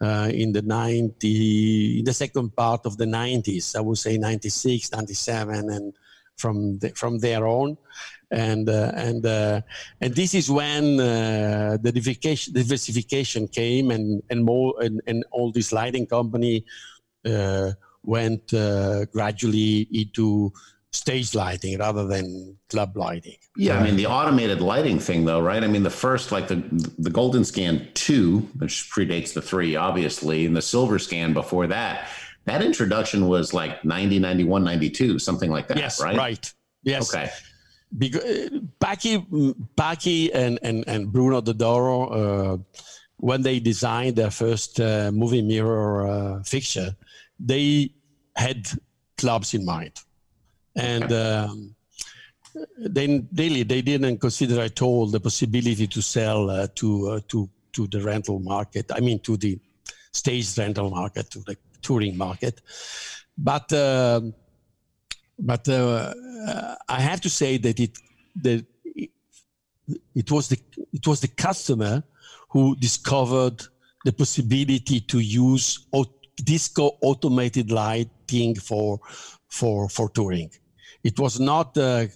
uh, in the 90, in the second part of the 90s. I would say 96, 97, and from the, from there on. And uh, and uh, and this is when uh, the diversification, diversification came, and and more and, and all this lighting company uh, went gradually into stage lighting rather than club lighting. Yeah, I mean the automated lighting thing though, right? I mean the first like the the golden scan 2, which predates the 3 obviously, and the silver scan before that, that introduction was like 90 91 92, something like that, yes, right? Right. Yes. Okay. Because Paky, Paky and, and, and Bruno Dodoro, uh, when they designed their first uh, moving mirror uh, fixture, they had clubs in mind and um, then really they didn't consider at all the possibility to sell uh, to uh, to to the rental market. I mean, to the stage rental market, to the touring market. But uh, but I have to say that it that it was the it was the customer who discovered the possibility to use disco automated lighting for for for touring it was not uh,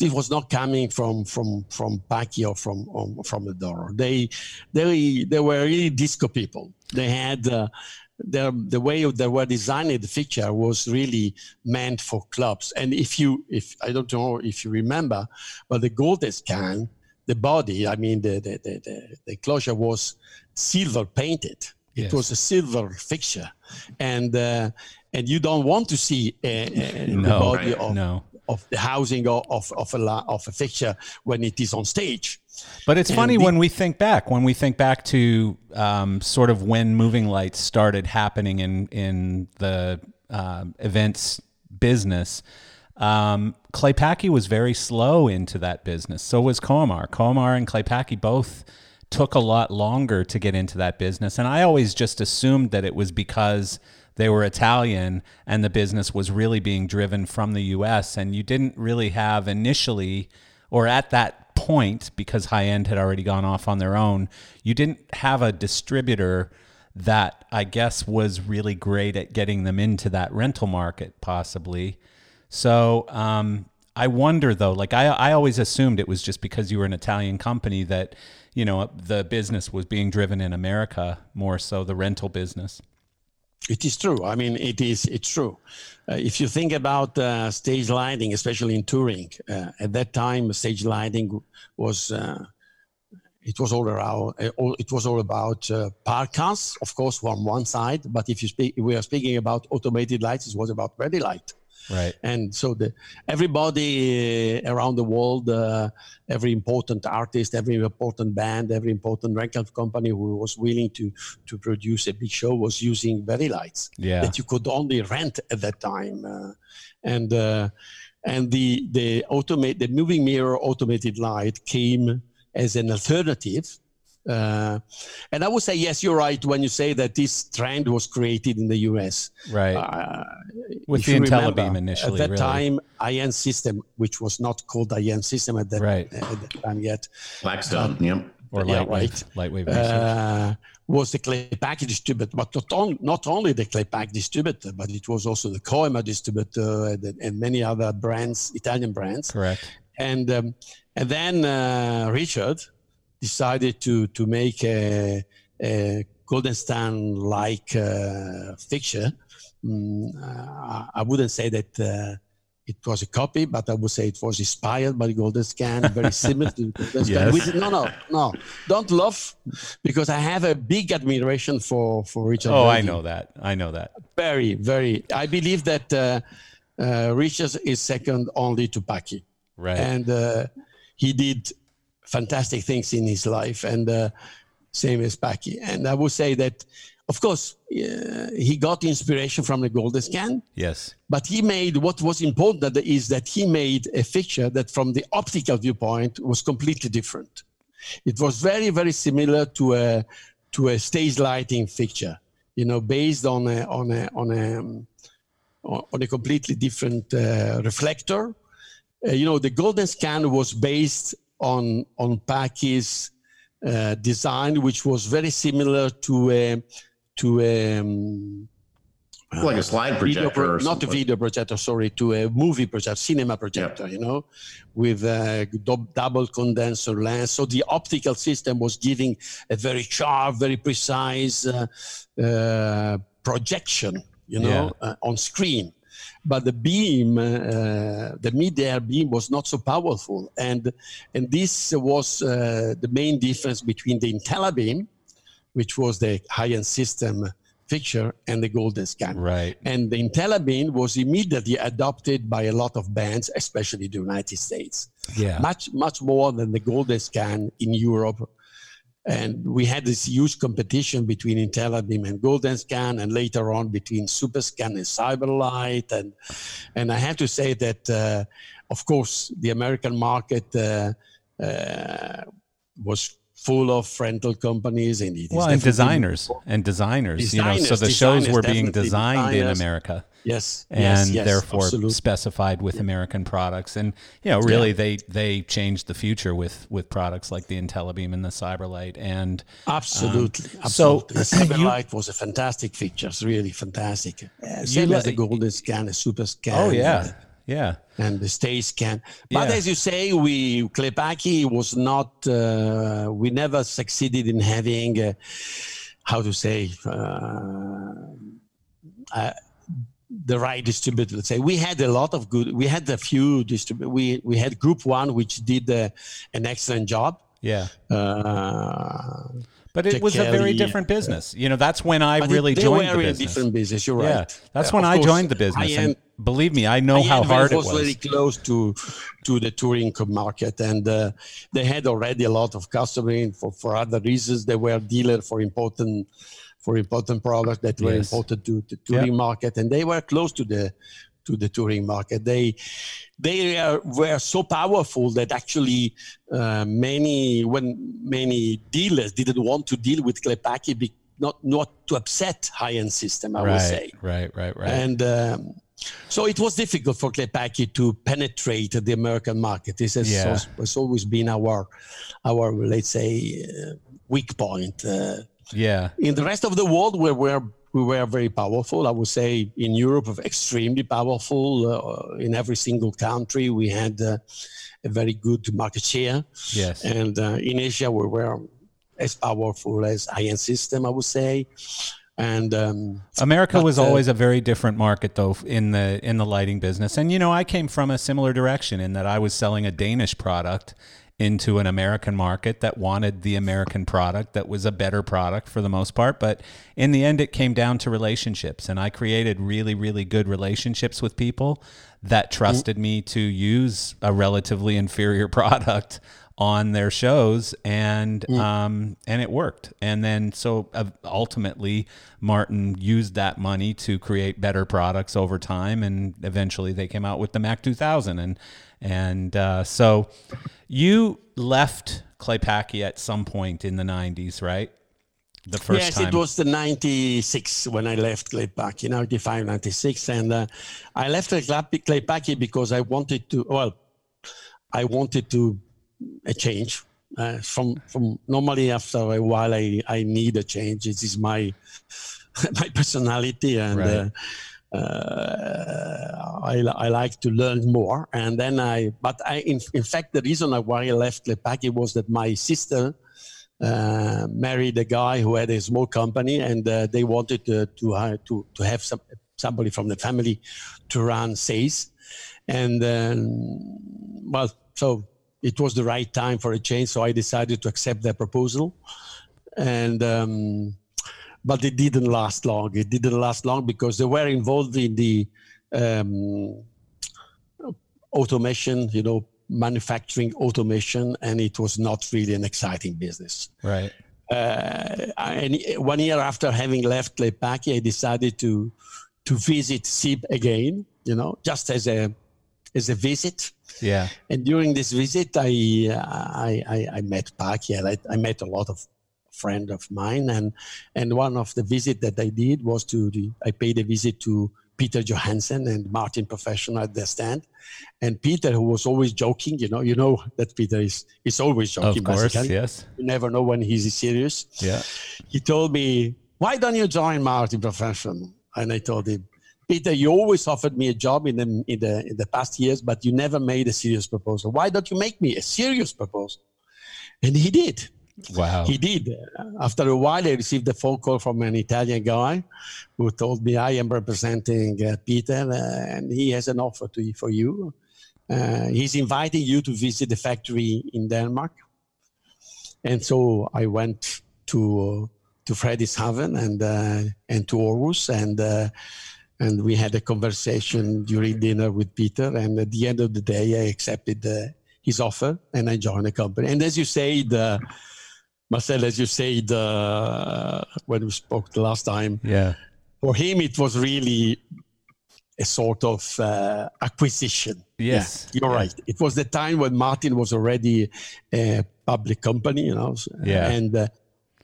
it was not coming from from from Paky or from um, from the door. They they they were really disco people. They had uh, their, the way they were designing the fixture was really meant for clubs. And if you if I don't know if you remember, but the golden scan, the body, I mean the the the, the, the closure was silver painted. It yes. was a silver fixture, and uh, and you don't want to see a, a no, body right. of, no. of the housing of, of, of, a, of a fixture when it is on stage. But it's and funny the, when we think back, when we think back to um, sort of when moving lights started happening in in the um, events business. Um, Claypaky was very slow into that business. So was Coemar. Coemar and Claypaky both took a lot longer to get into that business. And I always just assumed that it was because they were Italian and the business was really being driven from the US. And you didn't really have initially, or at that point, because high end had already gone off on their own, you didn't have a distributor that I guess was really great at getting them into that rental market, possibly. So um, I wonder though, like I, I always assumed it was just because you were an Italian company that, you know, the business was being driven in America more so the rental business. It is true. I mean, it is. It's true. Uh, if you think about uh, stage lighting, especially in touring, uh, at that time, stage lighting was uh, it was all around. Uh, it was all about uh, PAR cans, of course, on one side. But if you speak, we are speaking about automated lights. It was about Vari-Lite. Right. And so the everybody uh, around the world, uh, every important artist, every important band, every important rental company who was willing to to produce a big show was using Vari-Lites yeah. that you could only rent at that time, uh, and uh, and the the automate the moving mirror automated light came as an alternative uh, and I would say, yes, you're right when you say that this trend was created in the US. Right. Uh, With the IntelliBeam initially. At that really. time, High End System, which was not called High End System at that, right. at that time yet. Blackstone, um, yep. Or yeah, light right. Lightwave uh, was the Claypaky distributor, but not, on, not only the Claypaky distributor, but it was also the Coemar distributor and, and, many other brands, Italian brands. Correct. And um, and then uh, Richard, decided to to make a, a Golden Scan like uh, fixture. Mm, uh, I wouldn't say that uh, it was a copy, but I would say it was inspired by Golden Scan, very similar to Golden Scan. Yes. no, no, no, don't laugh, because I have a big admiration for for Richard. Oh, Bergin. I know that. I know that. Very, very. I believe that uh, uh, Richard is second only to Paky. Right. And uh, he did fantastic things in his life, and uh, same as Paky. And I would say that, of course, uh, he got inspiration from the Golden Scan. Yes. But he made what was important is that he made a fixture that, from the optical viewpoint, was completely different. It was very, very similar to a to a stage lighting fixture, you know, based on a on a on a um, on a completely different uh, reflector. Uh, you know, the Golden Scan was based on on Paky's uh, design, which was very similar to a to a um, like a slide projector, pro- not a video projector, sorry, to a movie projector, cinema projector, yep. you know, with a double condenser lens. So the optical system was giving a very sharp, very precise uh, uh, projection, you know, yeah. Uh, on screen but the beam, uh, the mid-air beam was not so powerful. And, and this was uh, the main difference between the IntelliBeam, which was the high-end system fixture, and the Golden Scan. Right. And the IntelliBeam was immediately adopted by a lot of bands, especially the United States. Yeah. Much, much more than the Golden Scan in Europe and we had this huge competition between IntelliBeam and Golden Scan, and later on between SuperScan and Cyberlight. And and I have to say that, uh, of course, the American market uh, uh, was full of rental companies and it well, and designers and designers, designers, you know, so the shows were being designed designers. in America. Yes, and yes, yes, therefore absolutely. specified with yeah. American products, and you know, really, yeah. they they changed the future with with products like the IntelliBeam and the Cyberlight, and absolutely, um, absolutely. So the Cyberlight was a fantastic feature, it's really fantastic. Uh, same as the Golden Scan, a Super Scan. Oh yeah, yeah. And the Stage Scan. But yeah. as you say, we Claypaky was not. Uh, we never succeeded in having, uh, how to say. Uh, the right distributor. Let's say we had a lot of good. We had a few distributors. We we had Group One, which did uh, an excellent job. Yeah. But it was a very different business. You know, that's when I really joined the in business. different business. You're right. yeah, that's when I joined the business. and believe me, I know how hard was it was. very close to to the touring market, and uh, they had already a lot of customers for for other reasons. They were dealer for important for important products that were Yes. important to the touring market, and they were close to the to the touring market. They they uh, were so powerful that actually uh, many when many dealers didn't want to deal with Claypaky, be, not not to upset high end system. I would say right, right, right, right. and um, so it was difficult for Claypaky to penetrate the American market. This has, Yeah. al- has always been our, our let's say, uh, weak point. Uh, yeah, in the rest of the world, where we were we were very powerful. I would say in Europe, extremely powerful. Uh, in every single country, we had uh, a very good market share. yes, And uh, in Asia, we were as powerful as High End System, I would say. And um, America was uh, always a very different market though in the in the lighting business. And you know, I came from a similar direction in that I was selling a Danish product into an American market that wanted the American product that was a better product for the most part, but in the end it came down to relationships. And I created really really good relationships with people that trusted me to use a relatively inferior product on their shows. And um, and it worked. And then so uh, ultimately Martin used that money to create better products over time. And eventually they came out with the Mac 2000 and and uh, so you left Claypaky at some point in the 90s right the first yes, time it was the 96 when I left Claypaky, 95, 96. And uh, I left Claypaky because I wanted to, well, I wanted to a change. Uh, from from normally after a while I, I need a change. This is my my personality and Right. uh, uh, I, I like to learn more. And then I, but I in, in fact the reason why I left Claypaky was that my sister uh, married a guy who had a small company, and uh, they wanted to to, to to have some somebody from the family to run sales, and um, well, so it was the right time for a change. So I decided to accept their proposal, and. Um, but it didn't last long. It didn't last long because they were involved in the um, automation, you know, manufacturing automation, and it was not really an exciting business. right Uh, and one year after having left Claypaky, I decided to to visit SIB again, you know, just as a as a visit. yeah And during this visit, I I, I, I met Paky. I, I met a lot of friend of mine, and and one of the visit that I did was to the, I paid a visit to Peter Johansen and Martin Professional at the stand, and Peter, who was always joking, you know, you know that Peter is is always joking. of course basically. yes You never know when he's serious yeah he told me, "Why don't you join Martin Professional?" And I told him, "Peter, you always offered me a job in the in the in the past years, but you never made a serious proposal. Why don't you make me a serious proposal?" And he did. Wow He did. After a while, I received a phone call from an Italian guy who told me, "I am representing uh, Peter, uh, and he has an offer to for you. Uh, he's inviting you to visit the factory in Denmark." And so I went to to Frederikshavn and uh, and to Aarhus and uh, and we had a conversation during dinner with Peter. And at the end of the day, I accepted uh, his offer and I joined the company. And as you said, uh, Marcel, as you said uh, when we spoke the last time, yeah for him it was really a sort of uh, acquisition. Yes. You're Yeah. right. It was the time when Martin was already a public company, you know, Yeah. and uh,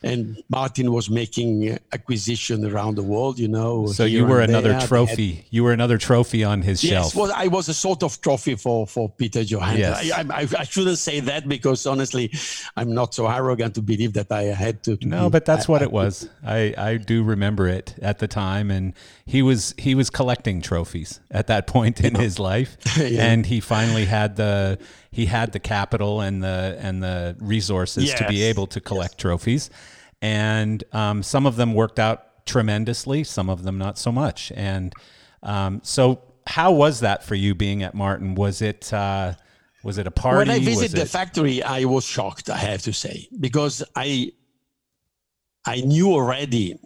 and Martin was making uh, acquisition around the world, you know. so you were another there. They had- trophy you were another trophy on his Yes, shelf well, I was a sort of trophy for for Peter Johansen. Yes. I, I, I shouldn't say that because honestly, I'm not so arrogant to believe that I had to. to No, be- but that's I- what it was. I, I do remember it at the time, and he was he was collecting trophies at that point in his life, Yeah. and he finally had the he had the capital and the and the resources to be able to collect trophies, and um, some of them worked out tremendously, some of them not so much, and um, so how was that for you being at Martin? Was it uh, was it a party? When I Was visited the it- factory, I was shocked. I have to say because I I knew already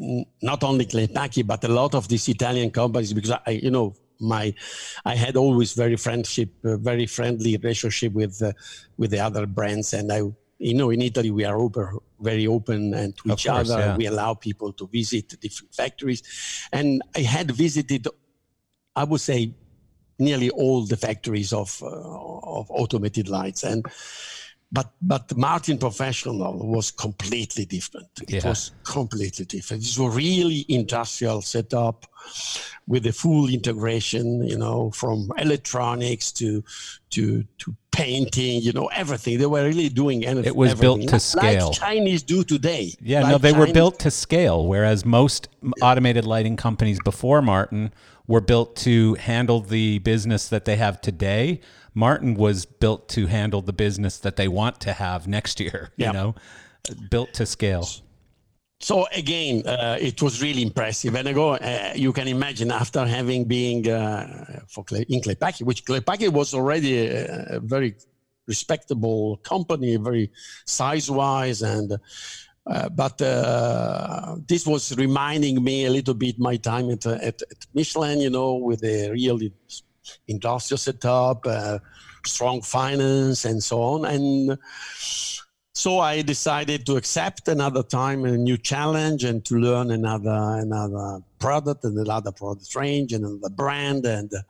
not only Claypaky but a lot of these Italian companies because I you know my I had always very friendship, uh, very friendly relationship with uh, with the other brands, and I you know in Italy we are over very open and to Of each course, other. yeah. We allow people to visit different factories, and I had visited, I would say, nearly all the factories of uh, of automated lights and. But but Martin Professional was completely different. It was completely different. It was a really industrial setup with a full integration, you know, from electronics to to to painting, you know, everything. They were really doing anything. It was built everything. to Like scale. Chinese do today. Yeah, no, Like they were built to scale, whereas most automated lighting companies before Martin were built to handle the business that they have today. Martin was built to handle the business that they want to have next year, you know, built to scale. So again, uh, it was really impressive. And I go, uh, you can imagine after having been uh, for Clay, in Claypaky, which Claypaky was already a, a very respectable company, very size-wise, and uh, but uh, this was reminding me a little bit my time at, at, at Michelin, you know, with a real industrial setup, uh, strong finance, and so on, and so I decided to accept another time a new challenge and to learn another another product and another product range and another brand. And uh,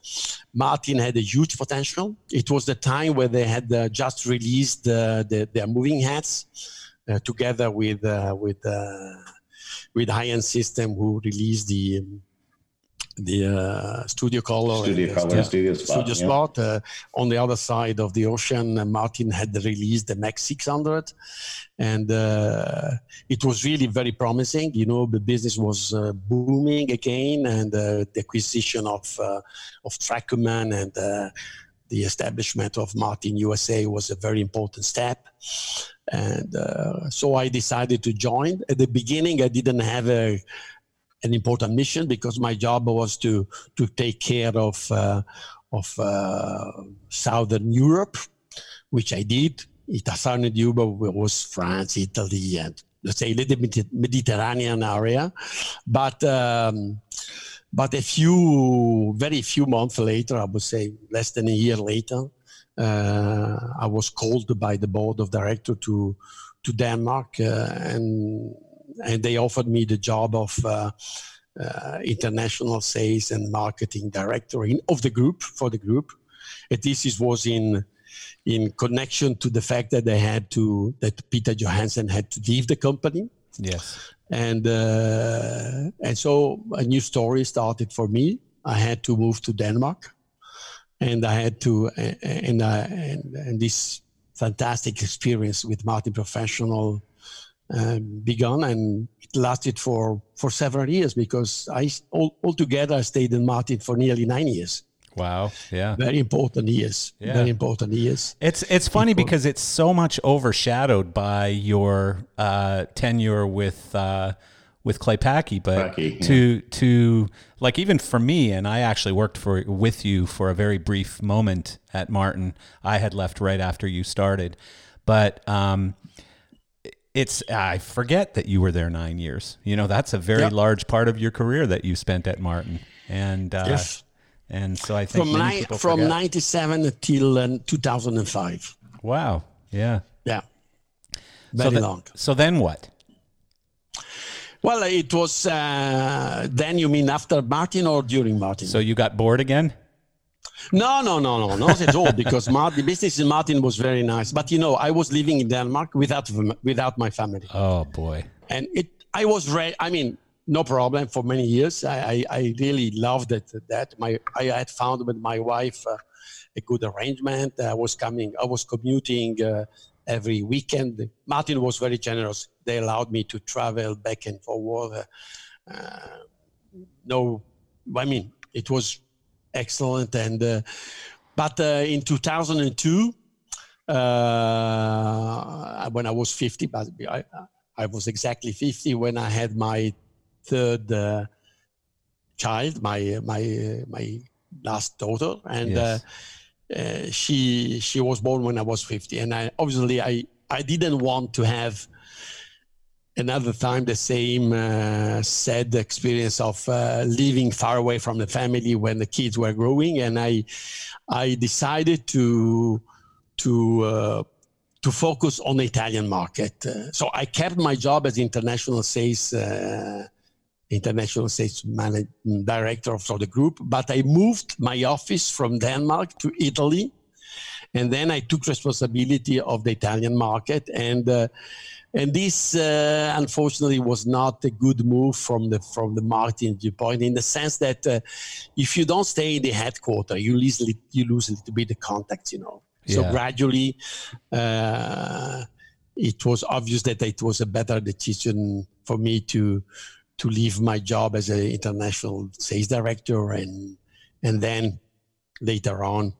Martin had a huge potential. It was the time where they had uh, just released uh, the, their moving heads uh, together with with with High End System, who released the um, the uh, Studio Color, Studio Color, Studio Spot, Studio. Spot. Uh, on the other side of the ocean, uh, Martin had released the Mac 600, and uh, it was really very promising. You know, the business was uh, booming again, and uh, the acquisition of uh, of Trackman and uh, the establishment of Martin USA was a very important step. And uh, so I decided to join. At the beginning, I didn't have a an important mission because my job was to to take care of uh, of uh, southern Europe, which I did. It Europe was France, Italy, and let's say a little bit Mediterranean area, but. Um, but a few, very few months later, I would say less than a year later, uh, I was called by the board of director to to Denmark, uh, and and they offered me the job of uh, uh, international sales and marketing director in, of the group for the group. And this is, was in in connection to the fact that they had to that Peter Johansen had to leave the company Yes. and uh, and so a new story started for me. I had to move to Denmark, and I had to and uh, and, and this fantastic experience with Martin Professional um, begun, and it lasted for for several years because I all, altogether I stayed in Martin for nearly nine years. Wow. Yeah. Very important years. Yeah. Very important years. It's it's funny because it's so much overshadowed by your uh, tenure with uh, with Clay Paky, but Paky, yeah. to to like even for me, and I actually worked for with you for a very brief moment at Martin. I had left right after you started, but um, it's I forget that you were there nine years. You know that's a very Yep. large part of your career that you spent at Martin, and uh, Yes. and so I think From ni- from forget. ninety seven till uh, two thousand and five. wow, yeah, Yeah. so Very the- long. So then what? Well, it was uh, then. You mean after Martin or during Martin? So you got bored again? No, no, no, no, not at all. Because Martin, the business in Martin was very nice. But you know, I was living in Denmark without without my family, Oh boy. and it. I was ready. I mean, no problem for many years. I, I, I really loved it. That my I had found with my wife uh, a good arrangement. I was coming. I was commuting uh, every weekend. Martin was very generous. They allowed me to travel back and forward. Uh, no, I mean it was excellent. And uh, but uh, in 2002, uh, when I was 50, but I, I was exactly 50 when I had my third uh, child, my my my last daughter, and Yes. uh, uh, she she was born when I was 50, and I obviously I I didn't want to have another time the same uh, sad experience of uh, living far away from the family when the kids were growing, and I I decided to to uh, to focus on the Italian market. Uh, so I kept my job as international sales uh, international sales manager, director for the group, but I moved my office from Denmark to Italy, and then I took responsibility of the Italian market and. And this, uh, unfortunately, was not a good move from the from the marketing viewpoint, in the sense that uh, if you don't stay in the headquarters, you lose you lose a little bit the contact, you know. Yeah. So gradually, uh, it was obvious that it was a better decision for me to to leave my job as an international sales director, and and then later on,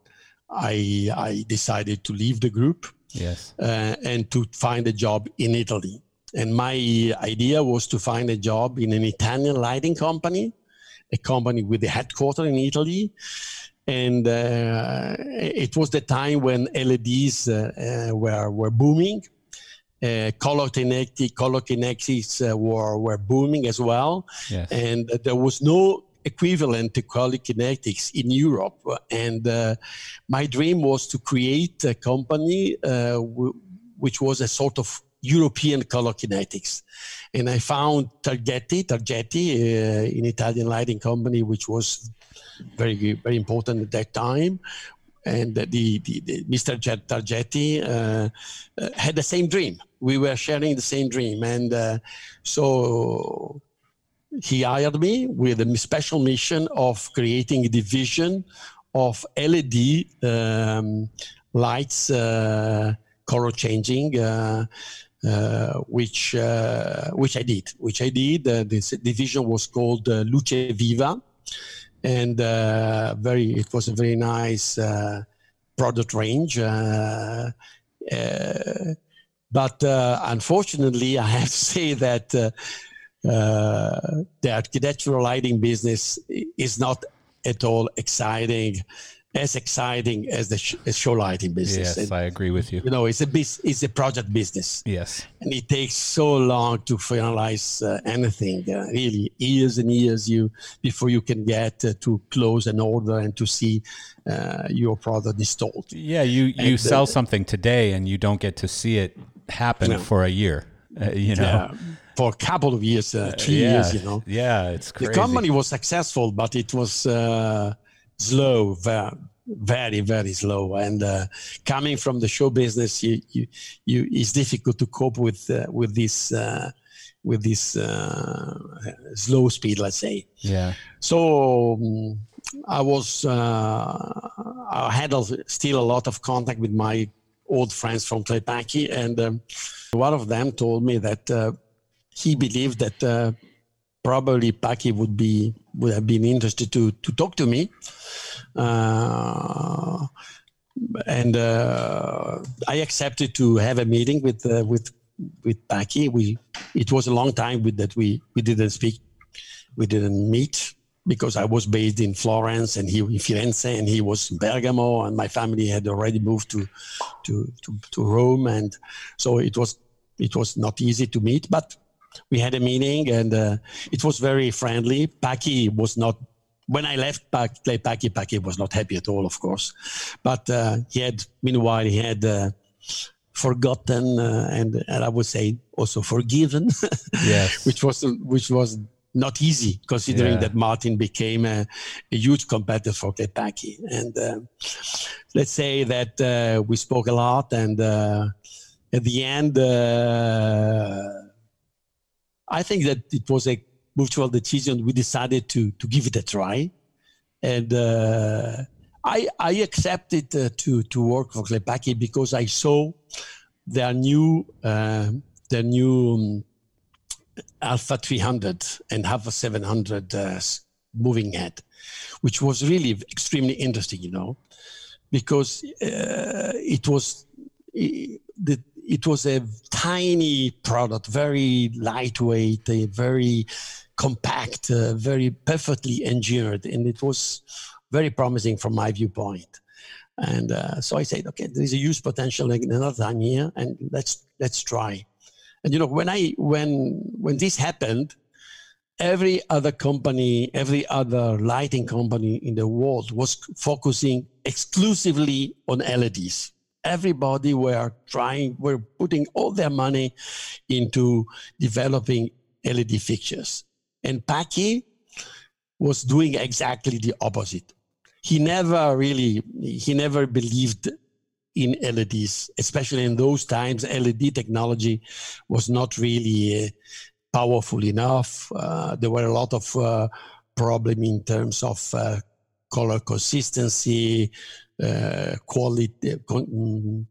I I decided to leave the group Yes. Uh, and to find a job in Italy. And my idea was to find a job in an Italian lighting company, a company with the headquarters in Italy. And uh, it was the time when LEDs uh, uh, were, were booming. Uh, color kinetics, color kinetics uh, were, were booming as well. Yes. And there was no equivalent to color kinetics in Europe. And uh, my dream was to create a company uh, w- which was a sort of European color kinetics. And I found Targetti, Targetti, uh, an Italian lighting company, which was very, very important at that time. And the, the, the Mr. Targetti uh, uh, had the same dream. We were sharing the same dream. And uh, so he hired me with a special mission of creating a division of LED um, lights, uh, color changing, uh, uh, which uh, which I did. Which I did. Uh, this division was called uh, Luce Viva, and very. It was a very nice product range. but unfortunately, I have to say that the architectural lighting business is not at all exciting as exciting as the sh- show lighting business. Yes, and, I agree with you. You know, it's a bis- it's a project business. Yes, and it takes so long to finalize uh, anything. Uh, really, years and years you before you can get uh, to close an order and to see uh, your product installed. Yeah, you you and, sell uh, something today and you don't get to see it happen no. for a year. Uh, you know. Yeah for a couple of years, uh, three yeah. years, you know. Yeah, it's crazy. The company was successful, but it was uh, slow, very, very, slow. And uh, coming from the show business, you, you, you, it's difficult to cope with uh, with this uh, with this uh, slow speed, let's say. Yeah. So. Um, I was I had still a lot of contact with my old friends from Clay Paky, and um, one of them told me that he believed that uh, probably Paky would be would have been interested to to talk to me. Uh, and uh, I accepted to have a meeting with uh, with with Paky. We it was a long time with that we we didn't speak, we didn't meet because I was based in Florence and he in Firenze and he was in Bergamo and my family had already moved to to to, to Rome and so it was it was not easy to meet, but we had a meeting and uh, it was very friendly. Paky was not when I left Clay Paky, Paky was not happy at all, of course. But uh, he had, meanwhile, he had uh, forgotten uh, and, and I would say also forgiven, yes. which was which was not easy considering yeah. that Martin became a, a, huge competitor for Paky. And uh, let's say that uh, we spoke a lot, and uh, at the end I think that it was a mutual decision. We decided to to give it a try, and uh, I I accepted uh, to to work for Clay Paky because I saw their new uh, their new um, Alpha 300 and Alpha 700 uh, moving head, which was really extremely interesting, you know, because uh, it was the it was a tiny product, very lightweight, very compact, uh, very perfectly engineered, and it was very promising from my viewpoint. And uh, so I said, okay, there is a huge potential in another time here, and let's let's try. And you know, when I when when this happened, every other company, every other lighting company in the world was focusing exclusively on LEDs everybody were trying, were putting all their money into developing LED fixtures. And Paky was doing exactly the opposite. He never really, he never believed in LEDs, especially in those times. LED technology was not really uh, powerful enough. Uh, there were a lot of uh, problem in terms of uh, color consistency, quality, con-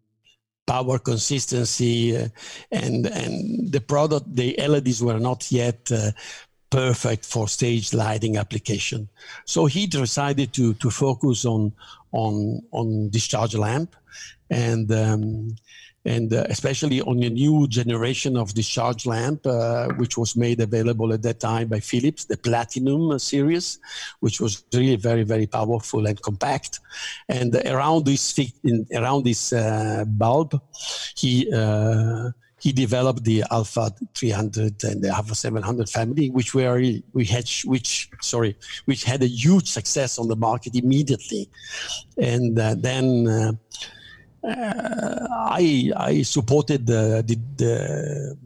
power consistency, uh, and and the product, the LEDs were not yet uh, perfect for stage lighting application. So he decided to to focus on on on discharge lamp, and um, and uh, especially on a new generation of discharge lamp, uh, which was made available at that time by Philips, the Platinum series, which was really very, very powerful and compact. And around this in, around this uh, bulb, he uh, he developed the Alpha 300 and the Alpha 700 family, which were we had which sorry which had a huge success on the market immediately, and uh, then uh, I I supported the, the, the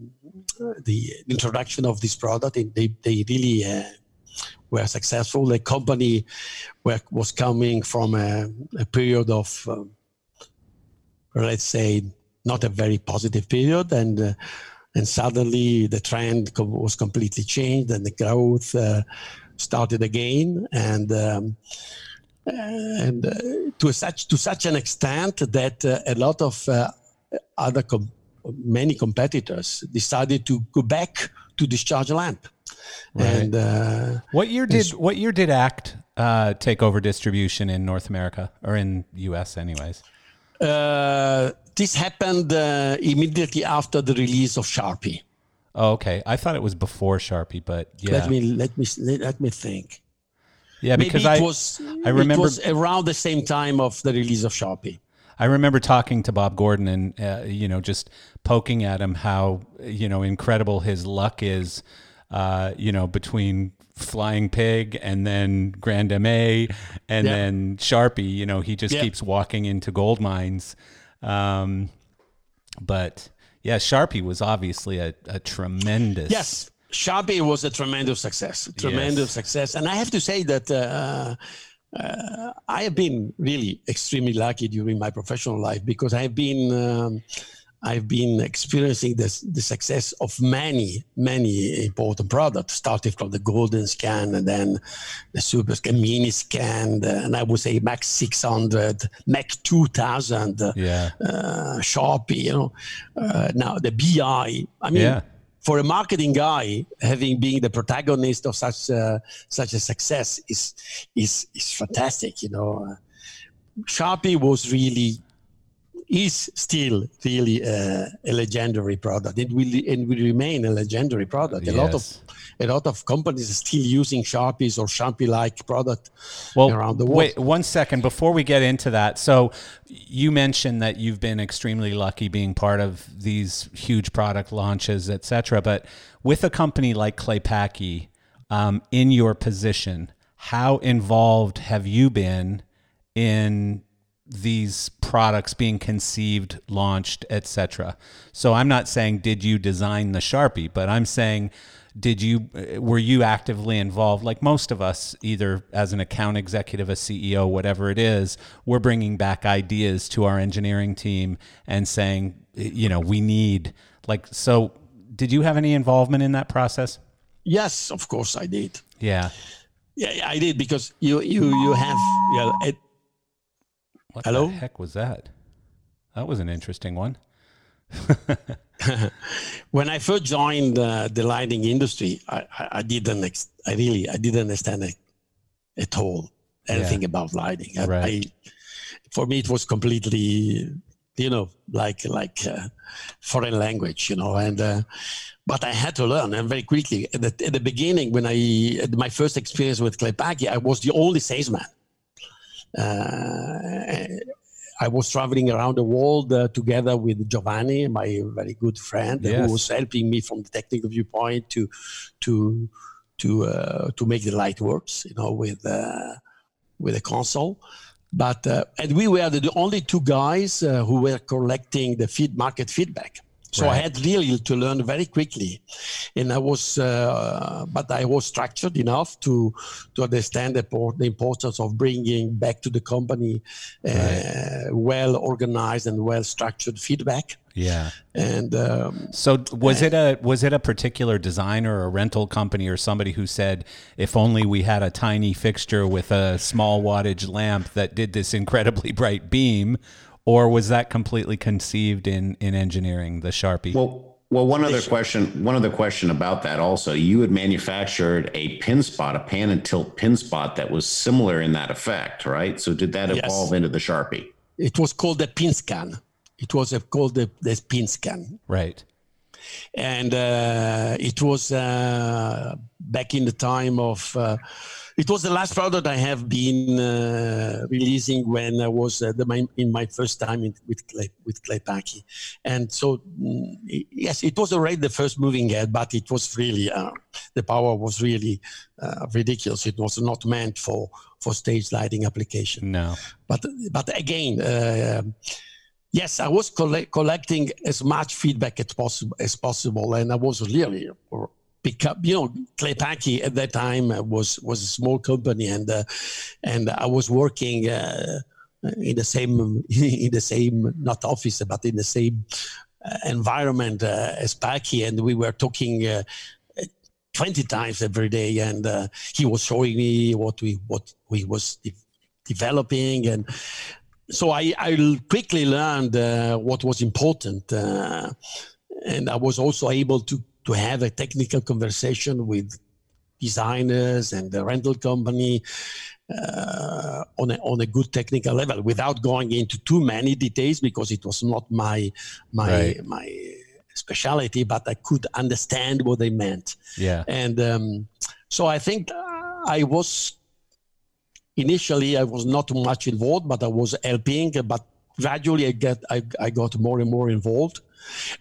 the introduction of this product. And They they really uh, were successful. The company were, was coming from a, a period of um, let's say not a very positive period, and uh, and suddenly the trend was completely changed, and the growth uh, started again, and. Um, and uh, to such to such an extent that uh, a lot of uh, other com- many competitors decided to go back to discharge lamp. Right. And uh, what year did what year did ACT uh, take over distribution in North America or in U.S. anyways? Uh, this happened immediately after the release of Sharpie. Oh, okay. I thought it was before Sharpie, but yeah. Let me let me let me think. Yeah, because Maybe it I, was, I remember it was around the same time of the release of Sharpie. I remember talking to Bob Gordon and uh, you know just poking at him how you know incredible his luck is, uh, you know between Flying Pig and then Grand MA and yeah. then Sharpie. You know he just yeah. keeps walking into gold mines, um, but yeah, Sharpie was obviously a, a tremendous yes Sharpie was a tremendous success, tremendous yes. success. And I have to say that uh, uh, I have been really extremely lucky during my professional life because I've been um, I've been experiencing this, the success of many many important products, starting from the Golden Scan and then the Super Scan, Mini Scan, and I would say Mac 600, Mac 2000, yeah. uh, Sharpie. You know, uh, now the B-EYE. I mean. Yeah for a marketing guy, having been the protagonist of such a, such a success is is is fantastic. You know, uh, Sharpie was really is still really a, a legendary product. It will and will remain a legendary product. A yes. lot of a lot of companies are still using Sharpies or Sharpie-like product well, around the world. Wait one second before we get into that. So you mentioned that you've been extremely lucky being part of these huge product launches, etc. But with a company like Clay Paky, um, in your position, how involved have you been in these products being conceived, launched, etc. So I'm not saying did you design the Sharpie, but I'm saying did you uh, were you actively involved? Like most of us either as an account executive a ceo whatever it is we're bringing back ideas to our engineering team and saying you know we need like so did you have any involvement in that process? Yes of course i did. Yeah. Yeah i did because you you you have yeah it, what hello? the heck was that? That was an interesting one when I first joined uh, the lighting industry, I, I, I didn't, ex- I really, I didn't understand it at all anything yeah. about lighting. I, right. I, for me, it was completely, you know, like like uh, foreign language, you know, and. Uh, but I had to learn, and very quickly. At the, at the beginning, when I my first experience with Clay Paky, I was the only salesman. Uh, I was traveling around the world uh, together with Giovanni, my very good friend, yes. who was helping me from the technical viewpoint to to to uh, to make the light works, you know, with uh, with a console. but uh, and we were the only two guys uh, who were collecting the feed market feedback. So right. I had really to learn very quickly, and I was, uh, but I was structured enough to to understand the, the importance of bringing back to the company uh, right. well organized and well structured feedback. Yeah. And um, so was and, it a was it a particular designer or a rental company or somebody who said if only we had a tiny fixture with a small wattage lamp that did this incredibly bright beam or was that completely conceived in in engineering the Sharpie? Well, well, one other question. One other question about that. Also, you had manufactured a pin spot, a pan and tilt pin spot that was similar in that effect, right? So, did that evolve yes. into the Sharpie? It was called the pin scan. It was called the, the pin scan. Right. And uh, it was uh, back in the time of. Uh, it was the last product I have been uh, releasing when I was uh, the, my, in my first time in, with Clay, with Claypaky, and so mm, yes, it was already the first moving head, but it was really uh, the power was really uh, ridiculous. It was not meant for for stage lighting application. No, but but again. Uh, yes, I was coll- collecting as much feedback as possible as possible, and I was really because you know Claypaky at that time was was a small company and uh, and I was working uh, in the same in the same not office but in the same uh, environment uh, as Paky. And we were talking uh, 20 times every day. And uh, he was showing me what we what we was de- developing. And so I, I quickly learned what was important and I was also able to to have a technical conversation with designers and the rental company uh, on, a, on a good technical level without going into too many details because it was not my my right. my specialty but i could understand what they meant. Yeah. And um, so i think i was initially i was not much involved but i was helping but gradually i get i, I got more and more involved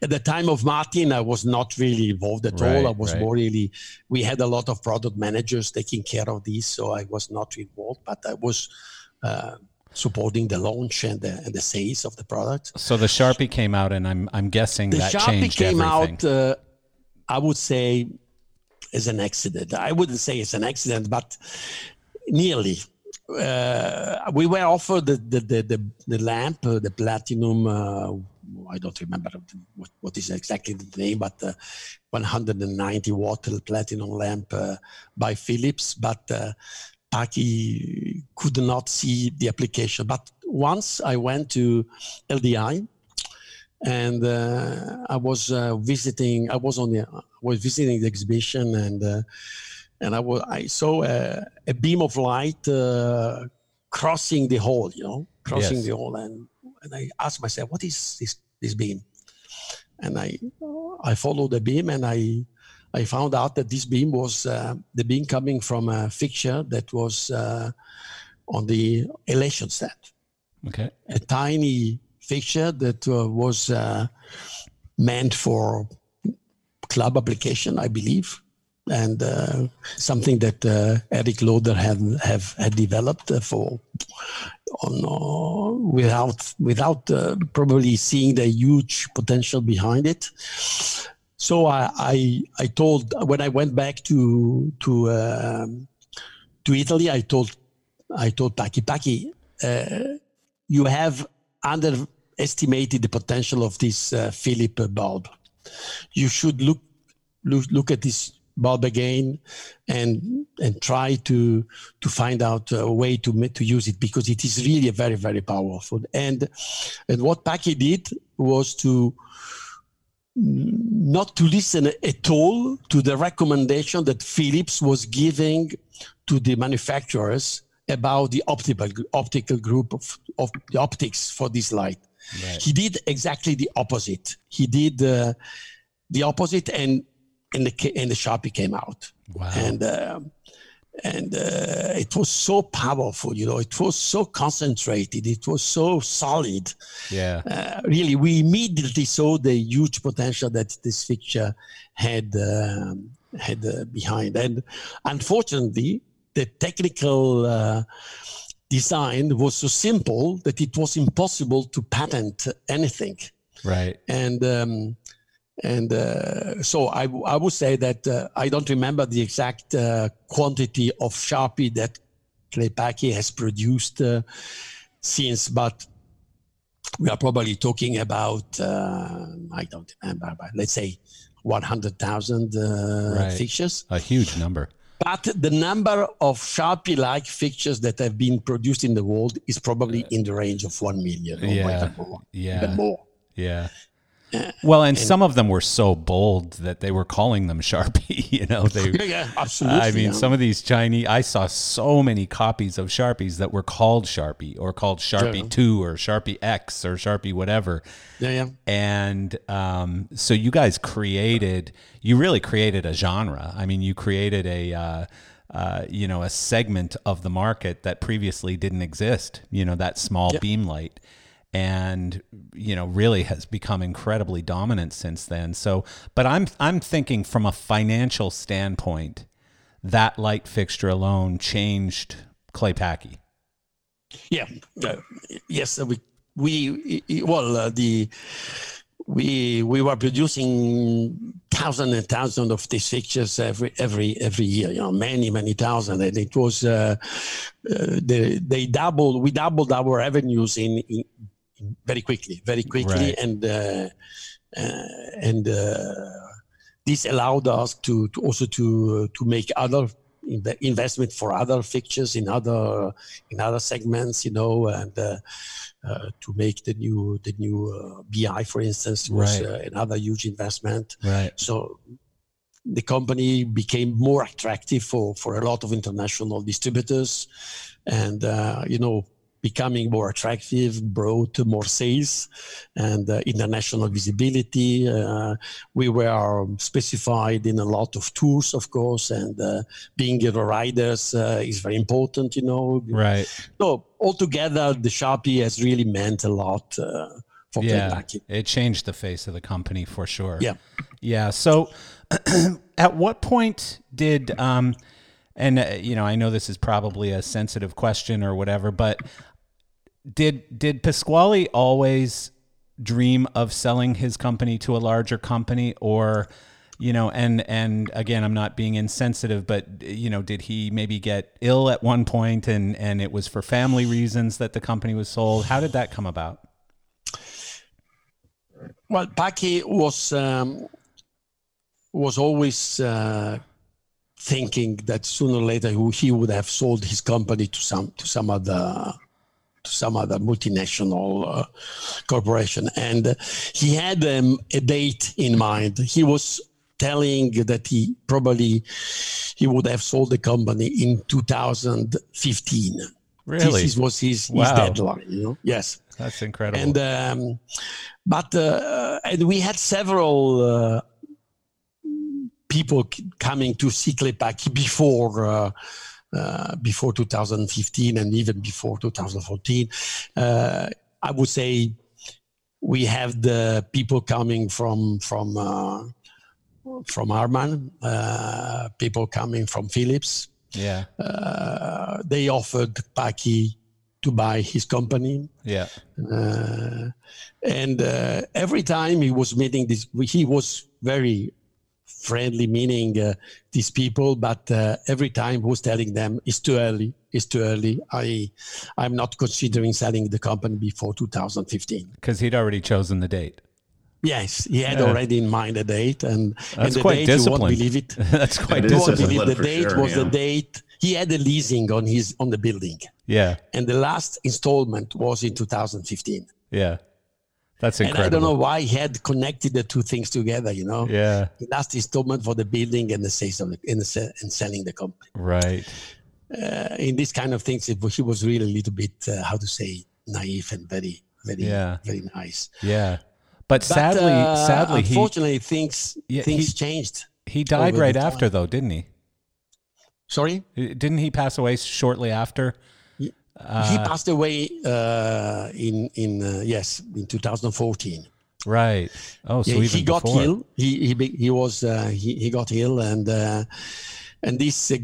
at the time of Martin, I was not really involved at right, all. I was right. more really, we had a lot of product managers taking care of this, so I was not involved, but I was uh, supporting the launch and the, and the sales of the product. So the Sharpie came out, and I'm, I'm guessing the that Sharpie changed came everything. out, uh, I would say, as an accident. I wouldn't say it's an accident, but nearly. Uh, we were offered the the the, the, the lamp, uh, the platinum uh, I don't remember what, what is exactly the name, but uh, 190 watt platinum lamp uh, by Philips. But uh, Paky could not see the application. But once I went to LDI, and uh, I was uh, visiting. I was on the was visiting the exhibition, and uh, and I was I saw a, a beam of light uh, crossing the hall. You know, crossing yes. the hall, and and I asked myself, what is this this beam? And I I followed the beam and I I found out that this beam was uh, the beam coming from a fixture that was uh, on the elation stand. Okay. A tiny fixture that uh, was uh, meant for club application, I believe, and uh, something that uh, Eric Loader had have had developed for on uh, without without uh, probably seeing the huge potential behind it. So I, I, I told when I went back to to um, to Italy, I told I told Paky Paky, uh, you have underestimated the potential of this uh, Philip bulb. You should look look look at this bulb again and and try to to find out a way to to use it because it is really very very powerful and and what Paky did was to not to listen at all to the recommendation that Philips was giving to the manufacturers about the optical optical group of, of the optics for this light. Right. He did exactly the opposite. He did uh, the opposite and and the and the Sharpie came out. Wow. And uh, and uh, it was so powerful, you know. It was so concentrated. It was so solid. Yeah. Uh, really, we immediately saw the huge potential that this fixture had um, had uh, behind. And unfortunately, the technical uh, design was so simple that it was impossible to patent anything. Right. And um, and uh, so I, I would say that uh, I don't remember the exact uh, quantity of Sharpie that Clay Paky has produced uh, since, but we are probably talking about uh, I don't remember, but let's say 100,000 uh, Right. fixtures. A huge number. But the number of Sharpie-like fixtures that have been produced in the world is probably in the range of one million or Yeah. more. Yeah. Even more. Yeah. Well, and, some of them were so bold that they were calling them Sharpie. You know, they. Yeah, absolutely. I mean, yeah. some of these Chinese. I saw so many copies of Sharpies that were called Sharpie or called Sharpie Yeah. Two or Sharpie X or Sharpie whatever. yeah, yeah. And um, so you guys created. You really created a genre. I mean, you created a. Uh, uh, you know, a segment of the market that previously didn't exist. You know, that small Yeah. beam light and you know really has become incredibly dominant since then so but i'm i'm thinking from a financial standpoint that light fixture alone changed Clay Paky Yeah. Uh, yes. We we well uh, the we we were producing thousands and thousands of these fixtures every every every year. You know, many many thousand, and it was uh, uh, they they doubled. We doubled our revenues in, in very quickly, very quickly, Right. and uh, uh, and. Uh, this allowed us to, to also to to make other inve- investment for other fixtures in other in other segments, you know, and uh, uh, to make the new the new uh, B-EYE, for instance, was Right. uh, another huge investment. right So the company became more attractive for for a lot of international distributors, and uh, you know. Becoming more attractive brought more sales and uh, international visibility. Uh, we were specified in a lot of tours, of course, and uh, being a riders uh, is very important, you know. right So altogether, the Sharpie has really meant a lot uh, for yeah Clay Paky. it changed the face of the company for sure Yeah. yeah so at what point did um and uh, you know i know this is probably a sensitive question or whatever but did did pasquale always dream of selling his company to a larger company or you know and and again i'm not being insensitive but you know did he maybe get ill at one point and and it was for family reasons that the company was sold? How did that come about? Well, Paky was um, was always uh, thinking that sooner or later he would have sold his company to some to some other to some other multinational uh, corporation, and uh, he had um, a date in mind. He was telling that he probably he would have sold the company in 2015. Really? This was his, his deadline. You know, yes. that's incredible And um, but uh, and we had several uh, people coming to see Clay Paky before uh, before 2015 and even before 2014. Uh, I would say we have the people coming from from uh, from Arman, uh, people coming from Philips. yeah Uh, they offered Paky to buy his company. yeah Uh, and uh, every time he was meeting this, he was very friendly, meaning uh, these people. But uh, every time who's telling them, "It's too early. It's too early. I, I'm not considering selling the company before 2015." because he'd already chosen the date Yes, he had Yeah. already in mind a date, and, and That's the quite date you disciplined. won't believe it. that's quite It You won't disciplined believe the date sure, was the date he had a leasing on his on the building, yeah and the last installment was in 2015. yeah that's And incredible I don't know why he had connected the two things together. You know, yeah the last installment for the building and the sales of the, in the and selling the company. right Uh, in these kind of things, it, he was really a little bit uh, how to say naive and very, very, Yeah. very nice. yeah but But, sadly uh, sadly he unfortunately, things Yeah, things he- changed. he died right after though didn't he Sorry, didn't he pass away shortly after he passed away uh, in in uh, yes in 2014. right oh so Yeah, he got before. ill. He he he was uh, he, he got ill and uh, and this uh,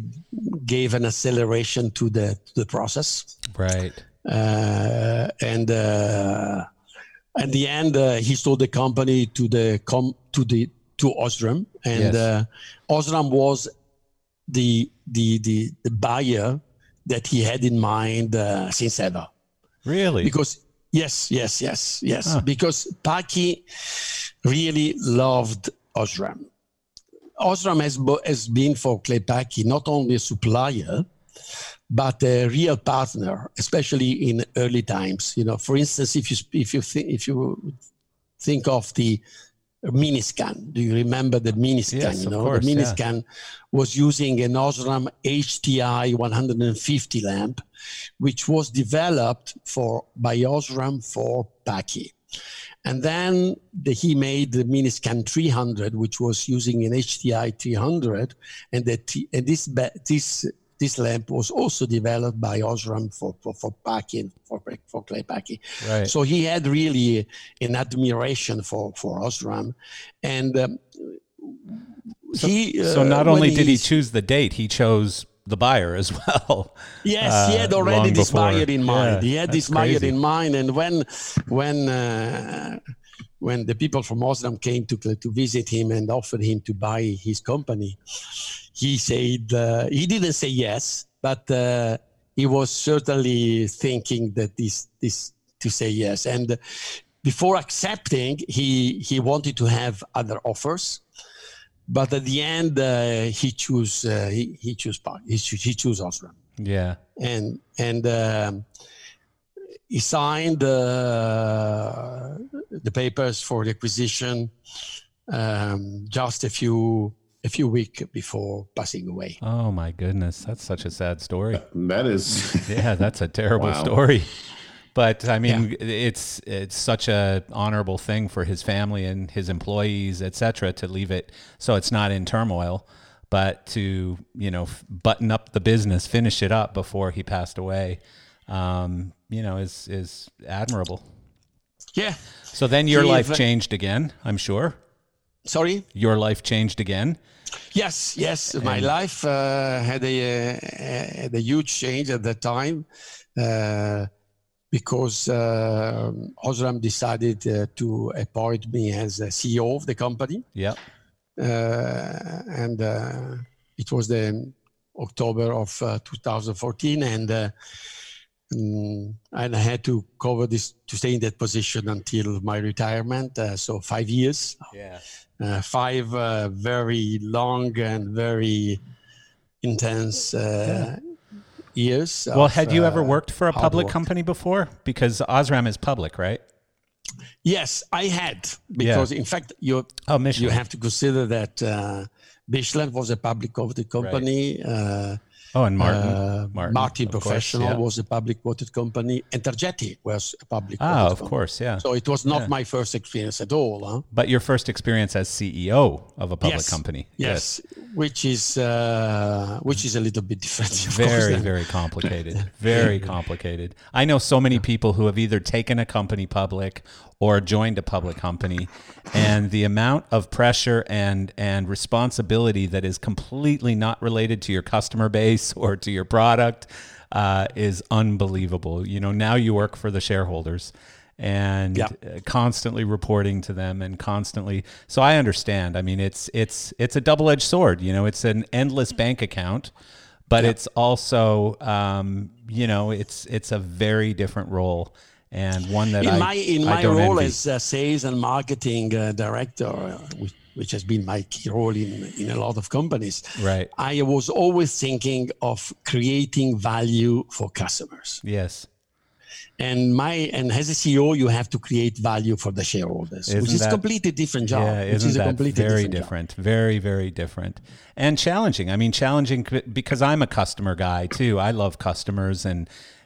gave an acceleration to the to the process. Right. Uh, and uh, at the end, uh, he sold the company to the com- to the to Osram, and Yes. uh, Osram was the, the the the buyer that he had in mind uh, since ever. Really? Because yes, yes, yes, yes. Huh. Because Paky really loved Osram. Osram has, bo- has been for Clay Paky not only a supplier, but a real partner, especially in early times. You know, for instance, if you if you think if you think of the Miniscan, do you remember the Miniscan? Yes, you of know, course, the yeah. Miniscan was using an Osram HTI 150 lamp, which was developed for by Osram for Paky. And then the, he made the Miniscan 300, which was using an HTI 300, and that and this this this lamp was also developed by Osram for for, for Paky and for for Clay Paky. right. So he had really an admiration for for Osram, and um, he. so uh, not only did he choose the date, he chose the buyer as well. Yes, he uh, had already this before. buyer in mind. Yeah, he had this buyer in mind, and when when uh, when the people from Osram came to to visit him and offered him to buy his company, he said uh, he didn't say yes, but uh, he was certainly thinking that this this to say yes. And before accepting, he he wanted to have other offers. But at the end, uh, he chose uh, he he chose. He chose, he chose Osram Yeah. and and um, he signed uh, the papers for the acquisition um, just a few a few weeks before passing away. Oh my goodness, that's such a sad story. That is, Yeah, that's a terrible Wow. story. But I mean, it's it's such a honorable thing for his family and his employees, et cetera, to leave it so it's not in turmoil, but to you know button up the business, finish it up before he passed away. Um, you know, is is admirable. Yeah, So then your He life changed again, I'm sure. sorry. Your life changed again. Yes, yes. My life uh, had a, uh, had a huge change at that time uh, because uh, Osram decided uh, to appoint me as a CEO of the company. Yeah. uh, and uh, it was the October of uh, 2014, and uh, mm, and I had to cover this to stay in that position until my retirement. Uh, so five years, Yeah. Uh, five uh, very long and very intense uh, years. Well, of, had you ever worked for a public work. company before? Because Osram is public, right? Yes, I had because in fact you Oh, you have to consider that uh, was a public company. Uh, oh, and Martin. uh, Martin, Martin, of course, Professional yeah. was a public quoted company. Intergetti was a public quoted of company. course, yeah. So it was not Yeah. my first experience at all. Huh? But your first experience as CEO of a public yes. company. Yes, yes. which is uh, which is a little bit different. of course, Very, than- very complicated. Very complicated. I know so many people who have either taken a company public or joined a public company, and the amount of pressure and and responsibility that is completely not related to your customer base or to your product uh, is unbelievable. You know, now you work for the shareholders. And Yeah. uh, constantly reporting to them, and constantly. So I understand. I mean, it's it's it's a double edged sword. You know, it's an endless bank account, but it's also um, you know it's it's a very different role and one that in I, my in I my role envy. as sales and marketing uh, director, uh, which, which has been my key role in in a lot of companies. right I was always thinking of creating value for customers. yes And my and as a CEO, you have to create value for the shareholders, which Isn't is that- a completely different job. yeah isn't is a that completely very different, job. different very very different and challenging i mean challenging because i'm a customer guy too i love customers and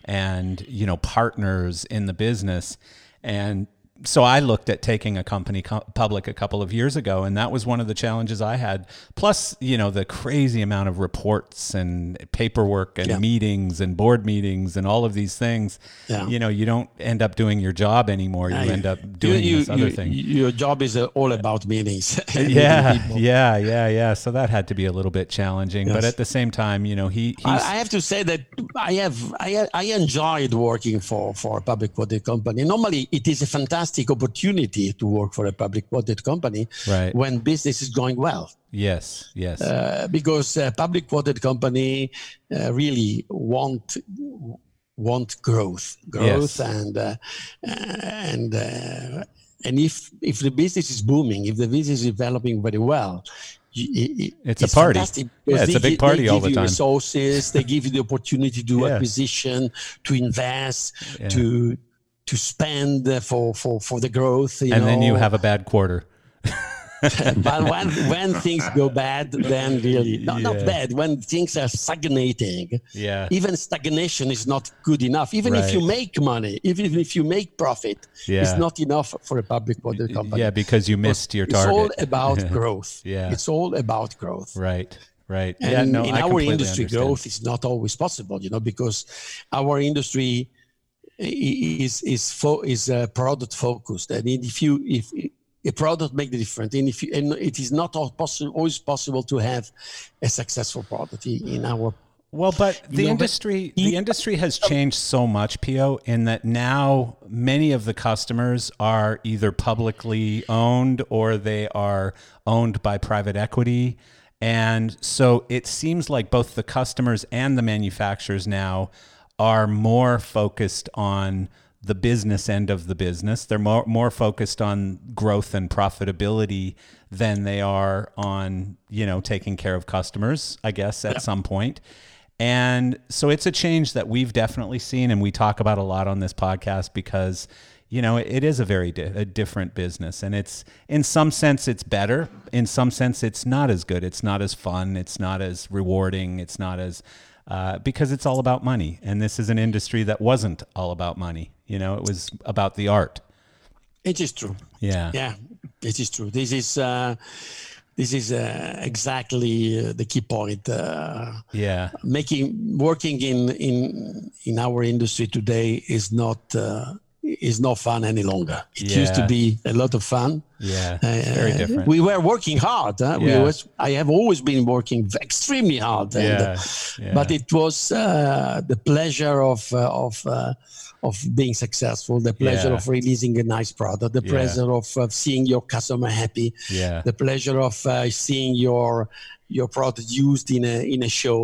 and you know partners in the business. And so I looked at taking a company co- public a couple of years ago, and that was one of the challenges I had. Plus, you know, the crazy amount of reports and paperwork and Yeah. meetings and board meetings and all of these things. Yeah. You know, you don't end up doing your job anymore. You Yeah, end up doing you- this other you- thing. Your job is all about meetings. yeah, yeah, yeah, yeah. So that had to be a little bit challenging, but at the same time, you know, he I, I have to say that I have I, I enjoyed working for for a public quoted company. Normally, it is a fantastic opportunity to work for a public quoted company Right. when business is going well. yes, yes, Uh, because a public quoted company uh, really want want growth, growth, Yes. and uh, and uh, and if if the business is booming, if the business is developing very well. you- i- i- It's a party. Yeah, it's a big party they all give the you time. Resources, they give you the opportunity to do Yeah. acquisition, to invest, Yeah. to to spend for for for the growth. You and then you have a bad quarter. but when when things go bad, then really not, not bad. When things are stagnating, Yeah. even stagnation is not good enough. Even if you make money, even if you make profit, Yeah. it's not enough for a public company. Yeah, because you missed your target. it's all about growth. Yeah. it's all about growth. Right, right. And yeah, no, in I our industry, understand. growth is not always possible, you know, because our industry is is fo- is uh, product focused, and if you if a product make the difference, and if you, and it is not possible always possible to have a successful product in our Well, but the know, industry he- the industry has changed so much, Pio, in that now many of the customers are either publicly owned or they are owned by private equity. And so it seems like both the customers and the manufacturers now are more focused on the business end of the business. They're more more focused on growth and profitability than they are on, you know, taking care of customers, I guess, at some point. And so it's a change that we've definitely seen and we talk about a lot on this podcast because you know it is a very di- a different business. And it's in some sense it's better. In some sense it's not as good. It's not as fun. It's not as rewarding. It's not as uh, because it's all about money and this is an industry that wasn't all about money you know it was about the art It is true. yeah Yeah, it is true. This is uh, this is uh, exactly uh, the key point. Uh, yeah making working in in in our industry today is not uh, is not fun any longer. It used to be a lot of fun. yeah it's very Uh, different We were working hard. Huh? We Yeah. always, I have always been working extremely hard. and, Yeah, uh, yeah. But it was uh, the pleasure of uh, of uh, of being successful, the pleasure Yeah. of releasing a nice product, the Yeah. pleasure of uh, seeing your customer happy, yeah the pleasure of uh, seeing your your product used in a in a show.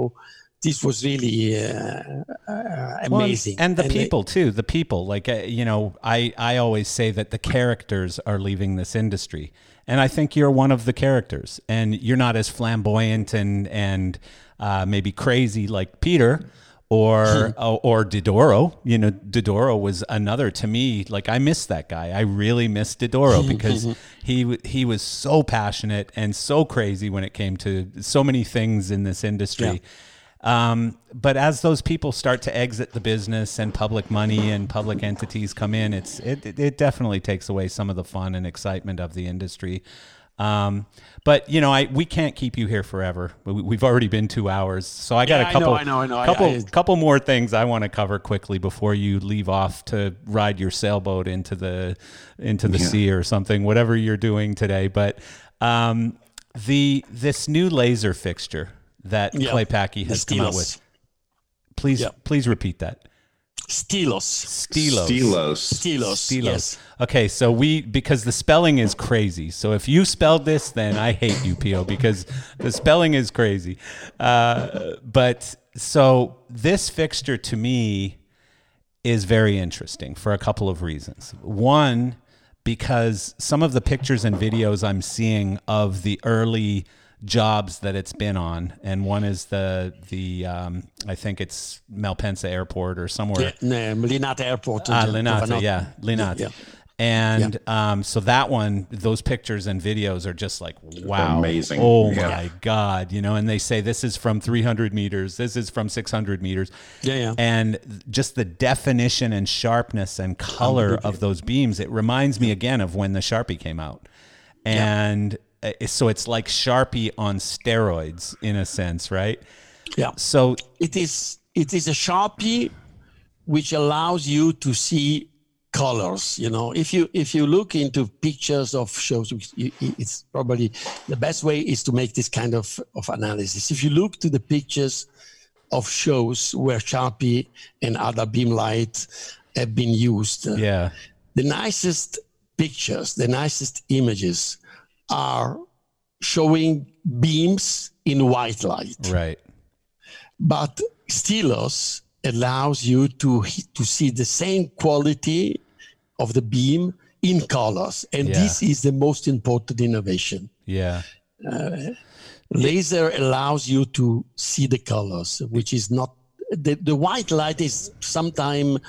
This was really uh, uh, Well, amazing. and the it- people too. The people, like uh, you know, I I always say that the characters are leaving this industry, and I think you're one of the characters, and you're not as flamboyant and and uh, maybe crazy like Peter. Or, or or Didoro, you know, Didoro was another to me. Like I miss that guy. I really miss Didoro because he he was so passionate and so crazy when it came to so many things in this industry. Um, but as those people start to exit the business and public money and public entities come in, it's it, it- it definitely takes away some of the fun and excitement of the industry. Um, but you know, I we can't keep you here forever. We, we've already been two hours, so I got Yeah, a I know, couple, I know, I know. I- couple, I- couple more things I want to cover quickly before you leave off to ride your sailboat into the into the sea or something, whatever you're doing today. But um, the this new laser fixture that Yeah, Clay Paky has come out with. Please, Yeah. please repeat that. Xtylos. Xtylos. Xtylos. Xtylos. Xtylos. Yes. Okay, so we because the spelling is crazy. So if you spelled this, then I hate you, Pio, because the spelling is crazy. Uh, but so this fixture to me is very interesting for a couple of reasons. One, because some of the pictures and videos I'm seeing of the early jobs that it's been on, and one is the the um, I think it's Malpensa Airport or somewhere. Yeah, no, Linate Airport. Ah, uh, Linate, yeah, Linate. Yeah. And um, so that one, those pictures and videos are just like, wow, Amazing. Oh Yeah. my God, you know. And they say this is from 300 meters, this is from 600 meters. Yeah, yeah. And just the definition and sharpness and color of those beams, it reminds me again of when the Sharpie came out. And Eh, so it's like Sharpie on steroids in a sense, right? Yeah. So it is it is a sharpie which allows you to see colors you know if you if you look into pictures of shows it's probably the best way is to make this kind of of analysis if you look to the pictures of shows where sharpie and other beam light have been used yeah, the nicest pictures, the nicest images are showing beams in white light. right. But Xtylos allows you to to see the same quality of the beam in colors, and Yeah. this is the most important innovation. Yeah. Uh, laser allows you to see the colors, which is not the, the white light is sometimes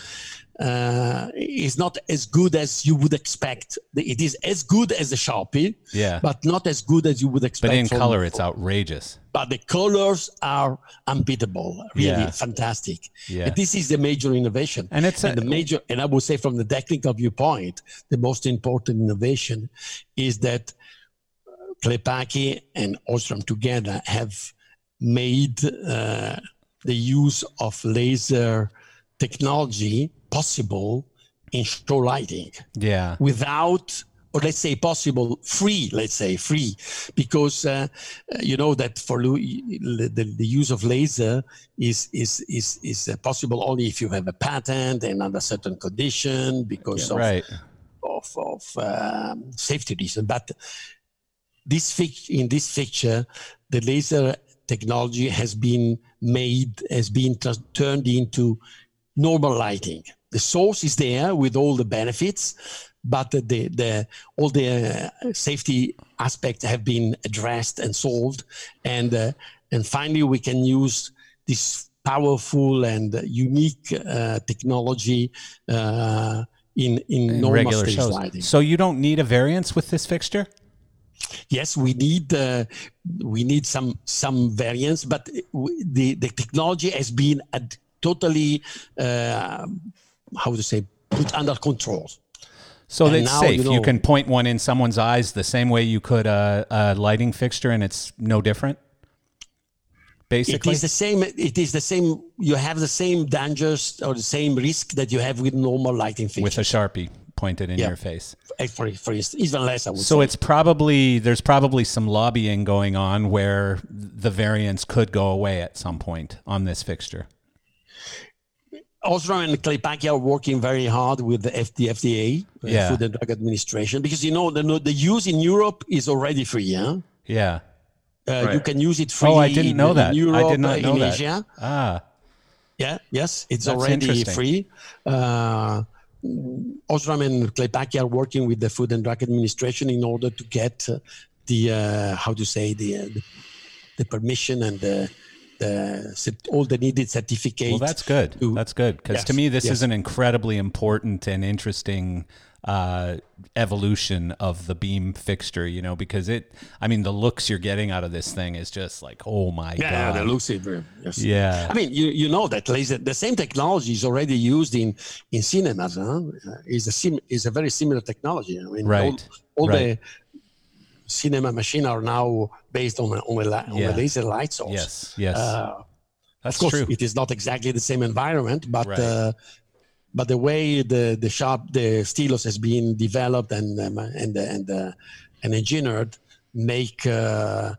uh, is not as good as you would expect. It is as good as a Sharpie, Yeah. but not as good as you would expect. But in from- color, it's outrageous. but the colors are unbeatable, really Yeah. fantastic. Yeah. And this is the major innovation. And it's a- the major, and I would say from the technical viewpoint, the most important innovation is that uh, Claypaky and Osram together have made uh, the use of laser technology possible in show lighting Yeah. without or let's say possible free let's say free because uh, you know that for the, the use of laser is is is is uh, possible only if you have a patent and under certain condition because of Right. of, of um, safety reason. But this in this picture, the laser technology has been made, has been turned into normal lighting. The source is there with all the benefits, but the, the, all the uh, safety aspects have been addressed and solved, and uh, and finally we can use this powerful and unique uh, technology uh, in in, In normal regular stage shows. lighting. So you don't need a variance with this fixture? Yes, we need uh, we need some some variants, but w- the the technology has been ad- totally uh, how to say put under control. So And it's now, safe. you You, can point one in someone's eyes the same way you could a, a lighting fixture, and it's no different. Basically, it is the same. It is the same. You have the same dangers or the same risk that you have with normal lighting fixtures. with a sharpie pointed in Yeah. your face. Uh, for, for even less. I would So say. it's probably there's probably some lobbying going on where the variance could go away at some point on this fixture. Osram and Claypaky are working very hard with the F- the FDA, uh, Yeah. Food and Drug Administration, because you know the the use in Europe is already free. Huh? Yeah. Uh, You can use it freely. Oh, I didn't know in that. Europe, I did not uh, know in that. Asia. Ah, Yeah, yes, it's That's already free. Uh, Osram and Claypaky are working with the Food and Drug Administration in order to get uh, the uh, how to say the, uh, the the permission and the, the all the needed certificate. well, that's good. to- That's good because to me, this yes. is an incredibly important and interesting uh, evolution of the beam fixture. You know, because it. I mean, the looks you're getting out of this thing is just like, oh my yeah, god. Yeah, the Lucy. Yes. Yeah. I mean, you, you know that laser, the same technology is already used in in cinemas. Huh? Uh, is a sim, is a very similar technology. I mean, all, Right, all right. the cinema machine are now based on a, on a, on Yeah. a laser light source. Yes. Yes. Uh, That's of course, true. it is not exactly the same environment, but Right. uh, but the way the the sharp the Xtylos has been developed and um, and and uh, and engineered make uh,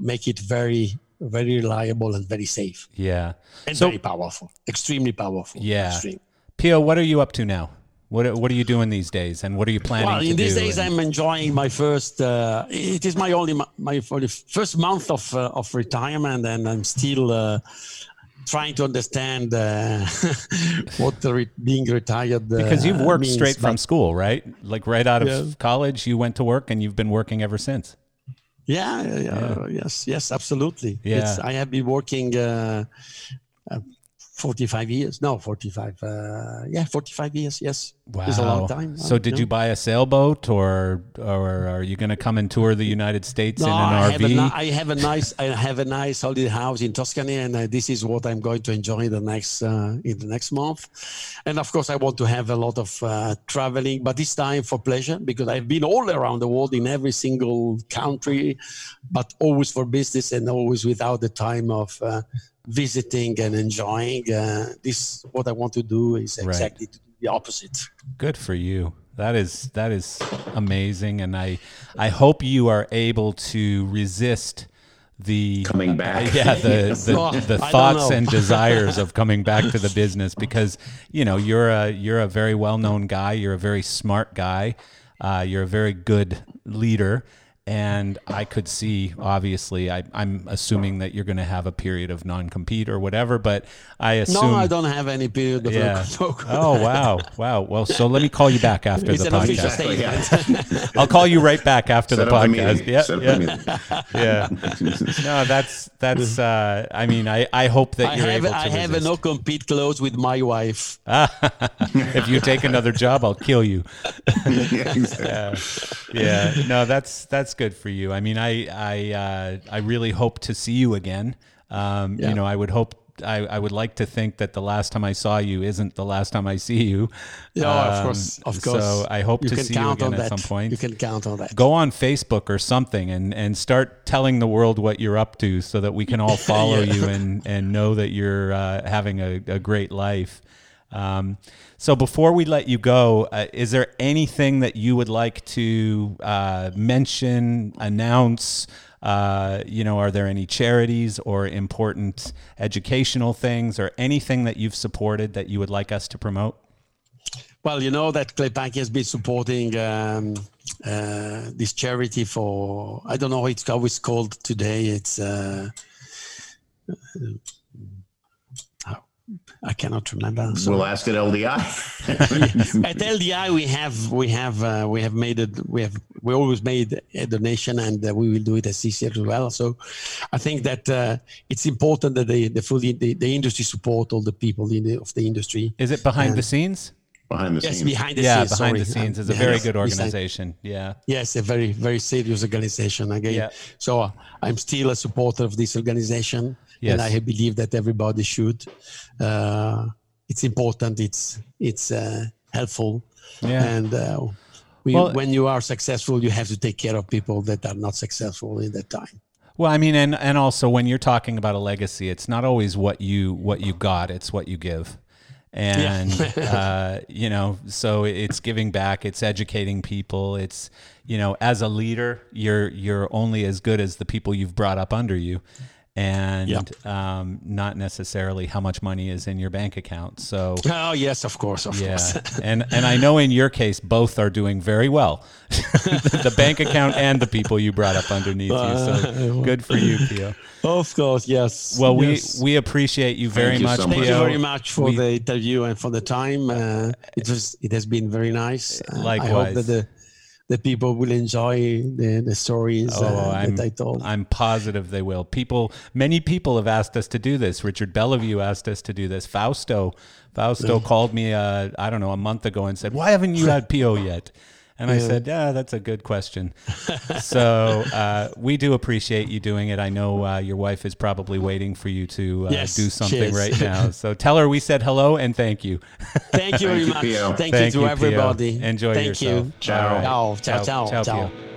make it very very reliable and very safe yeah. and So- very powerful, extremely powerful. Yeah. extreme. Pio, what are you up to now? What What are you doing these days, and what are you planning Well, in these days, and- I'm enjoying my first. Uh, it is my only my, my for the first month of uh, of retirement, and I'm still uh, trying to understand uh, what the re- being retired. Uh, because you've worked means, straight from school, right? Like right out of Yeah. college, you went to work, and you've been working ever since. Yeah, yeah, yeah, yes, yes, absolutely. Yeah. It's, I have been working uh, uh, 45 years. No, 45. Uh, yeah, 45 years. Yes. Wow. It's a long time. So, uh, did you buy a sailboat, or or are you going to come and tour the United States No, in an have, a, RV? ni- I have a nice, I have a nice holiday house in Tuscany, and uh, this is what I'm going to enjoy the next uh, in the next month. And of course, I want to have a lot of uh, traveling, but this time for pleasure because I've been all around the world in every single country, but always for business and always without the time of uh, visiting and enjoying. Uh, this what I want to do is Right. exactly the opposite. Good for you. That is that is amazing, and I I hope you are able to resist the Coming back. yeah the the, Oh, the thoughts and desires of coming back to the business because you know you're a you're a very well known guy. You're a very smart guy. Uh, you're a very good leader. And I could see, obviously, I, I'm assuming that you're going to have a period of non-compete or whatever. But I assume No, I don't have any period of yeah. no- Oh wow, wow. Well, so let me call you back after It's the podcast. Exactly. I'll call you right back after Set the up podcast. Yeah, Set up a yeah, yeah. No, that's that's. Uh, I mean, I, I hope that I you're have able to I have a no compete clause with my wife. if you take another job, I'll kill you. Yeah, exactly. Yeah, no, that's that's good for you. I mean, I I uh, I really hope to see you again. Um, Yeah. You know, I would hope. I, I would like to think that the last time I saw you isn't the last time I see you. Yeah, of Um, course, of course. So I hope you to see you again at that. some point. You can count on that. go on Facebook or something and, and start telling the world what you're up to so that we can all follow Yeah. you and, and know that you're uh, having a, a great life. Um, so before we let you go, uh, is there anything that you would like to uh, mention, announce? Uh, you know, are there any charities or important educational things or anything that you've supported that you would like us to promote? Well, you know that Claypaky has been supporting um, uh, this charity for I don't know it's how it's called today. It's uh, I cannot remember. So We'll ask at LDI. at LDI we have we have uh, we have made it we have we always made a donation and uh, we will do it at CC as well. So I think that uh, it's important that the the fully the, the industry support all the people in the, of the industry. Is it behind the scenes? Behind the Yes, scenes. behind the yeah, scenes. behind the scenes is a very good organization. Yeah. Yes, a very, very serious organization again. Yeah. So uh, I'm still a supporter of this organization, Yes. and I believe that everybody should. Uh, it's important. It's it's uh, helpful, Yeah. and uh, we, Well- when you are successful, you have to take care of people that are not successful in that time. Well, I mean, and and also when you're talking about a legacy, it's not always what you what you got; it's what you give. And uh, you know, so it's giving back, it's educating people, it's you know, as a leader, you're you're only as good as the people you've brought up under you, and Yeah. um, not necessarily how much money is in your bank account. So Oh yes, of course, of yeah, course. and and I know in your case, both are doing very well, the bank account and the people you brought up underneath you. So good for you, Pio. of course, yes. Well, yes. we we appreciate you very you much, so much. Thank you very much for We- the interview and for the time. Uh, it was it has been very nice. Uh, I hope Likewise. The people will enjoy the, the stories Oh, uh, I'm, that I told. I'm positive they will. People, many people have asked us to do this. Richard Belliveau asked us to do this. Fausto, Fausto called me, uh, I don't know, a month ago and said, "Why haven't you had Pio yet?" And I said, "Yeah, that's a good question." so uh, we do appreciate you doing it. I know uh, your wife is probably waiting for you to uh, Yes, do something right now. So tell her we said hello and thank you. Thank you very much. Pio. Thank, Thank you you, to Pio. everybody. Enjoy Thank yourself. you. Ciao. Ciao, ciao, ciao, Ciao, ciao.